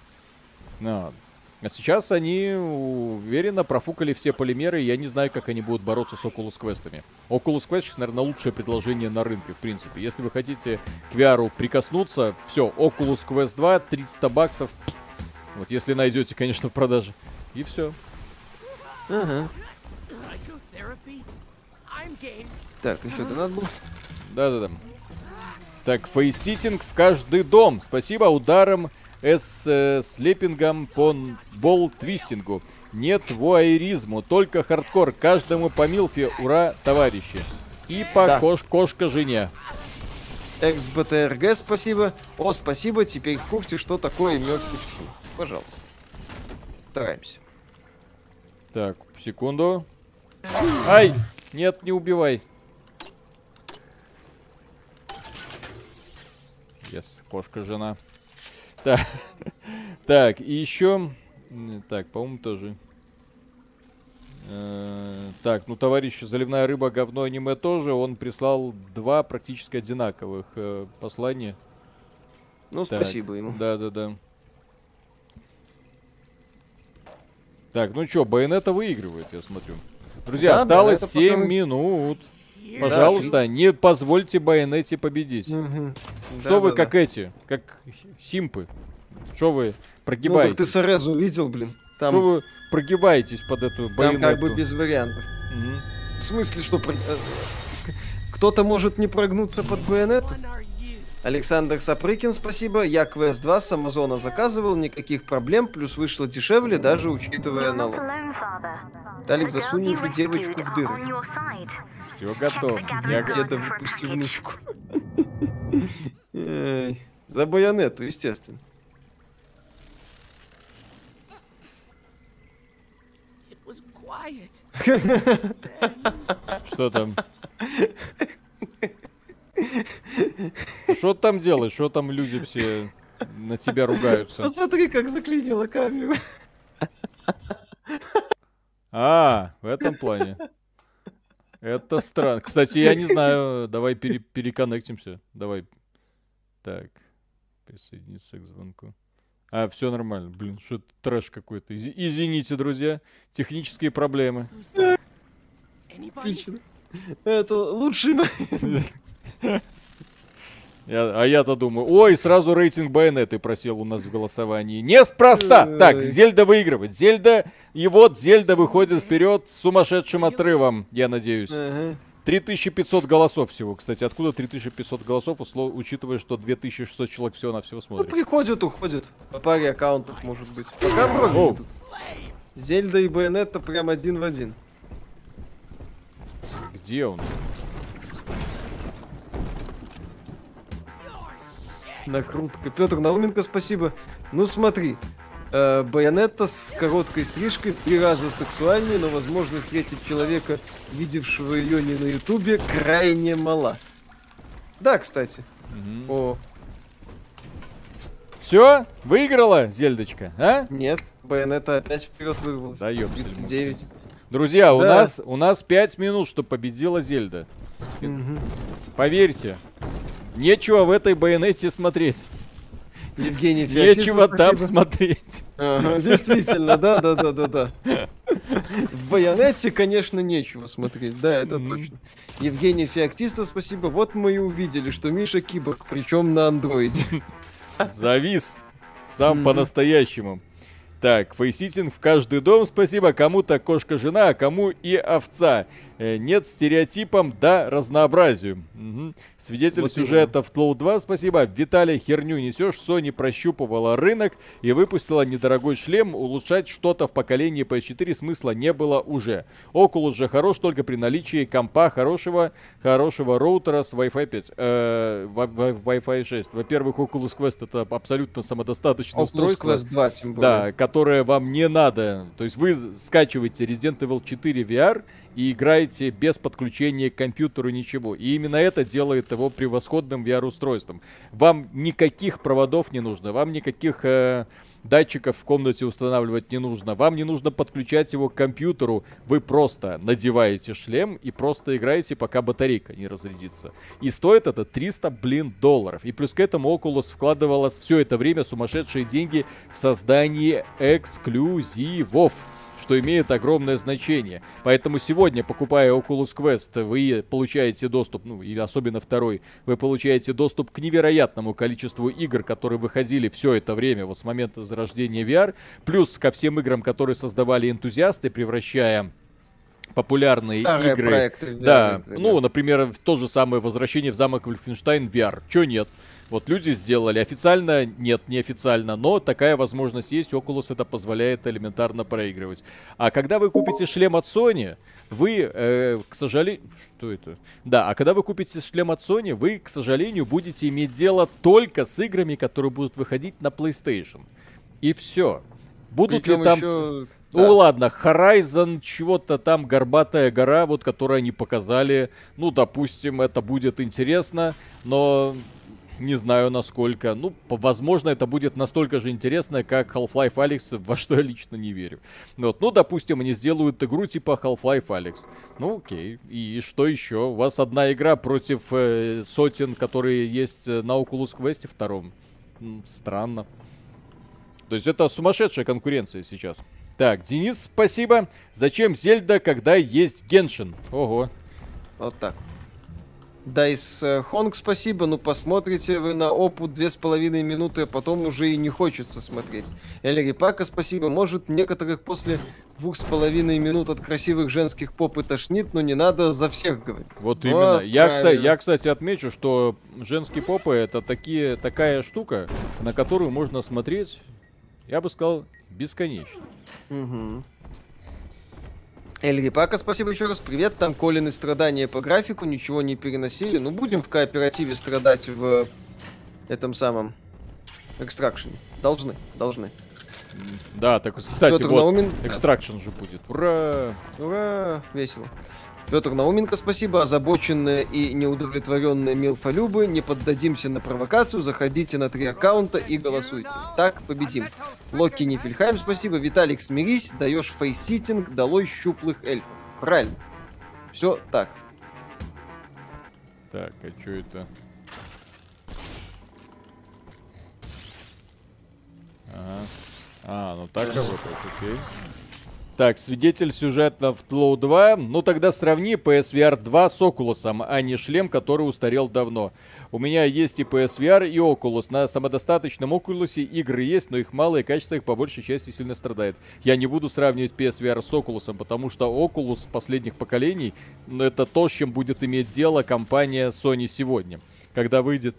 Ну, А сейчас они уверенно профукали все полимеры, и я не знаю, как они будут бороться с Oculus Quest. Oculus Quest сейчас, наверное, лучшее предложение на рынке, в принципе. Если вы хотите к VR прикоснуться, все, Oculus Quest 2, 300 баксов. Вот, если найдете, конечно, в продаже. И все. Ага. Так, еще донат был. Да-да-да. Так, фейситинг в каждый дом. Спасибо ударом с э, слепингом по бол-твистингу. Нет вуайеризму, только хардкор. Каждому по милфе. Ура, товарищи. И по Да. кош- кошка жене. XBTRG, спасибо. О, спасибо, теперь в курсе, что такое Sim. Пожалуйста. Стараемся. Так, секунду. Ай! Нет, не убивай. Yes, кошка жена. Так, так и еще... Так, по-моему, тоже. Э, Так, ну, товарищ Заливная рыба, говно аниме тоже. Он прислал два практически одинаковых э, послания. Ну, Так, спасибо ему. Да, да, да. Так, ну чё, Байонета выигрывает, я смотрю. Друзья, Да, осталось Байонета 7 пока вы- минут. Пожалуйста, не позвольте Байонете победить. Мгм. Что вы Да-да-да. как эти, как симпы? Что вы Ну, так ты прогибаетесь? Сорезу видел, блин. Там, Что вы прогибаетесь под эту там Байонету? как бы без вариантов. Мгм. В смысле, что... про- э, Кто-то может не прогнуться под байонету? Александр Сапрыкин, спасибо. Я Quest 2 с Амазона заказывал, никаких проблем, плюс вышло дешевле, даже учитывая налог. Талик, засунь уже девочку в дыру. Всё готов. Я Деда выпусти внучку. За байонету, естественно. Что там? Что там делаешь? Что там люди все на тебя ругаются? Посмотри, как заклинила камеру. А, в этом плане. Это странно. Кстати, я не знаю. Давай пере- переконнектимся. Давай. Так. Присоединиться к звонку. А, все нормально. Блин, что это трэш какой-то. Изи- Извините, друзья. Технические проблемы. Отлично. Это лучший момент. Я- а я-то думаю, ой, сразу рейтинг Байонеты просел у нас в голосовании. Неспроста. Так. Зельда выигрывает. Зельда, и вот Зельда выходит вперед с сумасшедшим отрывом, я надеюсь. Ага. 3500 голосов всего, кстати. Откуда 3500 голосов, усло- учитывая, что 2600 человек всего-навсего Ну, смотрит? приходят, уходят. По паре аккаунтов, может быть. Пока вроде. Зельда и Байонетта прям один в один. Где он? Накрутка. Петр Науменко, спасибо. Ну смотри, э, Байонетта с короткой стрижкой три раза сексуальнее, но возможность встретить человека, видевшего ее не на ютубе, крайне мала. Да, кстати. Мгм. О, Все? Выиграла Зельдочка, а? Нет, Байонета опять вперед вырвалась. Да ёпсель 39. Друзья, у Да. нас у нас 5 минут, чтобы победила Зельда. Поверьте, нечего в этой байонете смотреть. Евгений Феоктистов, Нечего там спасибо. смотреть. Ага, действительно, да, да, да, да, да. В байонете, конечно, нечего смотреть, да, это точно. Евгений Феоктистов, спасибо. Вот мы и увидели, что Миша киборг, причем на андроиде. Завис. Сам по-настоящему. Так, facesitting в каждый дом, спасибо. Кому-то кошка-жена, а кому и овца. Э, нет стереотипам, да разнообразию. Мгм. Свидетель Вот сюжета в TLOU 2, спасибо. Виталий, херню несешь. Sony прощупывала рынок и выпустила недорогой шлем. Улучшать что-то в поколении PS4 смысла не было уже. Oculus же хорош только при наличии компа хорошего, хорошего роутера с Wi-Fi 5. э, Wi-Fi 6. Во-первых, Oculus Quest это абсолютно самодостаточное Oculus устройство. Quest 2, тем более. Да, которое вам не надо. То есть вы скачиваете Resident Evil 4 VR и играете без подключения к компьютеру ничего. И именно это делает его превосходным VR-устройством. Вам никаких проводов не нужно, вам никаких э, датчиков в комнате устанавливать не нужно, вам не нужно подключать его к компьютеру. Вы просто надеваете шлем и просто играете, пока батарейка не разрядится. И стоит это 300, блин, долларов. И плюс к этому Oculus вкладывалась все это время сумасшедшие деньги в создание эксклюзивов что имеет огромное значение. Поэтому сегодня, покупая Oculus Quest, вы получаете доступ, ну и особенно второй, вы получаете доступ к невероятному количеству игр, которые выходили все это время, вот с момента зарождения VR, плюс ко всем играм, которые создавали энтузиасты, превращая популярные Старые игры. проекты VR да, игры, ну, например, то же самое возвращение в замок Вольфенштайн VR. Чё нет? Вот люди сделали. Официально нет, неофициально, но такая возможность есть. Oculus это позволяет элементарно проигрывать. А когда вы купите шлем от Sony, вы, э, к сожалению... Что это? Да, а когда вы купите шлем от Sony, вы, к сожалению, будете иметь дело только с играми, которые будут выходить на PlayStation. И все. Будут Причем ли там... еще... Ну да. ладно, Horizon, чего-то там, горбатая гора, вот которую они показали. Ну, допустим, это будет интересно, но не знаю насколько. Ну, возможно, это будет настолько же интересно, как Half-Life Alyx, во что я лично не верю. Вот. Ну, допустим, они сделают игру типа Half-Life Alyx. Ну, окей. И что еще? У вас одна игра против э, сотен, которые есть э, на Oculus Quest втором. Странно. То есть это сумасшедшая конкуренция сейчас. Так, Денис, спасибо. Зачем Зельда, когда есть Геншин? Ого. Вот так. Дайс э, Хонг, спасибо. Ну, посмотрите вы на опу две с половиной минуты, а потом уже и не хочется смотреть. Эльри Пака, спасибо. Может, некоторых после двух с половиной минут от красивых женских поп и тошнит, но не надо за всех говорить. Вот именно. Я, кстати, я, кстати, отмечу, что женские попы это такие, такая штука, на которую можно смотреть, я бы сказал, бесконечно. Мгм. Эльри Пака, спасибо еще раз. Привет, там Колин и страдания по графику, ничего не переносили. Ну, будем в кооперативе страдать в этом самом экстракшене. Должны, должны. Да, так, кстати, Пётр вот, Наумин- экстракшн же будет. Ура! Ура, весело. Петр Науменко, спасибо. Озабоченные и неудовлетворенные милфолюбы, не поддадимся на провокацию, заходите на три аккаунта и голосуйте. Так победим. Локи Нифельхайм, спасибо. Виталик, смирись, даешь facesitting, долой щуплых эльфов. Правильно. Все так. Так, а что это? Ага. А, ну так работает, окей. Так, свидетель сюжета в TLOU 2. Ну тогда сравни PSVR 2 с Oculus, а не шлем, который устарел давно. У меня есть и PSVR, и Oculus. На самодостаточном Oculus игры есть, но их мало, и качество их по большей части сильно страдает. Я не буду сравнивать PSVR с Oculus, потому что Oculus последних поколений, ну, это то, с чем будет иметь дело компания Sony сегодня. Когда выйдет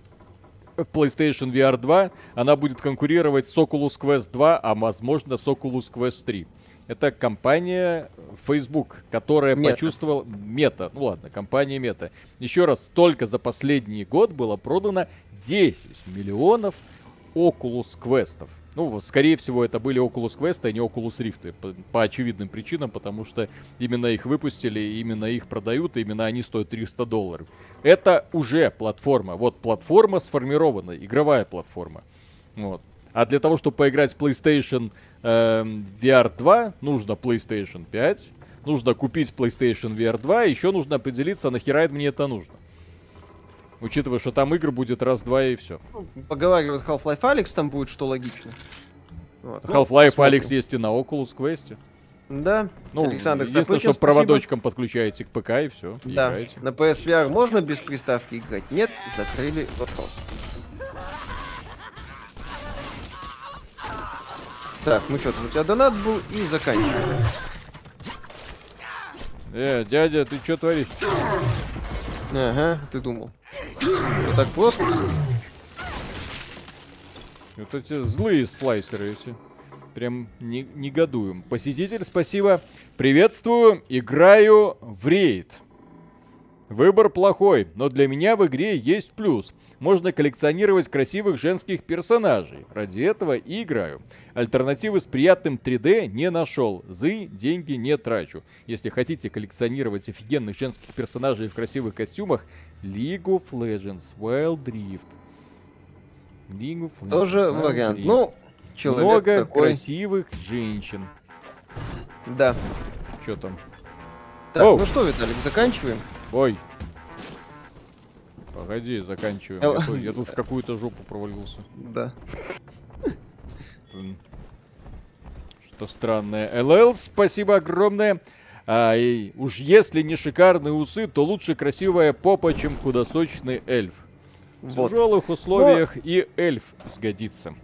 PlayStation VR 2, она будет конкурировать с Oculus Quest 2, а возможно с Oculus Quest 3. Это компания Facebook, которая Мета. почувствовала... Мета, ну ладно, компания Мета. Еще раз, только за последний год было продано 10 миллионов Oculus Quest'ов. Ну, скорее всего, это были Oculus Quest, а не Oculus Rift. По, по очевидным причинам, потому что именно их выпустили, именно их продают, и именно они стоят 300 долларов. Это уже платформа. Вот платформа сформирована, игровая платформа. Вот. А для того, чтобы поиграть в PlayStation эм, VR 2, нужно PlayStation 5, нужно купить PlayStation VR 2, еще нужно определиться, нахера мне это нужно. Учитывая, что там игр будет раз-два и все. Ну, поговаривают, Half-Life Алекс там будет, что логично. Вот, ну, Half-Life посмотрим. Алекс есть и на Oculus Quest. Да, Ну, Александр единственное, что спасибо. проводочком подключаете к ПК и все. Да, играете. на PSVR можно без приставки играть? Нет, закрыли вопрос. Так, ну что, у тебя донат был и заканчиваем. Э, дядя, ты что творишь? Ага, ты думал. Вот так просто? Вот эти злые сплайсеры эти. Прям не, негодуем. Посетитель, спасибо. Приветствую. Играю в рейд. Выбор плохой, но для меня в игре есть плюс. Можно коллекционировать красивых женских персонажей. Ради этого и играю. Альтернативы с приятным 3D не нашел. Зы деньги не трачу. Если хотите коллекционировать офигенных женских персонажей в красивых костюмах, League of Legends, Wild Rift. League of Legends, Тоже Wild вариант. Rift. Ну, человек Много такой. красивых женщин. Да. Что там? Так, Оу. ну что, Виталик, заканчиваем? Ой. Погоди, заканчиваем. Я тут, я тут в какую-то жопу провалился. Да. Что странное. ЛЛ, спасибо огромное. А, и уж если не шикарные усы, то лучше красивая попа, чем худосочный эльф. В Вот. тяжелых условиях и эльф сгодится.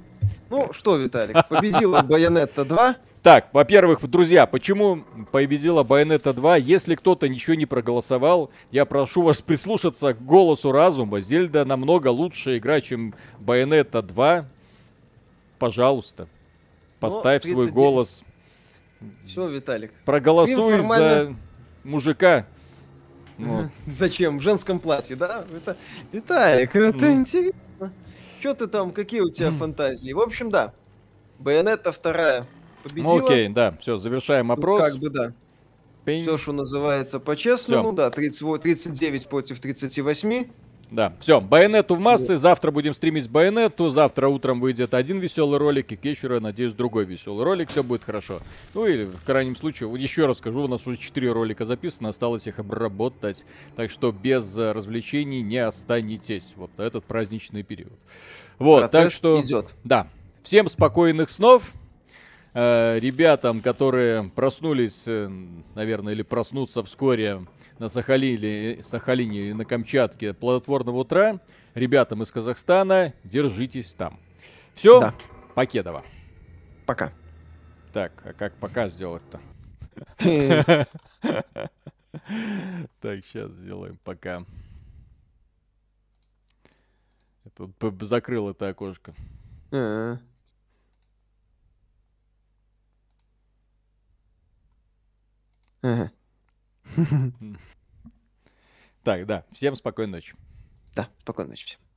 Ну что, Виталик, победила Байонетта 2. Так, во-первых, друзья, почему победила Bayonetta 2? Если кто-то ничего не проголосовал, я прошу вас прислушаться к голосу разума. Зельда намного лучшая игра, чем Bayonetta 2. Пожалуйста, поставь свой 39. голос. Все, Виталик. Проголосуй формально- за мужика. Вот. Зачем? В женском платье, да? Это... Виталик, это Ну. интересно. Что ты там, какие у тебя фантазии? В общем, да. Байонетта вторая победила. Ну, окей, да, все, завершаем Тут опрос. Как бы да. Пень. Все, что называется по-честному, да. 30 39 против 38. Да, все, байонету в массы, завтра будем стримить байонету, завтра утром выйдет один веселый ролик, и к вечеру, я надеюсь, другой веселый ролик, все будет хорошо. Ну или, в крайнем случае, еще раз скажу, у нас уже 4 ролика записано, осталось их обработать, так что без э, развлечений не останетесь, вот этот праздничный период. Вот, так Процесс что, идет. да, всем спокойных снов, Э, ребятам, которые проснулись, э, наверное, или проснутся вскоре на Сахалине, Сахалине или на Камчатке плодотворного утра, ребятам из Казахстана, держитесь там. Все, Да. Покедова. Пока. Так, а как пока сделать-то? Так, сейчас сделаем пока. Тут закрыл это окошко. Ага. Так, да, всем спокойной ночи. Да, спокойной ночи. всем.